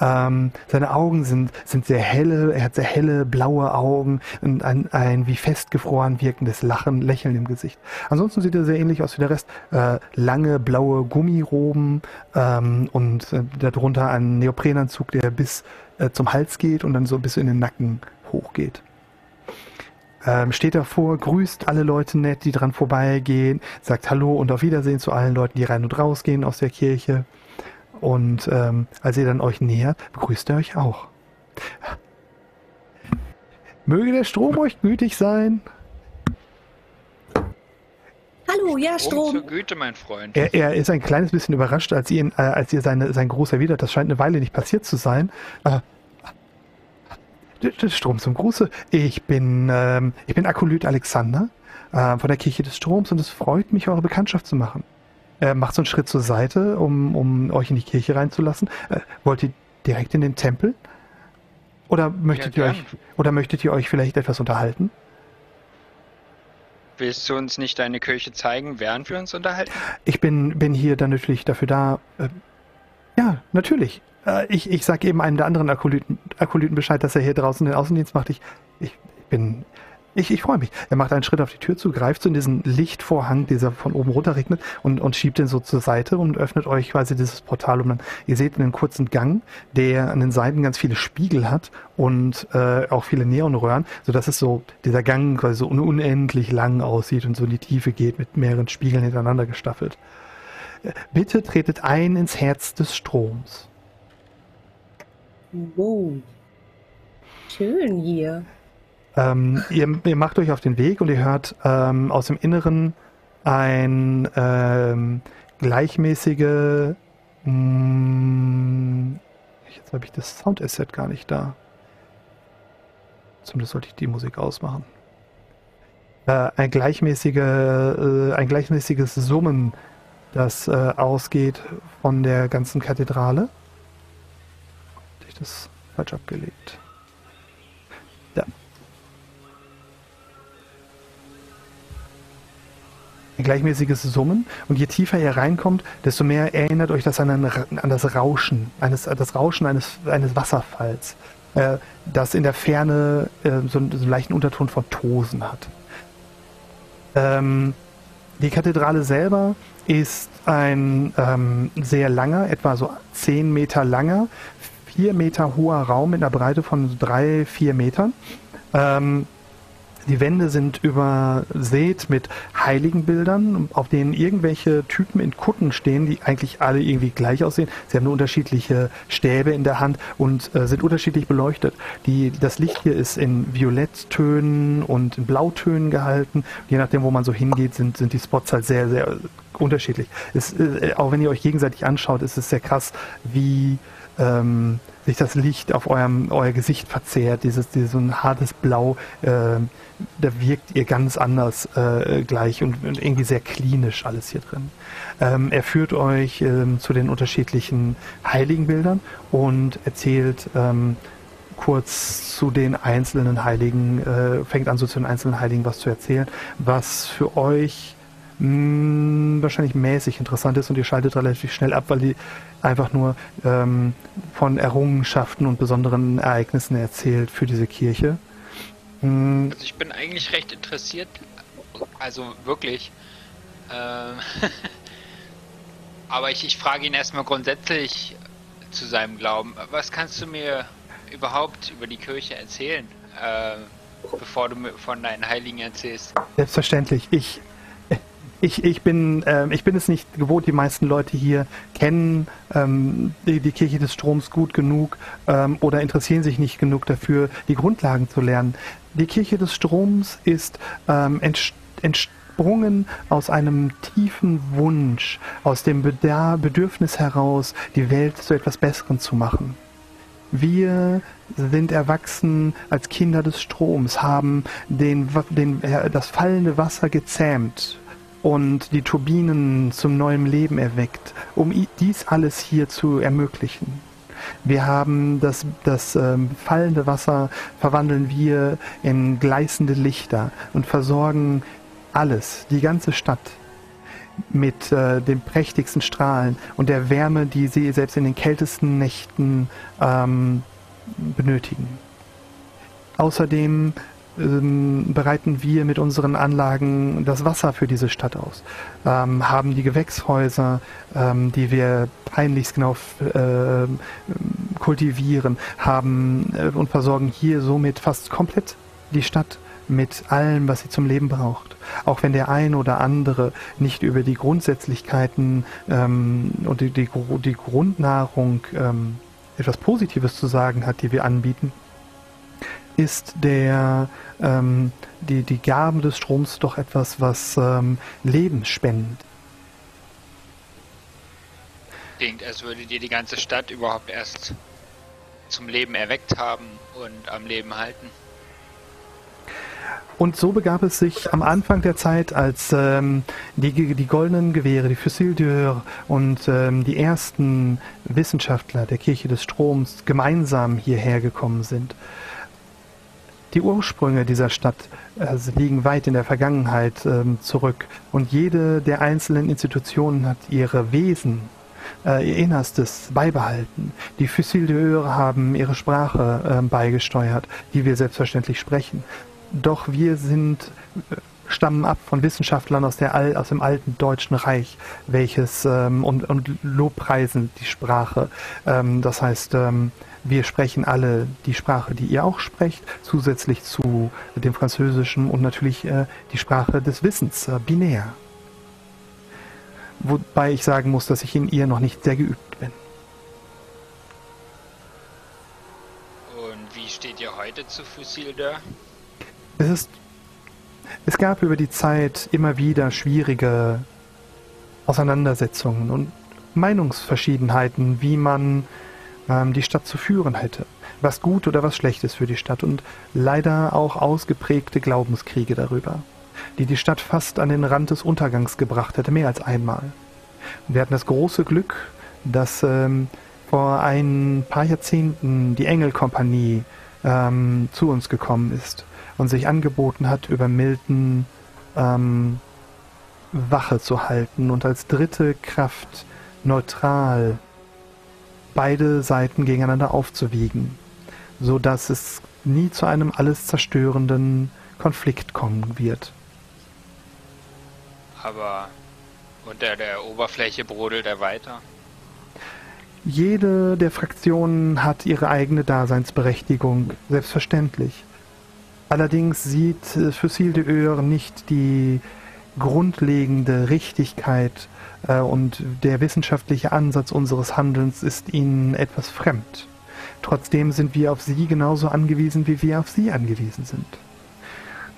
Ähm, seine Augen sind, sind sehr helle, er hat sehr helle, blaue Augen und ein, ein wie festgefroren wirkendes Lachen, Lächeln im Gesicht. Ansonsten sieht er sehr ähnlich aus wie der Rest. Äh, lange, blaue Gummiroben ähm, und äh, darunter ein Neoprenanzug, der bis äh, zum Hals geht und dann so bis in den Nacken hochgeht ähm, steht davor, grüßt alle Leute nett, die dran vorbeigehen, sagt Hallo und auf Wiedersehen zu allen Leuten, die rein und raus gehen aus der Kirche. Und ähm, als ihr dann euch nähert, begrüßt er euch auch. Möge der Strom euch gütig sein. Hallo, ja, Strom zur Strom. Güte, mein Freund. Er, er ist ein kleines bisschen überrascht, als ihr, ihn, äh, als ihr seine, sein Groß erwidert. Das scheint eine Weile nicht passiert zu sein. Äh, d- Strom zum Gruße. Ich bin, ähm, ich bin Akolyt Alexander äh, von der Kirche des Stroms und es freut mich, eure Bekanntschaft zu machen. Er macht so einen Schritt zur Seite, um, um euch in die Kirche reinzulassen. Äh, wollt ihr direkt in den Tempel? Oder möchtet Ja, ihr euch, oder möchtet ihr euch vielleicht etwas unterhalten? Willst du uns nicht deine Kirche zeigen, während wir uns unterhalten? Ich bin, bin hier dann natürlich dafür da. Äh, ja, natürlich. Äh, ich ich sage eben einem der anderen Akolyten, Akolyten Bescheid, dass er hier draußen den Außendienst macht. Ich, ich bin. Ich, ich freue mich. Er macht einen Schritt auf die Tür zu, greift so in diesen Lichtvorhang, dieser von oben runter regnet, und, und schiebt den so zur Seite und öffnet euch quasi dieses Portal. Und dann, ihr seht einen kurzen Gang, der an den Seiten ganz viele Spiegel hat und äh, auch viele Neonröhren, sodass es so, dieser Gang quasi so un unendlich lang aussieht und so in die Tiefe geht mit mehreren Spiegeln hintereinander gestaffelt. Bitte tretet ein ins Herz des Stroms. Wow. Schön hier. Ähm, ihr, ihr macht euch auf den Weg und ihr hört ähm, aus dem Inneren ein ähm, gleichmäßige. Mh, jetzt habe ich das Soundasset gar nicht da. Zumindest sollte ich die Musik ausmachen. Äh, ein, gleichmäßige, äh, ein gleichmäßiges Summen, das äh, ausgeht von der ganzen Kathedrale. Hatte ich das falsch abgelegt? Gleichmäßiges Summen und je tiefer ihr reinkommt, desto mehr erinnert euch das an, ein, an das Rauschen, eines, das Rauschen eines, eines Wasserfalls, äh, das in der Ferne äh, so, einen- so einen leichten Unterton von Tosen hat. Ähm, die Kathedrale selber ist ein ähm, sehr langer, etwa so 10 Meter langer, 4 Meter hoher Raum mit einer Breite von 3, 4 Metern. Ähm, die Wände sind übersät mit Heiligenbildern, auf denen irgendwelche Typen in Kutten stehen, die eigentlich alle irgendwie gleich aussehen. Sie haben nur unterschiedliche Stäbe in der Hand und äh, sind unterschiedlich beleuchtet. Die, das Licht hier ist in Violetttönen und in Blautönen gehalten. Je nachdem, wo man so hingeht, sind, sind die Spots halt sehr, sehr unterschiedlich. Es, äh, auch wenn ihr euch gegenseitig anschaut, ist es sehr krass, wie ähm, sich das Licht auf eurem euer Gesicht verzehrt, dieses, dieses so ein hartes Blau, ähm, da wirkt ihr ganz anders äh, gleich und, und irgendwie sehr klinisch alles hier drin. Ähm, er führt euch ähm, zu den unterschiedlichen Heiligenbildern und erzählt ähm, kurz zu den einzelnen Heiligen, äh, fängt an so zu den einzelnen Heiligen was zu erzählen, was für euch mh, wahrscheinlich mäßig interessant ist und ihr schaltet relativ schnell ab, weil die einfach nur ähm, von Errungenschaften und besonderen Ereignissen erzählt für diese Kirche. Mh, Also ich bin eigentlich recht interessiert, also wirklich. Ähm, aber ich, ich frage ihn erstmal grundsätzlich zu seinem Glauben. Was kannst du mir überhaupt über die Kirche erzählen, äh, bevor du mir von deinen Heiligen erzählst? Selbstverständlich. Ich, ich, ich, bin, ähm, ich bin es nicht gewohnt, die meisten Leute hier kennen ähm, die, die Kirche des Stroms gut genug ähm, oder interessieren sich nicht genug dafür, die Grundlagen zu lernen. Die Kirche des Stroms ist ähm, entsprungen aus einem tiefen Wunsch, aus dem Bedürfnis heraus, die Welt zu etwas Besserem zu machen. Wir sind erwachsen als Kinder des Stroms, haben den, den, äh, das fallende Wasser gezähmt und die Turbinen zum neuen Leben erweckt, um dies alles hier zu ermöglichen. Wir haben das, das ähm, fallende Wasser verwandeln wir in gleißende Lichter und versorgen alles, die ganze Stadt mit äh, den prächtigsten Strahlen und der Wärme, die sie selbst in den kältesten Nächten ähm, benötigen. Außerdem ähm, bereiten wir mit unseren Anlagen das Wasser für diese Stadt aus, ähm, haben die Gewächshäuser, ähm, die wir peinlichst genau äh, kultivieren, haben äh, und versorgen hier somit fast komplett die Stadt mit allem, was sie zum Leben braucht. Auch wenn der ein oder andere nicht über die Grundsätzlichkeiten ähm, und die, die, die Grundnahrung ähm, etwas Positives zu sagen hat, die wir anbieten, ist der ähm, die, die Gaben des Stroms doch etwas, was ähm, Leben spendet. Klingt, als würdet ihr die ganze Stadt überhaupt erst zum Leben erweckt haben und am Leben halten. Und so begab es sich am Anfang der Zeit, als ähm, die, die goldenen Gewehre, die Fusils d'Or und ähm, die ersten Wissenschaftler der Kirche des Stroms gemeinsam hierher gekommen sind. Die Ursprünge dieser Stadt äh, liegen weit in der Vergangenheit äh, zurück und jede der einzelnen Institutionen hat ihre Wesen, äh, ihr Innerstes beibehalten. Die Fusils d'Or haben ihre Sprache äh, beigesteuert, die wir selbstverständlich sprechen. Doch wir sind äh, stammen ab von Wissenschaftlern aus, der aus dem alten Deutschen Reich, welches ähm, und, und lobpreisen die Sprache. Ähm, das heißt, ähm, wir sprechen alle die Sprache, die ihr auch sprecht, zusätzlich zu dem Französischen und natürlich äh, die Sprache des Wissens, äh, binär. Wobei ich sagen muss, dass ich in ihr noch nicht sehr geübt bin. Und wie steht ihr heute zu Fussilder? Es ist. Es gab über die Zeit immer wieder schwierige Auseinandersetzungen und Meinungsverschiedenheiten, wie man ähm, die Stadt zu führen hätte. Was gut oder was schlecht ist für die Stadt und leider auch ausgeprägte Glaubenskriege darüber, die die Stadt fast an den Rand des Untergangs gebracht hätte, mehr als einmal. Wir hatten das große Glück, dass ähm, vor ein paar Jahrzehnten die Engelkompanie ähm, zu uns gekommen ist und sich angeboten hat, über Milton ähm, Wache zu halten und als dritte Kraft neutral beide Seiten gegeneinander aufzuwiegen, so dass es nie zu einem alles zerstörenden Konflikt kommen wird. Aber unter der Oberfläche brodelt er weiter. Jede der Fraktionen hat ihre eigene Daseinsberechtigung, selbstverständlich. Allerdings sieht äh, Fossil de Eur nicht die grundlegende Richtigkeit und der wissenschaftliche Ansatz unseres Handelns ist ihnen etwas fremd. Trotzdem sind wir auf sie genauso angewiesen, wie wir auf sie angewiesen sind.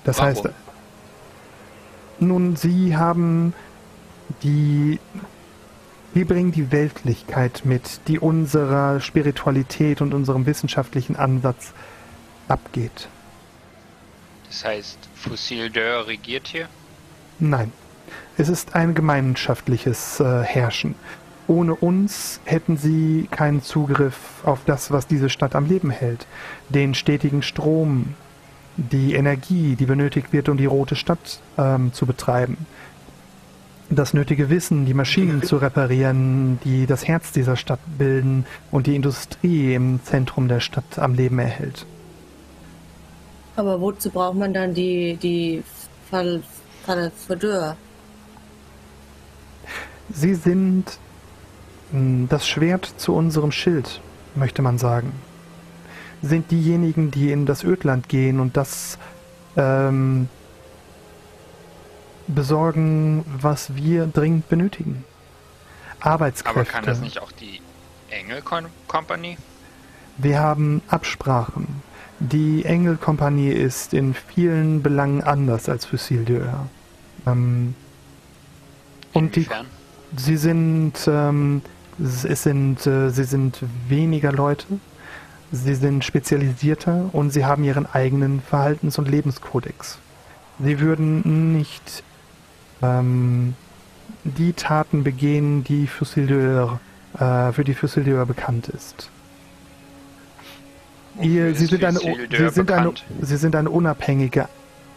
Das Warum? heißt, nun, sie haben die wir bringen die Weltlichkeit mit, die unserer Spiritualität und unserem wissenschaftlichen Ansatz abgeht. Das heißt, Fossil d'Or regiert hier? Nein, es ist ein gemeinschaftliches äh, Herrschen. Ohne uns hätten sie keinen Zugriff auf das, was diese Stadt am Leben hält. Den stetigen Strom, die Energie, die benötigt wird, um die rote Stadt ähm, zu betreiben. Das nötige Wissen, die Maschinen zu reparieren, die das Herz dieser Stadt bilden und die Industrie im Zentrum der Stadt am Leben erhält. Aber wozu braucht man dann die, die Fall, Fall Verdeur? Sie sind mh, das Schwert zu unserem Schild, möchte man sagen. Sind diejenigen, die in das Ödland gehen und das ähm, besorgen, was wir dringend benötigen. Arbeitskräfte. Aber kann das nicht auch die Engel Company? Wir haben Absprachen. Die Engelkompanie ist in vielen Belangen anders als Fussil d'Or. Ähm, und die, Inwiefern? Sie sind, ähm, es sind, äh, sie sind weniger Leute. Sie sind spezialisierter und sie haben ihren eigenen Verhaltens- und Lebenskodex. Sie würden nicht ähm, die Taten begehen, die Fussil d'Or, äh, für die Fussil d'Or bekannt ist. Ihr, sie, sind eine, sie, sind eine, sie sind eine unabhängige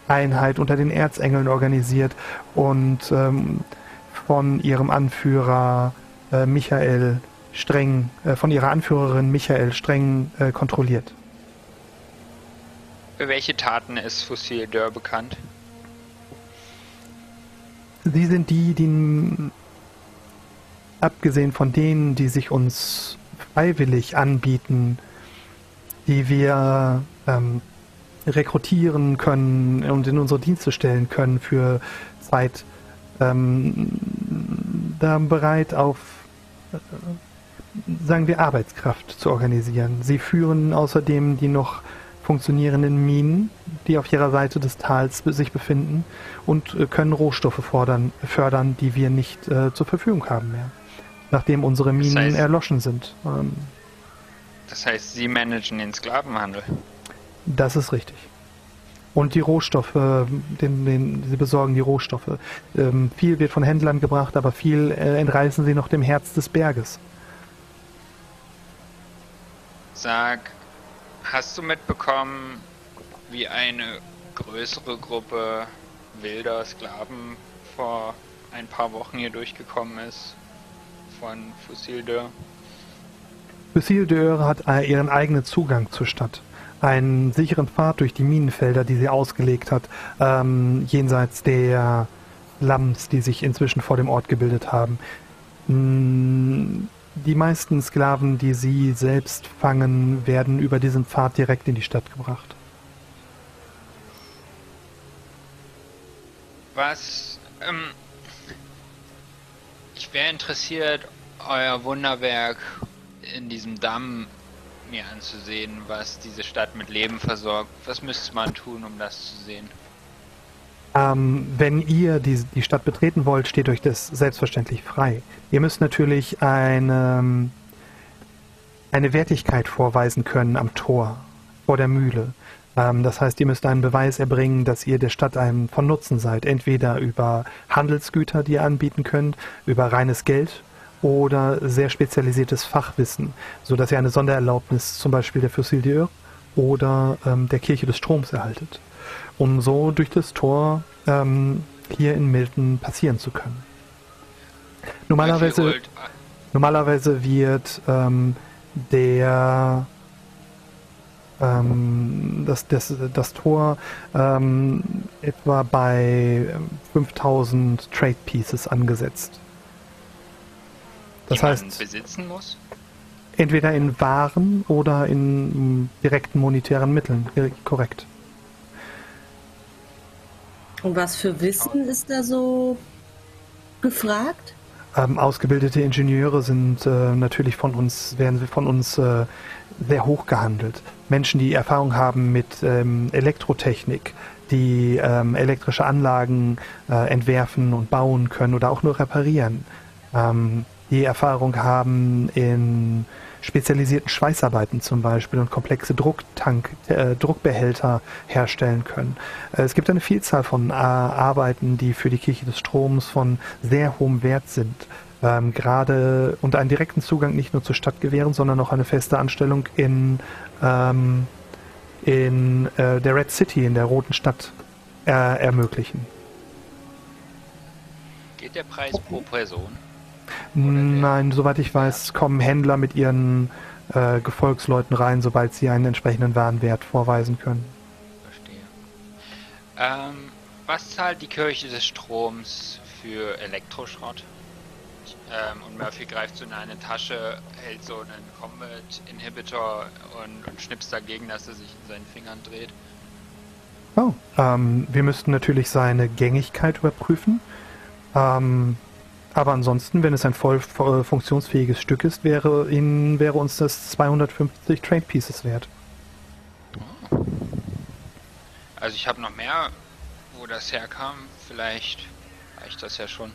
Einheit unter den Erzengeln organisiert und ähm, von ihrem Anführer äh, Michael streng, äh, von ihrer Anführerin Michael streng äh, kontrolliert. Für welche Taten ist Fossil Dörr bekannt? Sie sind die, die abgesehen von denen, die sich uns freiwillig anbieten, die wir ähm, rekrutieren können und in unsere Dienste stellen können für Zeit, ähm, da bereit auf, äh, sagen wir, Arbeitskraft zu organisieren. Sie führen außerdem die noch funktionierenden Minen, die auf ihrer Seite des Tals sich befinden und äh, können Rohstoffe fordern, fördern, die wir nicht äh, zur Verfügung haben mehr, nachdem unsere Das Minen heißt- erloschen sind. Ähm, Das heißt, Sie managen den Sklavenhandel. das ist richtig. Und die Rohstoffe, den, den, sie besorgen die Rohstoffe. Ähm, viel wird von Händlern gebracht, aber viel äh, entreißen sie noch dem Herz des Berges. Sag, hast du mitbekommen, wie eine größere Gruppe wilder Sklaven vor ein paar Wochen hier durchgekommen ist? Von Fossil Dörr? De Eure hat äh, ihren eigenen Zugang zur Stadt. Einen sicheren Pfad durch die Minenfelder, die sie ausgelegt hat, ähm, jenseits der Lamms, die sich inzwischen vor dem Ort gebildet haben. Mm, Die meisten Sklaven, die sie selbst fangen, werden über diesen Pfad direkt in die Stadt gebracht. Was, ähm, ich wäre interessiert, euer Wunderwerk in diesem Damm mir anzusehen, was diese Stadt mit Leben versorgt. Was müsste man tun, um das zu sehen? Ähm, wenn ihr die, die Stadt betreten wollt, steht euch das selbstverständlich frei. Ihr müsst natürlich eine, eine Wertigkeit vorweisen können am Tor, vor der Mühle. Ähm, das heißt, ihr müsst einen Beweis erbringen, dass ihr der Stadt einem von Nutzen seid. Entweder über Handelsgüter, die ihr anbieten könnt, über reines Geld oder sehr spezialisiertes Fachwissen, sodass ihr eine Sondererlaubnis zum Beispiel der Fossil d'Eur oder ähm, der Kirche des Stroms erhaltet um so durch das Tor ähm, hier in Milton passieren zu können. Normalerweise, normalerweise wird ähm, der ähm, das, das, das Tor ähm, etwa bei ähm, 5000 Trade Pieces angesetzt. Das man heißt, besitzen muss? entweder in Waren oder in direkten monetären Mitteln. Korrekt. Und was für Wissen ist da so gefragt? Ähm, ausgebildete Ingenieure sind äh, natürlich von uns, werden sie von uns äh, sehr hoch gehandelt. Menschen, die Erfahrung haben mit ähm, Elektrotechnik, die ähm, elektrische Anlagen äh, entwerfen und bauen können oder auch nur reparieren. Ähm, die Erfahrung haben in spezialisierten Schweißarbeiten zum Beispiel und komplexe Drucktank, äh, Druckbehälter herstellen können. Äh, es gibt eine Vielzahl von äh, Arbeiten, die für die Kirche des Stroms von sehr hohem Wert sind. Ähm, gerade und einen direkten Zugang nicht nur zur Stadt gewähren, sondern auch eine feste Anstellung in, ähm, in äh, der Red City, in der Roten Stadt, äh, ermöglichen. Geht der Preis pro Person? Nein, soweit ich weiß, kommen Händler mit ihren äh, Gefolgsleuten rein, sobald sie einen entsprechenden Warenwert vorweisen können. Verstehe. Ähm, was zahlt die Kirche des Stroms für Elektroschrott? Ähm, und Murphy greift so in eine Tasche, hält so einen Combat Inhibitor und, und schnipst dagegen, dass er sich in seinen Fingern dreht. Oh, ähm, wir müssten natürlich seine Gängigkeit überprüfen. Ähm, aber ansonsten, wenn es ein voll fu- funktionsfähiges Stück ist, wäre, Ihnen, wäre uns das 250 Trade Pieces wert. Also ich habe noch mehr, wo das herkam. Vielleicht reicht das ja schon.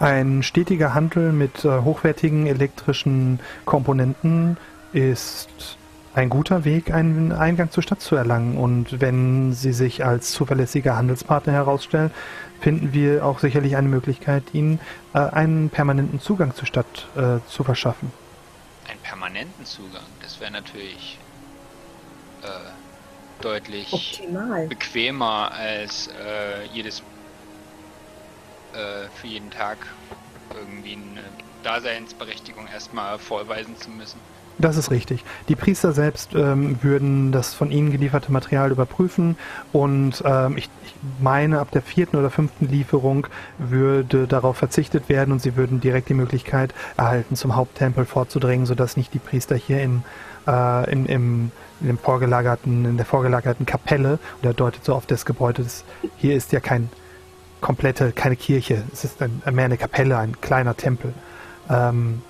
Ein stetiger Handel mit äh, hochwertigen elektrischen Komponenten ist ein guter Weg, einen Eingang zur Stadt zu erlangen. Und wenn Sie sich als zuverlässiger Handelspartner herausstellen, finden wir auch sicherlich eine Möglichkeit, Ihnen äh, einen permanenten Zugang zur Stadt äh, zu verschaffen. Einen permanenten Zugang, das wäre natürlich äh, deutlich Optimal. bequemer als äh, jedes äh, für jeden Tag irgendwie eine Daseinsberechtigung erstmal vorweisen zu müssen. Das ist richtig. Die Priester selbst ähm, würden das von ihnen gelieferte Material überprüfen und ähm, ich, ich meine, ab der vierten oder fünften Lieferung würde darauf verzichtet werden und sie würden direkt die Möglichkeit erhalten, zum Haupttempel vorzudringen, sodass nicht die Priester hier im, äh, im, im, in, vorgelagerten, in der vorgelagerten Kapelle, oder deutet so auf das Gebäude, das, hier ist ja kein komplette, keine Kirche, es ist ein, mehr eine Kapelle, ein kleiner Tempel. Ähm,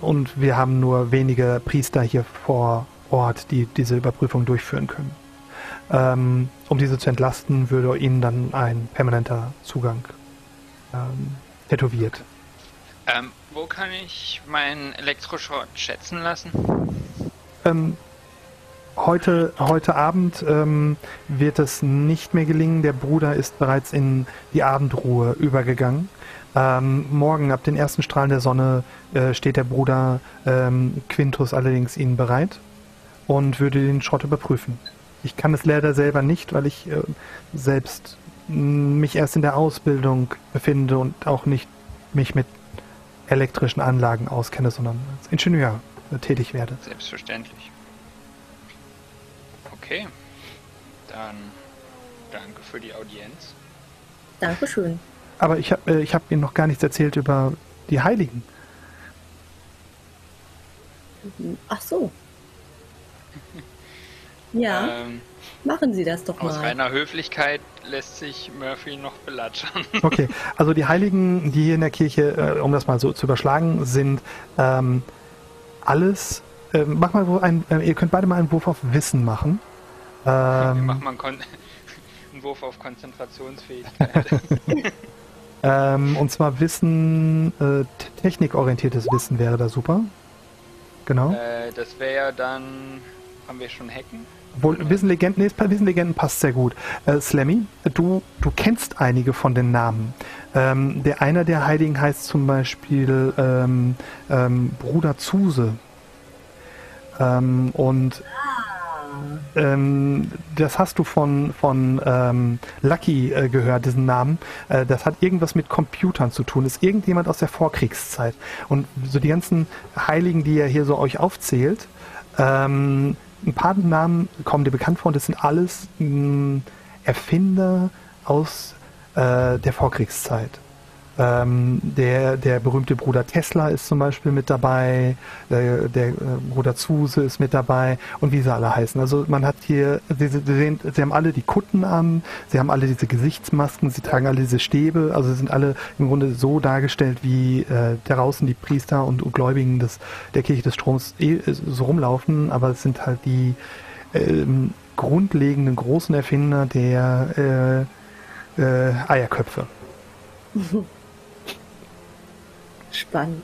und wir haben nur wenige Priester hier vor Ort, die diese Überprüfung durchführen können. Ähm, um diese zu entlasten, würde ihnen dann ein permanenter Zugang ähm, tätowiert. Ähm, wo kann ich meinen Elektroschrott schätzen lassen? Ähm, heute, heute Abend ähm, wird es nicht mehr gelingen. Der Bruder ist bereits in die Abendruhe übergegangen. Ähm, morgen ab den ersten Strahlen der Sonne äh, steht der Bruder ähm, Quintus allerdings Ihnen bereit und würde den Schrott überprüfen. Ich kann es leider selber nicht, weil ich äh, selbst mh, mich erst in der Ausbildung befinde und auch nicht mich mit elektrischen Anlagen auskenne, sondern als Ingenieur äh, tätig werde. Selbstverständlich. Okay. Dann danke für die Audienz. Dankeschön. Aber ich habe äh, ich hab Ihnen noch gar nichts erzählt über die Heiligen. Ach so. Ja, Ähm, machen Sie das doch aus mal. reiner Höflichkeit lässt sich Murphy noch belatschern. Okay, also die Heiligen, die hier in der Kirche, äh, um das mal so zu überschlagen, sind ähm, alles. Äh, mach mal wo ein, äh, ihr könnt beide mal einen Wurf auf Wissen machen. Ähm, Mach mal einen, Kon einen Wurf auf Konzentrationsfähigkeit. Ähm, und zwar Wissen, äh, technikorientiertes Wissen wäre da super. Genau. äh, das wäre ja dann. Haben wir schon Hacken? Wohl, Wissen Legenden, nee, Wissen Legenden passt sehr gut. Äh, Slammy, du, du kennst einige von den Namen. Ähm, der einer der Heiligen heißt zum Beispiel ähm, ähm, Bruder Zuse. Ähm, und ähm, das hast du von, von ähm, Lucky äh, gehört, diesen Namen. Äh, das hat irgendwas mit Computern zu tun. Ist irgendjemand aus der Vorkriegszeit. Und so die ganzen Heiligen, die er hier so euch aufzählt, ähm, ein paar Namen kommen dir bekannt vor und das sind alles mh, Erfinder aus äh, der Vorkriegszeit. Ähm, der, der berühmte Bruder Tesla ist zum Beispiel mit dabei, äh, der äh, Bruder Zuse ist mit dabei und wie sie alle heißen. Also man hat hier, sie, sie, sehen, sie haben alle die Kutten an, sie haben alle diese Gesichtsmasken, sie tragen alle diese Stäbe, also sie sind alle im Grunde so dargestellt, wie äh, draußen die Priester und, und Gläubigen des, der Kirche des Stroms eh, so rumlaufen, aber es sind halt die ähm, grundlegenden großen Erfinder der äh, äh, Eierköpfe. Spannend.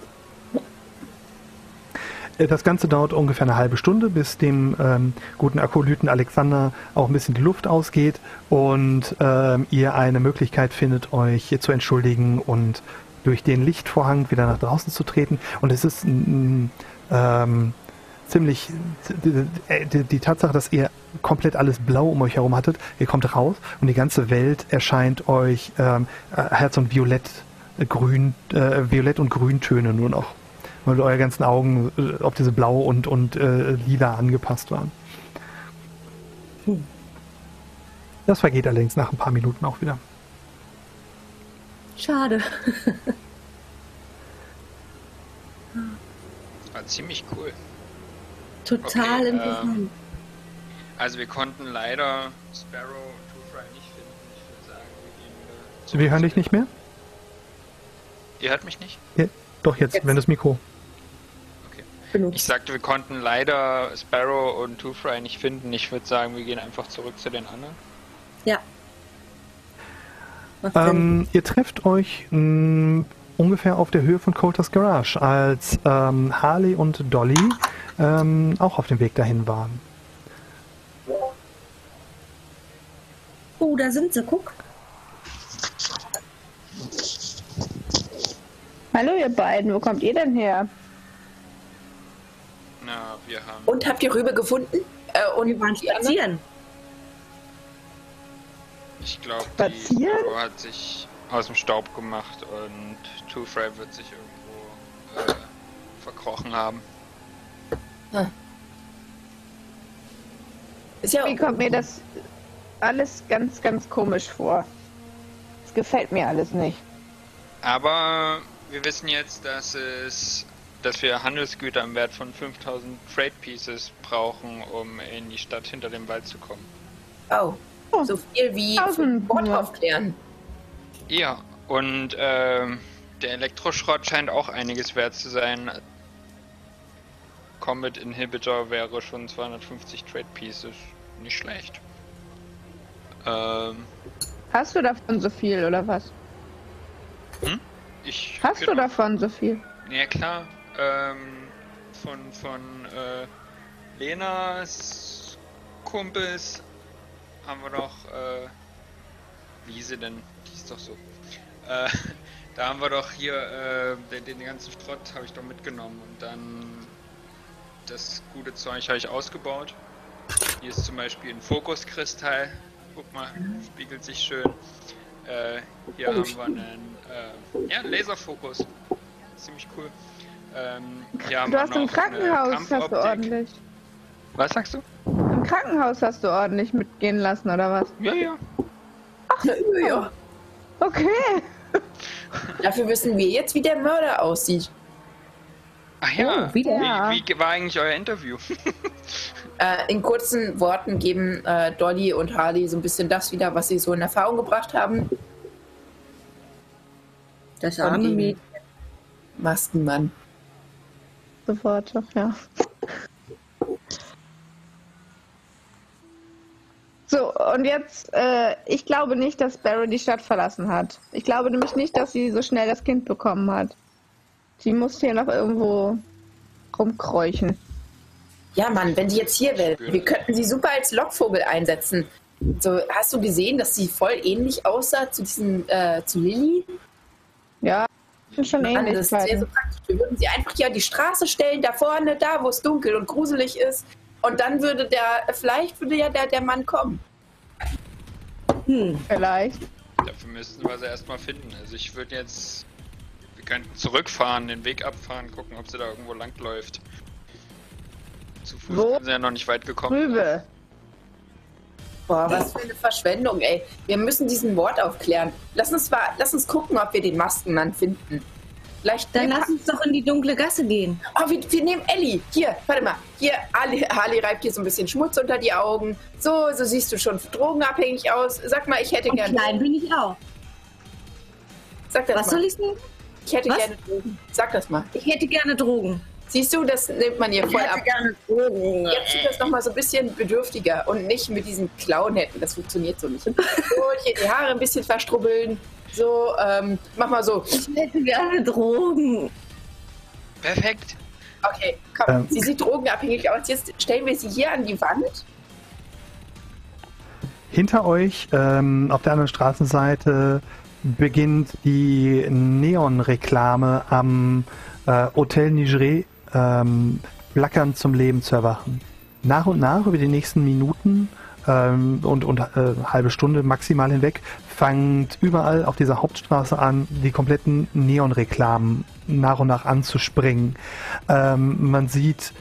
Äh, Das Ganze dauert ungefähr eine halbe Stunde, bis dem ähm, guten Akolyten Alexander auch ein bisschen die Luft ausgeht und ähm, ihr eine Möglichkeit findet, euch hier zu entschuldigen und durch den Lichtvorhang wieder nach draußen zu treten. Und es ist ähm, ziemlich die, die, die Tatsache, dass ihr komplett alles blau um euch herum hattet, ihr kommt raus und die ganze Welt erscheint euch ähm, äh, Herz und Violett, äh, Grün, äh, Violett und Grüntöne nur noch weil eure ganzen Augen äh, auf diese Blau und, und äh, Lila angepasst waren. Hm. Das vergeht allerdings nach ein paar Minuten auch wieder. Schade. War ziemlich cool. Total Okay, interessant. ähm, Also wir konnten leider Sparrow und Two-Fry nicht finden. Ich würde sagen, wir gehen wieder Wir hören dich nicht mehr? Ihr hört mich nicht? Ja, doch, jetzt, Jetzt. wenn das Mikro. Ich Benutzt. sagte, wir konnten leider Sparrow und Two-Fry nicht finden. Ich würde sagen, wir gehen einfach zurück zu den anderen. Ja. Ähm, ihr trefft euch mh, ungefähr auf der Höhe von Coulter's Garage, als ähm, Harley und Dolly ähm, auch auf dem Weg dahin waren. Oh, da sind sie, guck. Hallo ihr beiden, wo kommt ihr denn her? Na, wir haben. Und habt ihr Rübe gefunden? Äh, und Wir waren spazieren. Ich glaube, die? Frau hat sich aus dem Staub gemacht und Two Fry wird sich irgendwo äh, verkrochen haben. Ist ja Wie kommt mir das alles ganz, ganz komisch vor? Es gefällt mir alles nicht. Aber wir wissen jetzt, dass es, dass wir Handelsgüter im Wert von 5000 Trade Pieces brauchen, um in die Stadt hinter dem Wald zu kommen. Oh, so viel wie nur. aufklären. Ja, und ähm, der Elektroschrott scheint auch einiges wert zu sein. Combat Inhibitor wäre schon 250 Trade Pieces. Nicht schlecht. Ähm, Hast du davon so viel oder was? Ich. Hast du genau. davon so viel? Ja klar, ähm, von, von äh, Lenas Kumpels haben wir doch, äh, wie hieß sie denn? Die ist doch so. Äh, da haben wir doch hier, äh, den, den ganzen Schrott habe ich doch mitgenommen und dann das gute Zeug habe ich ausgebaut. Hier ist zum Beispiel ein Fokuskristall. Guck mal, spiegelt sich schön. Äh, hier haben wir einen, äh, ja, Laserfokus. Ziemlich cool. Ähm, Du hast im eine Krankenhaus hast du ordentlich. Was sagst du? Im Krankenhaus hast du ordentlich mitgehen lassen oder was? Ja, ja. Na, ja. Okay. Dafür wissen wir jetzt, wie der Mörder aussieht. Ach ja, Oh, wie, wie war eigentlich euer Interview? Äh, in kurzen Worten geben äh, Dolly und Harley so ein bisschen das wieder, was sie so in Erfahrung gebracht haben. Das arme Mädchen. Maskenmann. Sofort, ja. So, und jetzt, äh, ich glaube nicht, dass Barry die Stadt verlassen hat. Ich glaube nämlich nicht, dass sie so schnell das Kind bekommen hat. Sie muss hier noch irgendwo rumkräuchen. Ja, Mann, wenn die jetzt hier wäre, wir könnten sie super als Lockvogel einsetzen. So, hast du gesehen, dass sie voll ähnlich aussah zu diesem, äh, zu Lilly? Ja, sind schon Mann, das ist sehr so praktisch. Wir würden sie einfach an die Straße stellen, da vorne, da, wo es dunkel und gruselig ist. Und dann würde der, vielleicht würde ja der, der Mann kommen. Hm. Vielleicht. Dafür müssten wir sie erstmal finden. Also ich würde jetzt. Wir könnten zurückfahren, den Weg abfahren, gucken, ob sie da irgendwo langläuft. Zu Fuß Wo? sind sie ja noch nicht weit gekommen. Rübe. Boah, was für eine Verschwendung, ey. Wir müssen diesen Mord aufklären. Lass uns, mal, lass uns gucken, ob wir den Maskenmann finden. Vielleicht Dann lass uns doch in die dunkle Gasse gehen. Oh, wir, wir nehmen Ellie. Hier, warte mal. Hier, Harley, Harley reibt hier so ein bisschen Schmutz unter die Augen. So, so siehst du schon drogenabhängig aus. Sag mal, ich hätte gerne. klein bin ich auch. Sag das Was mal. soll ich sagen? Ich hätte Was? gerne Drogen. Sag das mal. Ich hätte gerne Drogen. Siehst du, das nimmt man hier voll ab. gerne Drogen. Jetzt tut das nochmal so ein bisschen bedürftiger und nicht mit diesen Clown-Händen. Das funktioniert so nicht. So, hier die Haare ein bisschen verstrubbeln. So, ähm, mach mal so. Ich hätte gerne Drogen. Perfekt. Okay, komm. Ähm. Sie sieht drogenabhängig aus. Jetzt stellen wir sie hier an die Wand. Hinter euch, ähm, auf der anderen Straßenseite, beginnt die Neon-Reklame am äh, Hotel Nigeré ähm, flackernd zum Leben zu erwachen. Nach und nach, über die nächsten Minuten ähm, und, und äh, halbe Stunde maximal hinweg, fängt überall auf dieser Hauptstraße an, die kompletten Neon-Reklamen nach und nach anzuspringen. Ähm, man sieht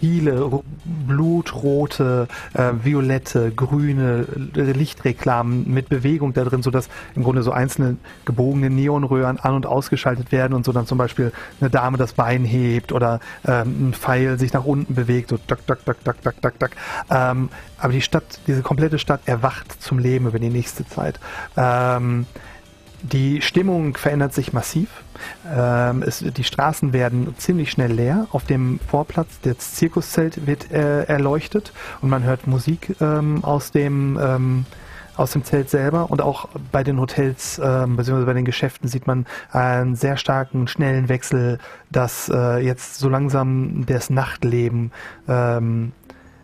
viele ro- blutrote, äh, violette, grüne äh, Lichtreklamen mit Bewegung da drin, sodass im Grunde so einzelne gebogene Neonröhren an- und ausgeschaltet werden und so dann zum Beispiel eine Dame das Bein hebt oder ähm, ein Pfeil sich nach unten bewegt, so tak, tak, tak, tak, tak, tak, tak. Ähm, aber die Stadt, diese komplette Stadt erwacht zum Leben über die nächste Zeit. Ähm, die Stimmung verändert sich massiv. Ähm, es, die Straßen werden ziemlich schnell leer. Auf dem Vorplatz das Zirkuszelt wird äh, erleuchtet und man hört Musik ähm, aus dem ähm, aus dem Zelt selber und auch bei den Hotels ähm, bzw. bei den Geschäften sieht man einen sehr starken, schnellen Wechsel, dass äh, jetzt so langsam das Nachtleben ähm,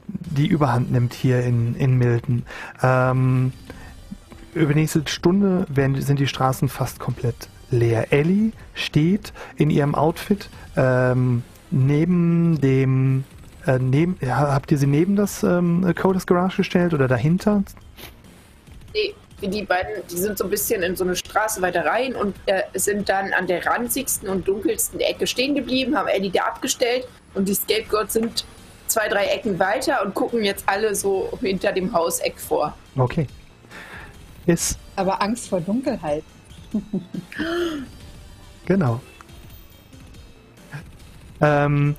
die Überhand nimmt hier in, in Milton. Über die nächste Stunde werden, sind die Straßen fast komplett leer. Ellie steht in ihrem Outfit ähm, neben dem. Äh, neben, habt ihr sie neben das ähm, Coders Garage gestellt oder dahinter? Nee, die beiden, die sind so ein bisschen in so eine Straße weiter rein und äh, sind dann an der ranzigsten und dunkelsten Ecke stehen geblieben, haben Ellie da abgestellt und die Scapegoats sind zwei, drei Ecken weiter und gucken jetzt alle so hinter dem Hauseck vor. Okay. Ist, Aber Angst vor Dunkelheit. genau. Ähm,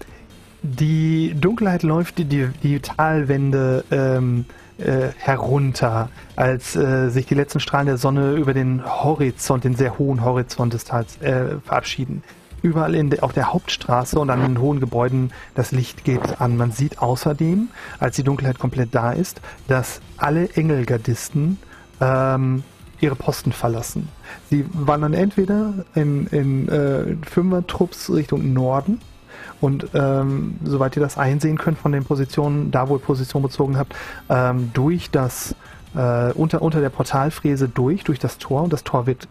die Dunkelheit läuft die, die, die Talwände ähm, äh, herunter, als äh, sich die letzten Strahlen der Sonne über den Horizont, den sehr hohen Horizont des Tals äh, verabschieden. Überall in de, auf der Hauptstraße und an den hohen Gebäuden das Licht geht an. Man sieht außerdem, als die Dunkelheit komplett da ist, dass alle Engelgardisten ähm, ihre Posten verlassen. Sie wandern entweder in, in äh, Fünfer-Trupps Richtung Norden und ähm, soweit ihr das einsehen könnt von den Positionen, da wo ihr Position bezogen habt, ähm, durch das äh, unter, unter der Portalfräse durch, durch das Tor und das Tor wird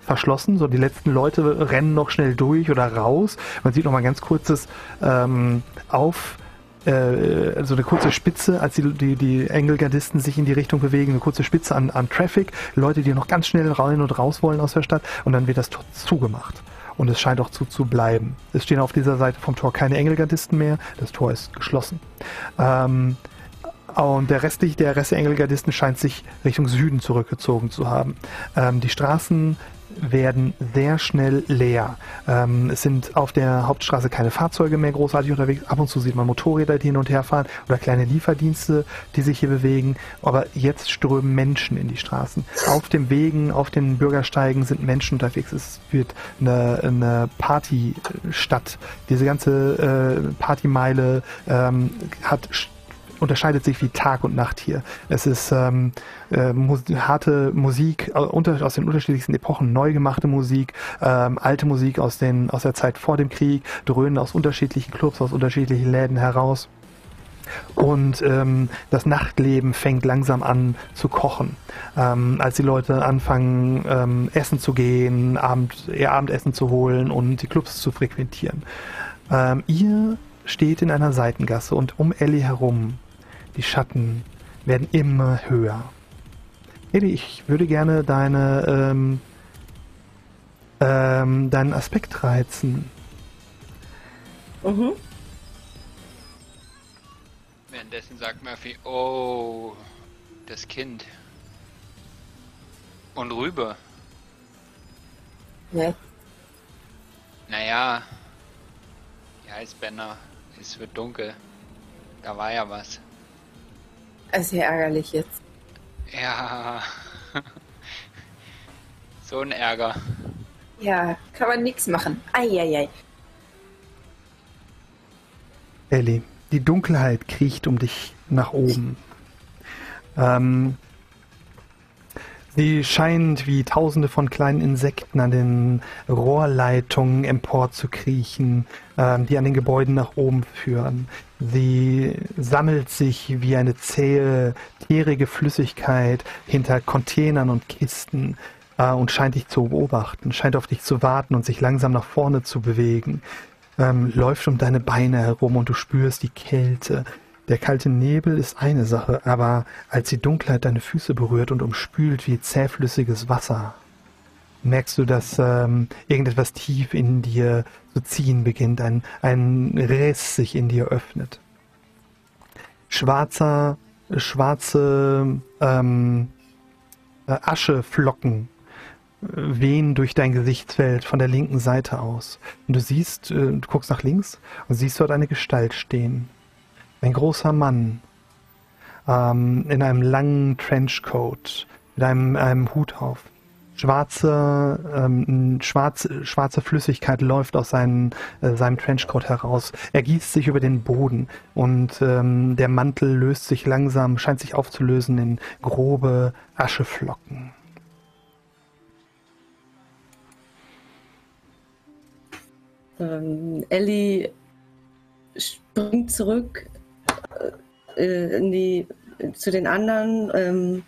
verschlossen. So die letzten Leute rennen noch schnell durch oder raus. Man sieht noch mal ein ganz kurzes ähm, auf äh, so eine kurze Spitze, als die, die, die Engelgardisten sich in die Richtung bewegen, eine kurze Spitze an, an Traffic, Leute, die noch ganz schnell rein und raus wollen aus der Stadt und dann wird das Tor zugemacht. Und es scheint auch zu, zu bleiben. Es stehen auf dieser Seite vom Tor keine Engelgardisten mehr, das Tor ist geschlossen. Ähm, und der Rest, der Rest der Engelgardisten scheint sich Richtung Süden zurückgezogen zu haben. Ähm, die Straßen werden sehr schnell leer. Ähm, es sind auf der Hauptstraße keine Fahrzeuge mehr großartig unterwegs. Ab und zu sieht man Motorräder, die hin und her fahren oder kleine Lieferdienste, die sich hier bewegen. Aber jetzt strömen Menschen in die Straßen. Auf den Wegen, auf den Bürgersteigen sind Menschen unterwegs. Es wird eine, eine Partystadt. Diese ganze äh, Partymeile ähm, hat unterscheidet sich wie Tag und Nacht hier. Es ist ähm, äh, mus harte Musik äh, aus den unterschiedlichsten Epochen, neu gemachte Musik, ähm, alte Musik aus, den, aus der Zeit vor dem Krieg, dröhnen aus unterschiedlichen Clubs, aus unterschiedlichen Läden heraus. Und ähm, das Nachtleben fängt langsam an zu kochen. Ähm, als die Leute anfangen, ähm, essen zu gehen, Abend, ihr Abendessen zu holen und die Clubs zu frequentieren. Ähm, ihr steht in einer Seitengasse und um Ellie herum die Schatten werden immer höher. Eddie, ich würde gerne deine, ähm, ähm, deinen Aspekt reizen. Mhm. Währenddessen sagt Murphy, oh, das Kind. Und rüber. Ja. Naja, die Eisbänder, es wird dunkel. Da war ja was. Ja ärgerlich jetzt. Ja. so ein Ärger. Ja, kann man nichts machen. Eieiei. Ellie, die Dunkelheit kriecht um dich nach oben. Ähm, sie scheint wie tausende von kleinen Insekten an den Rohrleitungen emporzukriechen, ähm, die an den Gebäuden nach oben führen. Sie sammelt sich wie eine zähe, tierige Flüssigkeit hinter Containern und Kisten äh, und scheint dich zu beobachten, scheint auf dich zu warten und sich langsam nach vorne zu bewegen. Ähm, läuft um deine Beine herum und du spürst die Kälte. Der kalte Nebel ist eine Sache, aber als die Dunkelheit deine Füße berührt und umspült wie zähflüssiges Wasser, merkst du, dass ähm, irgendetwas tief in dir zu ziehen beginnt, ein, ein Riss sich in dir öffnet. Schwarzer, schwarze ähm, äh, Ascheflocken äh, wehen durch dein Gesichtsfeld von der linken Seite aus. Und du siehst, äh, du guckst nach links und siehst dort eine Gestalt stehen. Ein großer Mann ähm, in einem langen Trenchcoat mit einem, einem Hut auf. Schwarze, ähm, schwarze, schwarze Flüssigkeit läuft aus seinen, äh, seinem Trenchcoat heraus. Er gießt sich über den Boden und ähm, der Mantel löst sich langsam, scheint sich aufzulösen in grobe Ascheflocken. Ähm, Ellie springt zurück äh, in die, zu den anderen.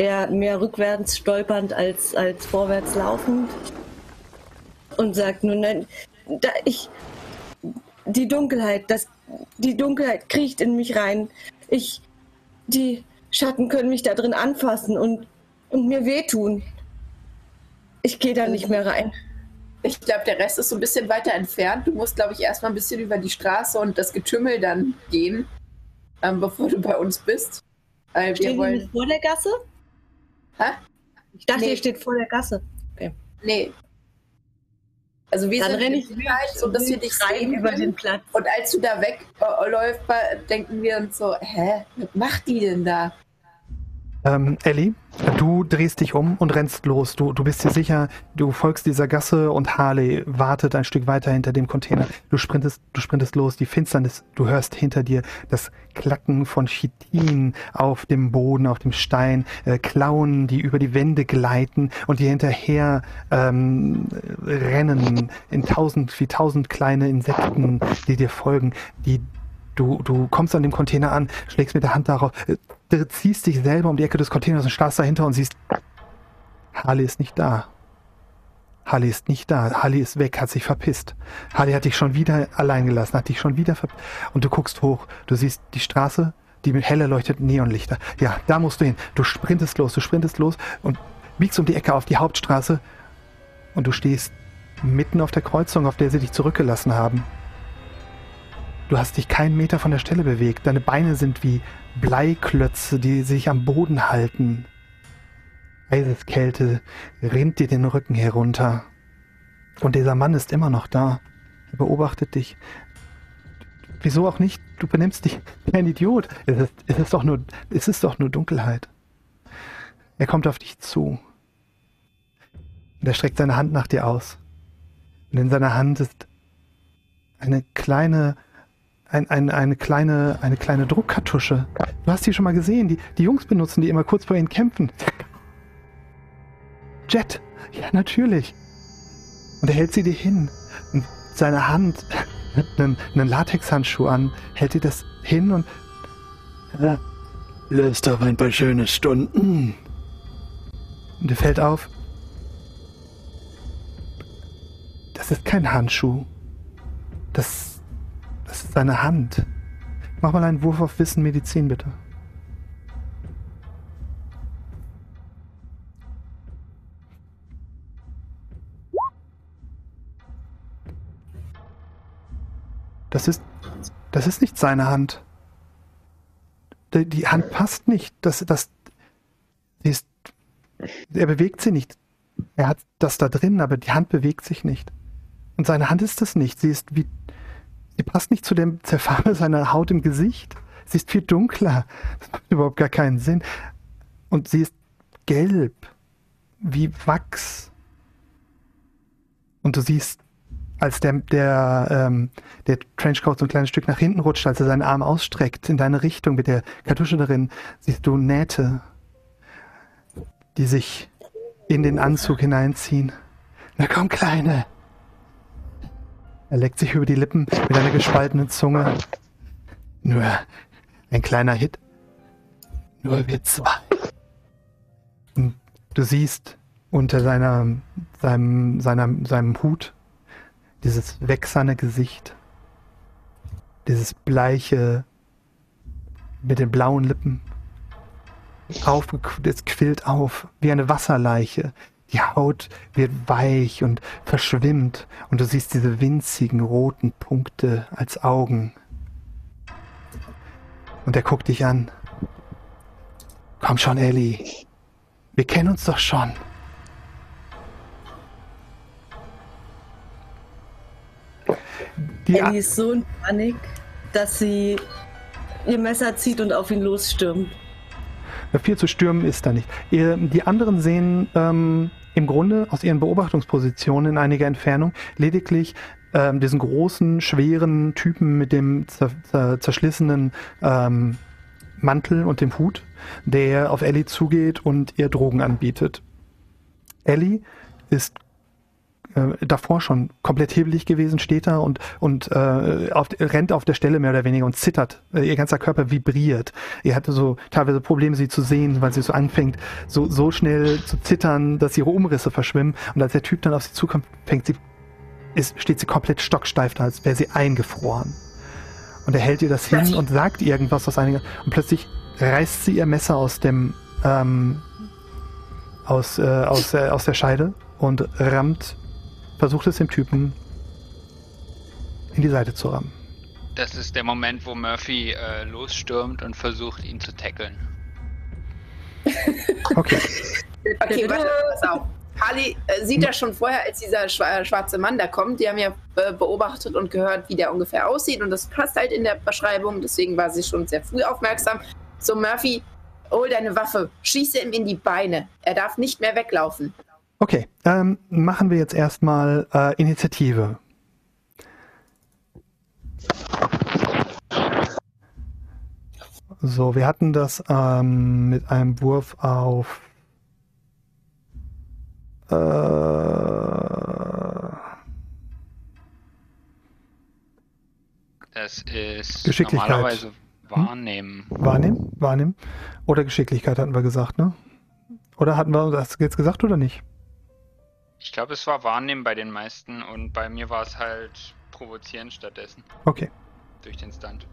Eher mehr rückwärts stolpernd als, als vorwärts laufend. Und sagt nun, nein, da ich. Die Dunkelheit, das, die Dunkelheit kriecht in mich rein. Ich. Die. Schatten können mich da drin anfassen und, und mir wehtun. Ich gehe da nicht mehr rein. Ich glaube, der Rest ist so ein bisschen weiter entfernt. Du musst, glaube ich, erstmal ein bisschen über die Straße und das Getümmel dann gehen, ähm, bevor du bei uns bist. Wir Stehen wir wollen. vor der Gasse? Hä? Ich dachte, Nee. ihr steht vor der Gasse. Okay. Nee. Also wir Dann sind ich Sicherheit, so dass wir dich rein sehen über den Platz. Und als du da wegläufst, denken wir uns so, hä, was macht die denn da? Ähm, Ellie, du drehst dich um und rennst los. Du, du bist dir sicher, du folgst dieser Gasse und Harley wartet ein Stück weiter hinter dem Container. Du sprintest, du sprintest los, die Finsternis, du hörst hinter dir das Klacken von Chitin auf dem Boden, auf dem Stein, äh, Klauen, die über die Wände gleiten und die hinterher ähm, rennen in tausend, wie tausend kleine Insekten, die dir folgen, die Du, du kommst an dem Container an, schlägst mit der Hand darauf, äh, ziehst dich selber um die Ecke des Containers und starrst dahinter und siehst, Harley ist nicht da. Harley ist nicht da. Harley ist weg, hat sich verpisst. Harley hat dich schon wieder allein gelassen, hat dich schon wieder ver... Und du guckst hoch, du siehst die Straße, die mit hell erleuchteten Neonlichter. Ja, da musst du hin. Du sprintest los, du sprintest los und biegst um die Ecke auf die Hauptstraße und du stehst mitten auf der Kreuzung, auf der sie dich zurückgelassen haben. Du hast dich keinen Meter von der Stelle bewegt. Deine Beine sind wie Bleiklötze, die sich am Boden halten. Eiseskälte rinnt dir den Rücken herunter. Und dieser Mann ist immer noch da. Er beobachtet dich. Wieso auch nicht? Du benimmst dich wie ein Idiot. Es ist, es ist, doch, nur, es ist doch nur Dunkelheit. Er kommt auf dich zu. Und er streckt seine Hand nach dir aus. Und in seiner Hand ist eine kleine, ein, ein, eine kleine, eine kleine Druckkartusche. Du hast die schon mal gesehen. Die, die Jungs benutzen die immer kurz vor ihnen kämpfen. Jet. Ja, natürlich. Und er hält sie dir hin. Und seine Hand einen, einen Latexhandschuh an, hält dir das hin und Ja, löst auf ein paar schöne Stunden. Und dir fällt auf, das ist kein Handschuh. Das, das ist seine Hand. Mach mal einen Wurf auf Wissen Medizin, bitte. Das ist, das ist nicht seine Hand. Die, die Hand passt nicht. Das, das, sie ist, er bewegt sie nicht. Er hat das da drin, aber die Hand bewegt sich nicht. Und seine Hand ist das nicht. Sie ist wie, sie passt nicht zu dem, zur Farbe seiner Haut im Gesicht. Sie ist viel dunkler. Das macht überhaupt gar keinen Sinn. Und sie ist gelb, wie Wachs. Und du siehst, als der, der, ähm, der Trenchcoat so ein kleines Stück nach hinten rutscht, als er seinen Arm ausstreckt in deine Richtung mit der Kartusche darin, siehst du Nähte, die sich in den Anzug hineinziehen. Na komm, Kleine! Er leckt sich über die Lippen mit einer gespaltenen Zunge. Nur ein kleiner Hit. Nur wir zwei. Und du siehst unter seiner, seinem, seiner, seinem Hut dieses wächserne Gesicht. Dieses bleiche mit den blauen Lippen. Auf, es quillt auf wie eine Wasserleiche. Die Haut wird weich und verschwimmt und du siehst diese winzigen roten Punkte als Augen. Und er guckt dich an. Komm schon, Ellie. Wir kennen uns doch schon. Die Ellie ist so in Panik, dass sie ihr Messer zieht und auf ihn losstürmt. Viel zu stürmen ist da nicht. Ihr, die anderen sehen ähm, im Grunde aus ihren Beobachtungspositionen in einiger Entfernung lediglich ähm, diesen großen, schweren Typen mit dem zer zer zerschlissenen ähm, Mantel und dem Hut, der auf Ellie zugeht und ihr Drogen anbietet. Ellie ist äh, davor schon komplett hebelig gewesen, steht da und, und äh, auf, rennt auf der Stelle mehr oder weniger und zittert. Äh, ihr ganzer Körper vibriert. Ihr hatte so teilweise Probleme, sie zu sehen, weil sie so anfängt, so, so schnell zu zittern, dass ihre Umrisse verschwimmen. Und als der Typ dann auf sie zukommt, fängt sie, ist, steht sie komplett stocksteif da, als wäre sie eingefroren. Und er hält ihr das hin und sagt irgendwas aus einiger. Und plötzlich reißt sie ihr Messer aus dem ähm, aus, äh, aus, äh, aus der Scheide und rammt, versucht es dem Typen in die Seite zu rammen. Das ist der Moment, wo Murphy äh, losstürmt und versucht, ihn zu tackeln. Okay. Okay, warte, pass auf. Harley äh, sieht das schon vorher, als dieser schwa- schwarze Mann da kommt. Die haben ja äh, beobachtet und gehört, wie der ungefähr aussieht. Und das passt halt in der Beschreibung. Deswegen war sie schon sehr früh aufmerksam. So, Murphy, hol deine Waffe. Schieße ihm in die Beine. Er darf nicht mehr weglaufen. Okay, ähm, machen wir jetzt erstmal äh, Initiative. So, wir hatten das ähm, mit einem Wurf auf äh, Das ist Geschicklichkeit. normalerweise wahrnehmen. Wahrnehmen, wahrnehmen. Oder Geschicklichkeit hatten wir gesagt, ne? Oder hatten wir das jetzt gesagt oder nicht? Ich glaube, es war wahrnehmen bei den meisten und bei mir war es halt provozieren stattdessen. Okay. Durch den Stunt.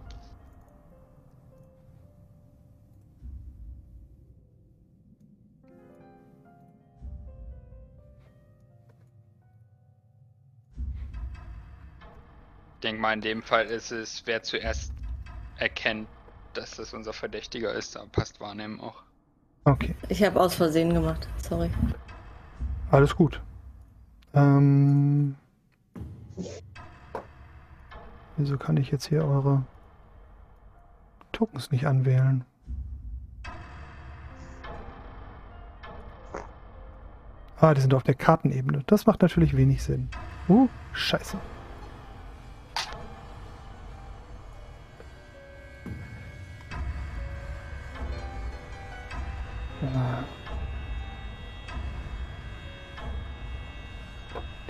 Ich denke mal, in dem Fall ist es, wer zuerst erkennt, dass das unser Verdächtiger ist, da passt Wahrnehmen auch. Okay, Ich habe aus Versehen gemacht. Sorry. alles gut. Ähm, wieso kann ich jetzt hier eure Tokens nicht anwählen? Ah, die sind auf der Kartenebene. Das macht natürlich wenig Sinn. Uh, scheiße.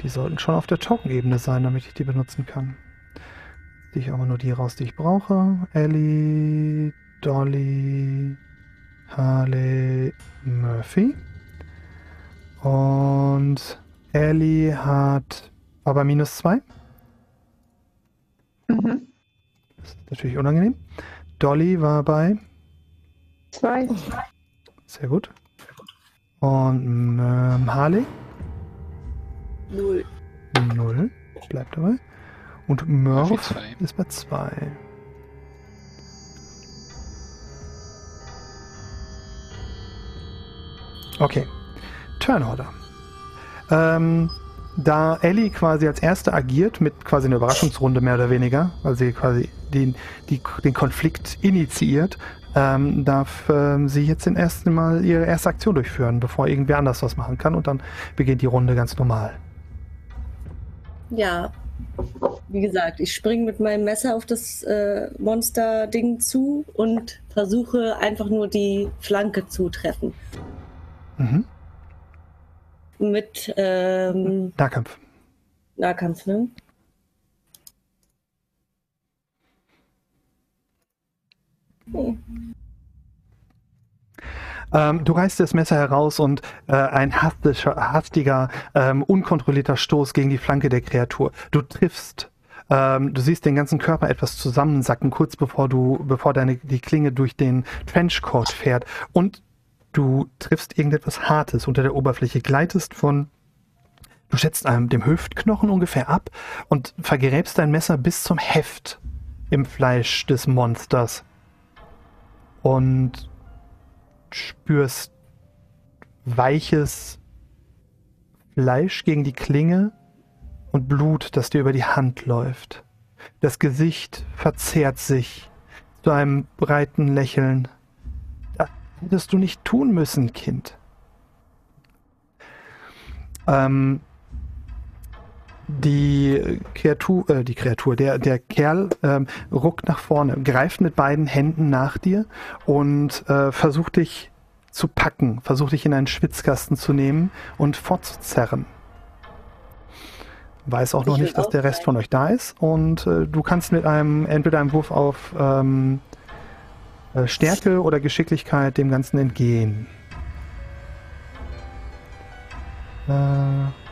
Die sollten schon auf der Token-Ebene sein, damit ich die benutzen kann. Ziehe ich aber nur die raus, die ich brauche. Ellie, Dolly, Harley, Murphy. Und Ellie hat war bei minus zwei. Mhm. Das ist natürlich unangenehm. Dolly war bei Zwei. sehr gut. Und ähm, Harley Null. null. Bleibt dabei. Und Murph ist bei zwei. Okay. Turnorder. Ähm, da Ellie quasi als erste agiert, mit quasi einer Überraschungsrunde mehr oder weniger, weil sie quasi den, die, den Konflikt initiiert, ähm, darf ähm, sie jetzt den ersten Mal ihre erste Aktion durchführen, bevor irgendwer anders was machen kann und dann beginnt die Runde ganz normal. Ja. Wie gesagt, ich springe mit meinem Messer auf das äh, Monster-Ding zu und versuche einfach nur die Flanke zu treffen. Mhm. Mit ähm, Nahkampf. Nahkampf, ne? Hm. Ähm, du reißt das Messer heraus und äh, ein hastischer, hastiger, ähm, unkontrollierter Stoß gegen die Flanke der Kreatur. Du triffst. Ähm, du siehst den ganzen Körper etwas zusammensacken, kurz bevor du, bevor deine die Klinge durch den Trenchcoat fährt. Und du triffst irgendetwas Hartes unter der Oberfläche, gleitest von Du schätzt einem dem Hüftknochen ungefähr ab und vergräbst dein Messer bis zum Heft im Fleisch des Monsters. Und spürst weiches Fleisch gegen die Klinge und Blut, das dir über die Hand läuft. Das Gesicht verzerrt sich zu einem breiten Lächeln. Das hättest du nicht tun müssen, Kind. Ähm, die Kreatur, äh, die Kreatur, der, der Kerl ähm, ruckt nach vorne, greift mit beiden Händen nach dir und äh, versucht dich zu packen, versucht dich in einen Schwitzkasten zu nehmen und fortzuzerren. Weiß auch noch Ich nicht, dass der Rest von euch da ist und äh, du kannst mit einem, entweder einem Wurf auf ähm, äh, Stärke oder Geschicklichkeit dem Ganzen entgehen. Äh,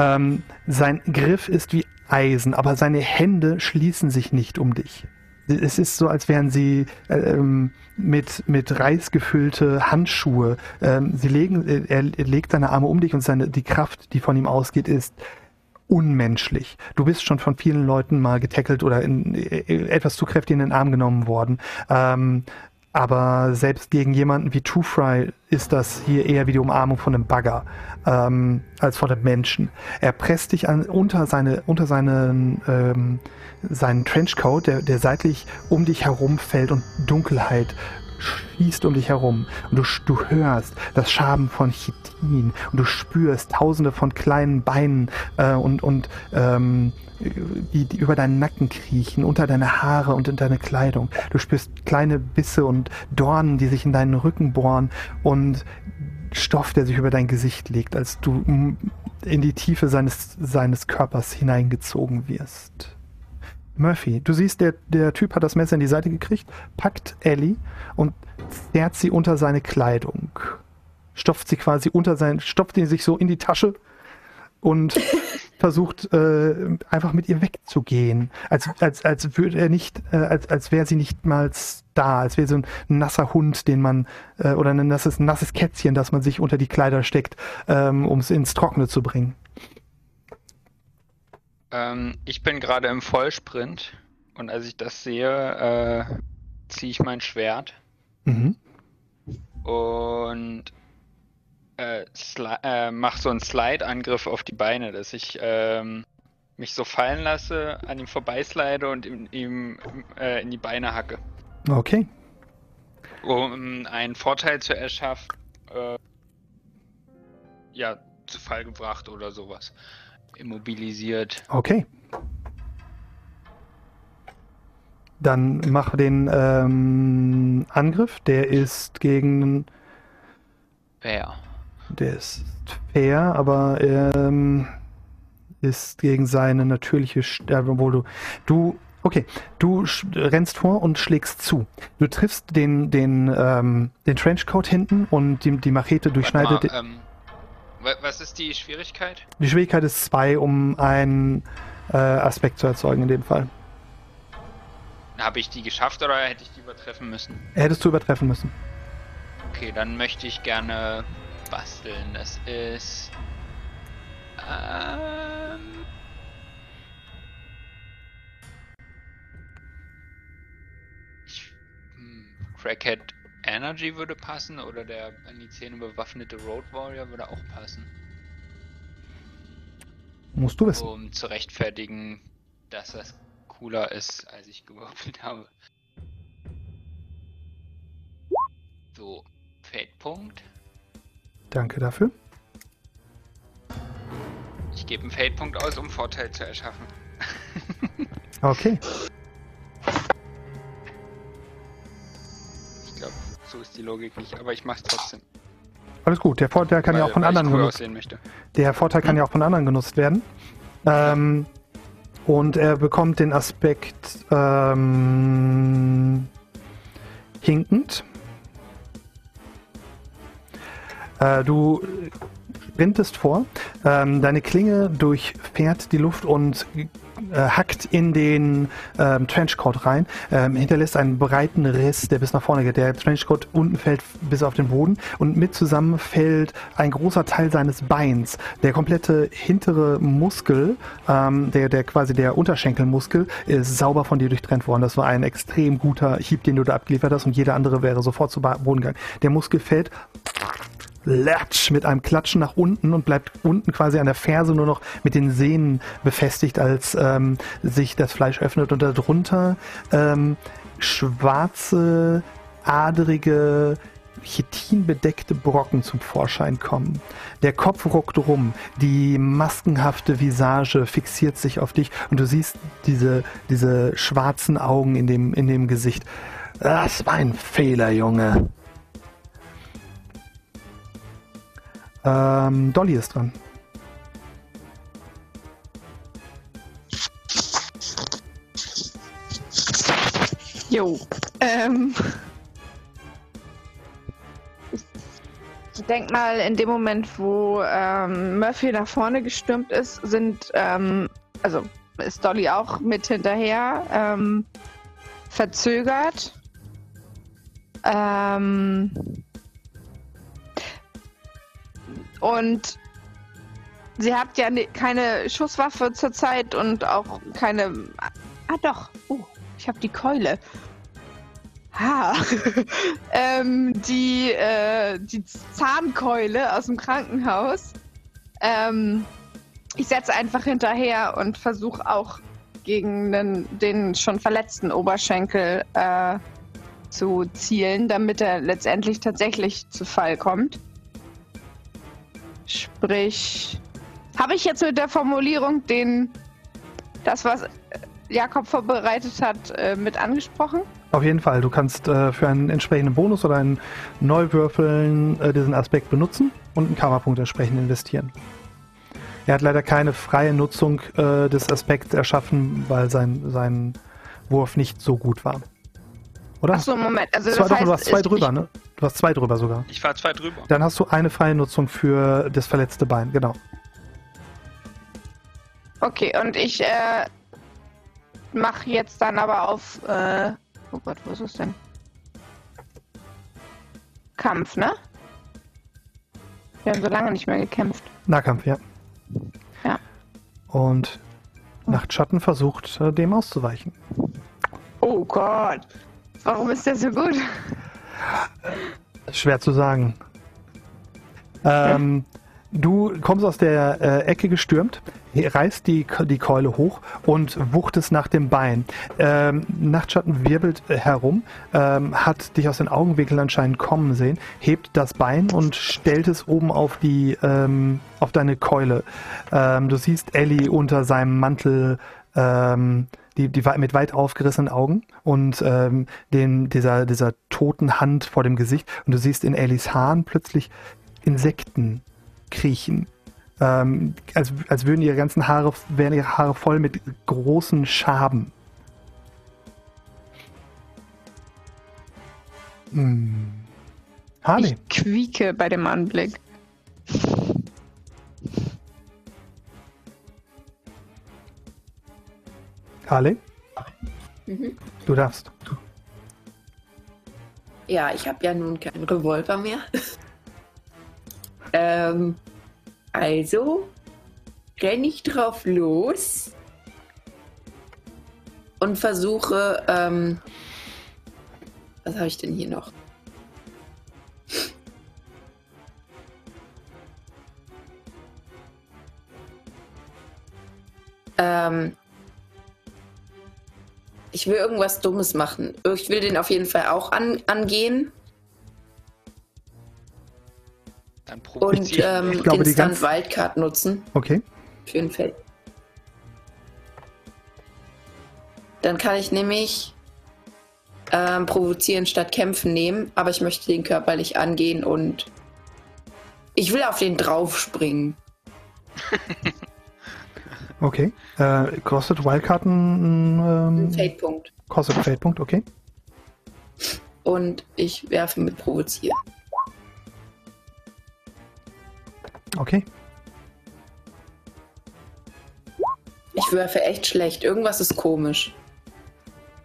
Ähm, sein Griff ist wie Eisen, aber seine Hände schließen sich nicht um dich. Es ist so, als wären sie äh, ähm, mit, mit Reis gefüllte Handschuhe. Ähm, sie legen, äh, er legt seine Arme um dich und seine, die Kraft, die von ihm ausgeht, ist unmenschlich. Du bist schon von vielen Leuten mal getackelt oder in äh, etwas zu kräftig in den Arm genommen worden. Ähm, aber selbst gegen jemanden wie Two Fry ist das hier eher wie die Umarmung von einem Bagger ähm, als von einem Menschen. Er presst dich an, unter seine unter seinen ähm, seinen Trenchcoat, der, der seitlich um dich herum fällt und Dunkelheit schießt um dich herum und du, du hörst das Schaben von Chitin und du spürst tausende von kleinen Beinen äh, und, und ähm, die, die über deinen Nacken kriechen, unter deine Haare und in deine Kleidung. Du spürst kleine Bisse und Dornen, die sich in deinen Rücken bohren und Stoff, der sich über dein Gesicht legt, als du in die Tiefe seines, seines Körpers hineingezogen wirst. Murphy, du siehst, der, der Typ hat das Messer in die Seite gekriegt, packt Ellie und zerrt sie unter seine Kleidung. Stopft sie quasi unter sein, stopft ihn sich so in die Tasche und versucht äh, einfach mit ihr wegzugehen. Als, als, als würde er nicht, äh, als, als wäre sie nicht mal da, als wäre so ein nasser Hund, den man, äh, oder ein nasses, nasses Kätzchen, das man sich unter die Kleider steckt, ähm, um es ins Trockene zu bringen. Ähm, ich bin gerade im Vollsprint und als ich das sehe, äh, ziehe ich mein Schwert Mhm. und äh, äh, mache so einen Slide-Angriff auf die Beine, dass ich ähm, mich so fallen lasse, an ihm vorbeislide und ihm, ihm äh, in die Beine hacke. Okay. Um einen Vorteil zu erschaffen, äh, ja, zu Fall gebracht oder sowas immobilisiert. Okay. Dann mach den ähm, Angriff. Der ist gegen. Fair. Der ist fair, aber ähm, ist gegen seine natürliche Stärke, obwohl du. Du. Okay, du rennst vor und schlägst zu. Du triffst den, den, ähm, den Trenchcoat hinten und die, die Machete durchschneidet. Mal, ähm, was ist die Schwierigkeit? Die Schwierigkeit ist 2, um einen äh, Aspekt zu erzeugen in dem Fall. Habe ich die geschafft oder hätte ich die übertreffen müssen? Hättest du übertreffen müssen. Okay, dann möchte ich gerne basteln. Das ist. Ähm. Ich, hm, Crackhead Energy würde passen oder der an die Zähne bewaffnete Road Warrior würde auch passen. Musst du wissen. Um zu rechtfertigen, dass das cooler ist, als ich gewürfelt habe. So, Fade-Punkt. Danke dafür. Ich gebe einen Fade-Punkt aus, um Vorteil zu erschaffen. okay. So ist die Logik nicht, aber ich mach's trotzdem. Alles gut, der Vorteil kann weil, ja auch von anderen genutzt Der Vorteil kann ja auch von anderen genutzt werden. Ähm, und er bekommt den Aspekt ähm, hinkend. Äh, du sprintest vor, ähm, deine Klinge durchfährt die Luft und äh, hackt in den ähm, Trenchcoat rein, ähm, hinterlässt einen breiten Riss, der bis nach vorne geht. Der Trenchcoat unten fällt bis auf den Boden und mit zusammen fällt ein großer Teil seines Beins. Der komplette hintere Muskel, ähm, der, der quasi der Unterschenkelmuskel, ist sauber von dir durchtrennt worden. Das war ein extrem guter Hieb, den du da abgeliefert hast und jeder andere wäre sofort zu Boden gegangen. Der Muskel fällt latsch mit einem Klatschen nach unten und bleibt unten quasi an der Ferse nur noch mit den Sehnen befestigt, als ähm, sich das Fleisch öffnet und darunter ähm, schwarze, adrige, chitinbedeckte Brocken zum Vorschein kommen. Der Kopf ruckt rum, die maskenhafte Visage fixiert sich auf dich und du siehst diese, diese schwarzen Augen in dem, in dem Gesicht. Das war ein Fehler, Junge. Ähm, Dolly ist dran. Jo. Ähm. Ich denk mal, in dem Moment, wo ähm, Murphy nach vorne gestürmt ist, sind, ähm, also ist Dolly auch mit hinterher. Ähm, verzögert. Ähm, und sie hat ja ne, keine Schusswaffe zurzeit und auch keine. Ah, doch. Oh, ich habe die Keule. Ha. ähm, die, äh, die Zahnkeule aus dem Krankenhaus. Ähm, ich setze einfach hinterher und versuche auch gegen den, den schon verletzten Oberschenkel äh, zu zielen, damit er letztendlich tatsächlich zu Fall kommt. Sprich, habe ich jetzt mit der Formulierung den das, was Jakob vorbereitet hat, äh, mit angesprochen? Auf jeden Fall. Du kannst äh, für einen entsprechenden Bonus oder ein Neuwürfeln äh, diesen Aspekt benutzen und einen Karma-Punkt entsprechend investieren. Er hat leider keine freie Nutzung des Aspekts erschaffen, weil sein, sein Wurf nicht so gut war. Oder? Achso, Moment. Also Das das war doch, heißt, du hast zwei ich- drüber, ne? Du hast zwei drüber sogar. Ich fahr zwei drüber. Dann hast du eine freie Nutzung für das verletzte Bein, genau. Okay, und ich äh, mache jetzt dann aber auf. Äh, oh Gott, wo ist es denn? Kampf, ne? Wir haben so lange nicht mehr gekämpft. Nahkampf, ja. Ja. Und Nachtschatten versucht, äh, dem auszuweichen. Oh Gott. Warum ist der so gut? Schwer zu sagen. Ähm, du kommst aus der äh, Ecke gestürmt, reißt die, die Keule hoch und wuchtest nach dem Bein. Ähm, Nachtschatten wirbelt äh, herum, ähm, hat dich aus den Augenwinkeln anscheinend kommen sehen, hebt das Bein und stellt es oben auf die ähm, auf deine Keule. Ähm, du siehst Ellie unter seinem Mantel ähm, die, die mit weit aufgerissenen Augen und ähm, den, dieser, dieser toten Hand vor dem Gesicht. Und du siehst in Ellies Haaren plötzlich Insekten kriechen. Ähm, als, als würden ihre ganzen Haare, wären ihre Haare voll mit großen Schaben. Hm. Harley, Ich quieke bei dem Anblick. Harley, Mhm. du darfst. Ja, ich habe ja nun keinen Revolver mehr. ähm, also renne ich drauf los und versuche, ähm, was habe ich denn hier noch? Ähm, ich will irgendwas Dummes machen. Ich will den auf jeden Fall auch an, angehen Dann und ähm, Ich glaube, die Instant ganz- Wildcard nutzen Okay. für ein Feld. Dann kann ich nämlich ähm, provozieren statt kämpfen nehmen, aber ich möchte den körperlich angehen und ich will auf den draufspringen. Okay. Äh, kostet Wildkarten ähm, Feldpunkt. kostet einen Feldpunkt, okay. Und ich werfe mit provozieren. Okay. Ich werfe echt schlecht. Irgendwas ist komisch.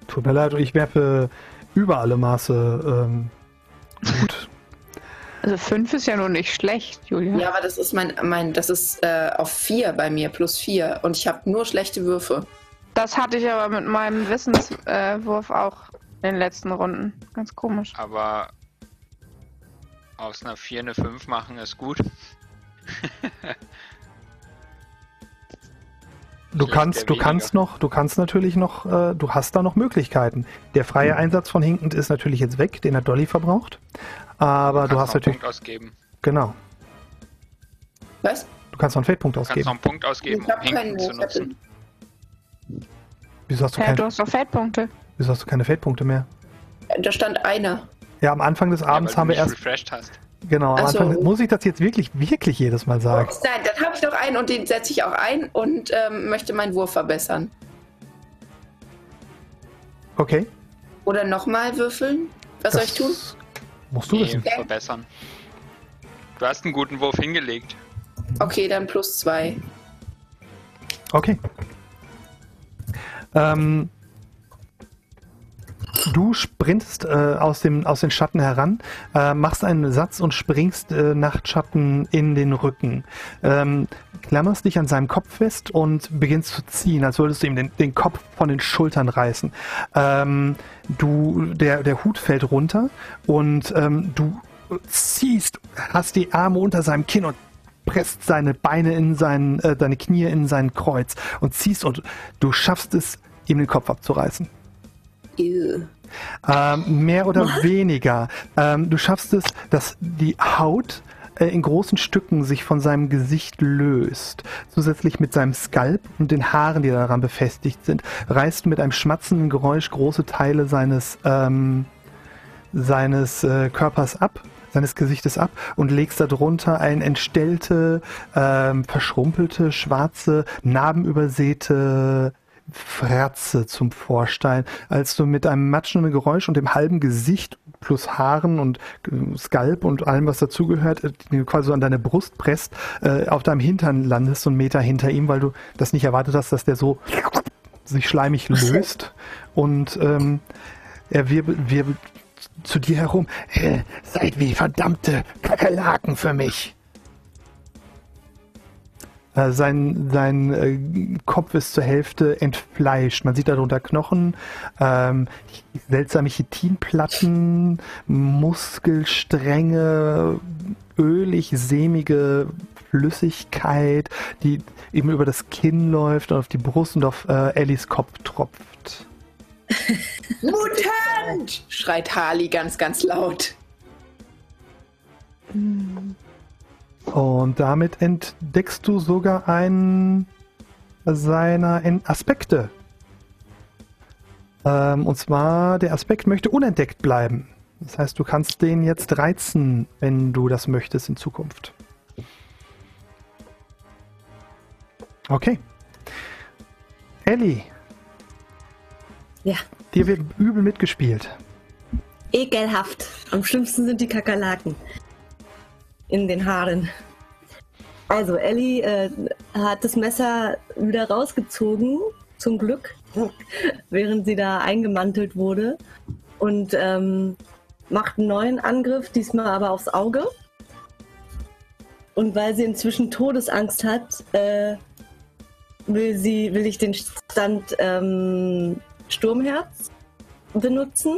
Tut mir leid, ich werfe über alle Maße ähm, gut. Also fünf ist ja nur nicht schlecht, Julia. Ja, aber das ist mein, mein das ist äh, auf vier bei mir, plus vier. Und ich habe nur schlechte Würfe. Das hatte ich aber mit meinem Wissenswurf äh, auch in den letzten Runden. Ganz komisch. Aber aus einer 4 eine 5 machen ist gut. Du kannst, du kannst noch, du kannst natürlich noch, äh, du hast da noch Möglichkeiten. Der freie Einsatz von Hinkend ist natürlich jetzt weg, den hat Dolly verbraucht. Aber du Kannst hast noch einen natürlich, Punkt ausgeben. genau, Was? du kannst noch einen Feldpunkt Du kannst noch ausgeben. einen Punkt ausgeben, Ich hab um Hinken keinen zu nutzen. Wieso hast du, Ja, du kein, hast doch Feldpunkte. wieso hast du keine Feldpunkte mehr? Da stand einer. Ja, am Anfang des Ja, Abends weil haben du wir erst, refreshed hast. Genau, am so. Anfang, muss ich das jetzt wirklich, wirklich jedes Mal sagen? Nein, dann habe ich doch einen und den setze ich auch ein und ähm, möchte meinen Wurf verbessern. Okay. Oder nochmal würfeln? Was soll ich tun? Musst du Nee, wissen. verbessern. Du hast einen guten Wurf hingelegt. Okay, dann plus zwei. Okay. Ähm, du sprintest äh, aus, dem, aus den Schatten heran, äh, machst einen Satz und springst äh, Nachtschatten in den Rücken. Ähm, klammerst dich an seinem Kopf fest und beginnst zu ziehen, als würdest du ihm den, den Kopf von den Schultern reißen. Ähm, du, der, der Hut fällt runter und ähm, du ziehst, hast die Arme unter seinem Kinn und presst seine Beine in sein, äh, deine Knie in sein Kreuz und ziehst und du schaffst es, ihm den Kopf abzureißen. Ähm, mehr oder weniger. Ähm, du schaffst es, dass die Haut äh, in großen Stücken sich von seinem Gesicht löst. Zusätzlich mit seinem Skalp und den Haaren, die daran befestigt sind, reißt mit einem schmatzenden Geräusch große Teile seines, ähm, seines äh, Körpers ab seines Gesichtes ab und legst darunter ein entstellte, ähm, verschrumpelte, schwarze, narbenübersäte Fratze zum Vorstein, als du mit einem matschenden Geräusch und dem halben Gesicht plus Haaren und äh, Skalp und allem, was dazugehört, äh, den quasi so an deine Brust presst, äh, auf deinem Hintern landest, so einen Meter hinter ihm, weil du das nicht erwartet hast, dass der so sich schleimig löst und ähm, er wirbelt, wirbelt zu dir herum. Seid wie verdammte Kakerlaken für mich. Äh, sein sein äh, Kopf ist zur Hälfte entfleischt. Man sieht darunter Knochen, ähm, seltsame Chitinplatten, Muskelstränge, ölig-sämige Flüssigkeit, die eben über das Kinn läuft und auf die Brust und auf äh, Ellis Kopf tropft. Mutant! schreit Harley ganz, ganz laut. Und damit entdeckst du sogar einen seiner Aspekte. Ähm, und zwar, der Aspekt möchte unentdeckt bleiben. Das heißt, du kannst den jetzt reizen, wenn du das möchtest in Zukunft. Okay. Ellie, Ja, dir wird übel mitgespielt. ekelhaft. Am schlimmsten sind die Kakerlaken. In den Haaren. Also, Ellie äh, hat das Messer wieder rausgezogen, zum Glück, während sie da eingemantelt wurde. Und ähm, macht einen neuen Angriff, diesmal aber aufs Auge. Und weil sie inzwischen Todesangst hat, äh, will, sie, will ich den Stand ähm, Sturmherz benutzen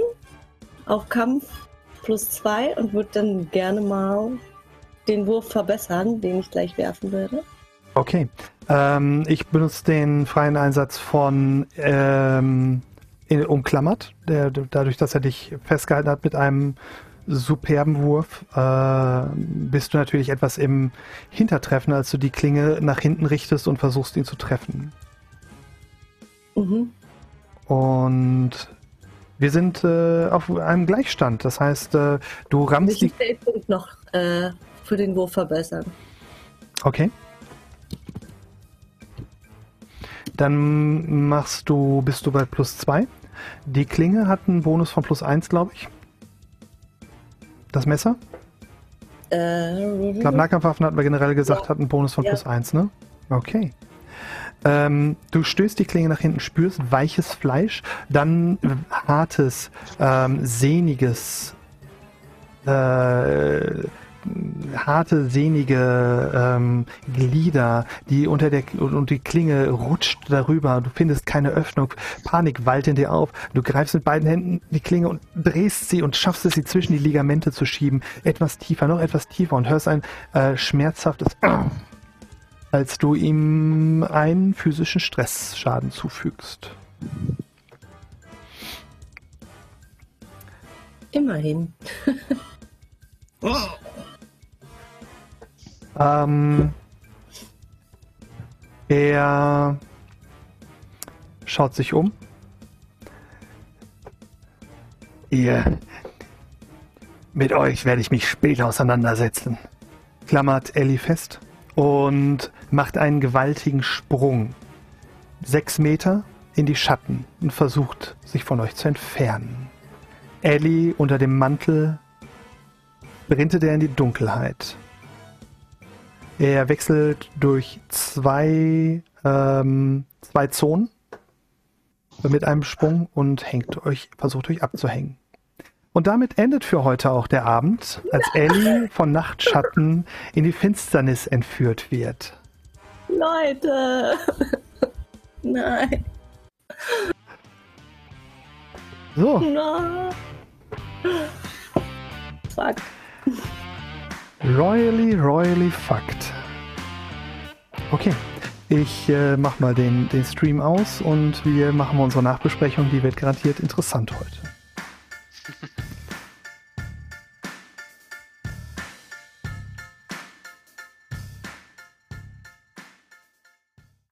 auf Kampf plus zwei und würde dann gerne mal den Wurf verbessern, den ich gleich werfen werde. Okay. Ähm, ich benutze den freien Einsatz von ähm, umklammert, der, dadurch, dass er dich festgehalten hat mit einem superben Wurf, äh, bist du natürlich etwas im Hintertreffen, als du die Klinge nach hinten richtest und versuchst, ihn zu treffen. Mhm. Und wir sind äh, auf einem Gleichstand. Das heißt, äh, du rammst die. Welchen Punkt noch äh, für den Wurf verbessern? Okay. Dann machst du, bist du bei plus zwei. Die Klinge hat einen Bonus von plus eins, glaube ich. Das Messer? Äh, Ich glaube, Nahkampfwaffen hatten wir generell gesagt, Ja. hat einen Bonus von Ja. plus eins, ne? Okay. Ähm, du stößt die Klinge nach hinten, spürst weiches Fleisch, dann hartes, ähm, sehniges, äh, harte, sehnige ähm, Glieder, die unter der und die Klinge rutscht darüber. Du findest keine Öffnung. Panik wallt in dir auf. Du greifst mit beiden Händen die Klinge und drehst sie und schaffst es, sie zwischen die Ligamente zu schieben. Etwas tiefer, noch etwas tiefer und hörst ein äh, schmerzhaftes als du ihm einen physischen Stressschaden zufügst. immerhin. Ähm, er schaut sich um. Ihr, mit euch werde ich mich später auseinandersetzen. Klammert Ellie fest und macht einen gewaltigen Sprung. Sechs Meter in die Schatten und versucht, sich von euch zu entfernen. Ellie unter dem Mantel sprintet er in die Dunkelheit. Er wechselt durch zwei, ähm, zwei Zonen. mit einem Sprung und hängt euch, versucht euch abzuhängen. Und damit endet für heute auch der Abend, als Ellie von Nachtschatten in die Finsternis entführt wird. Leute! Nein! So. Nein! Fuck. Royally, royally fucked. Okay, ich äh, mach mal den, den Stream aus und wir machen unsere Nachbesprechung. Die wird garantiert interessant heute.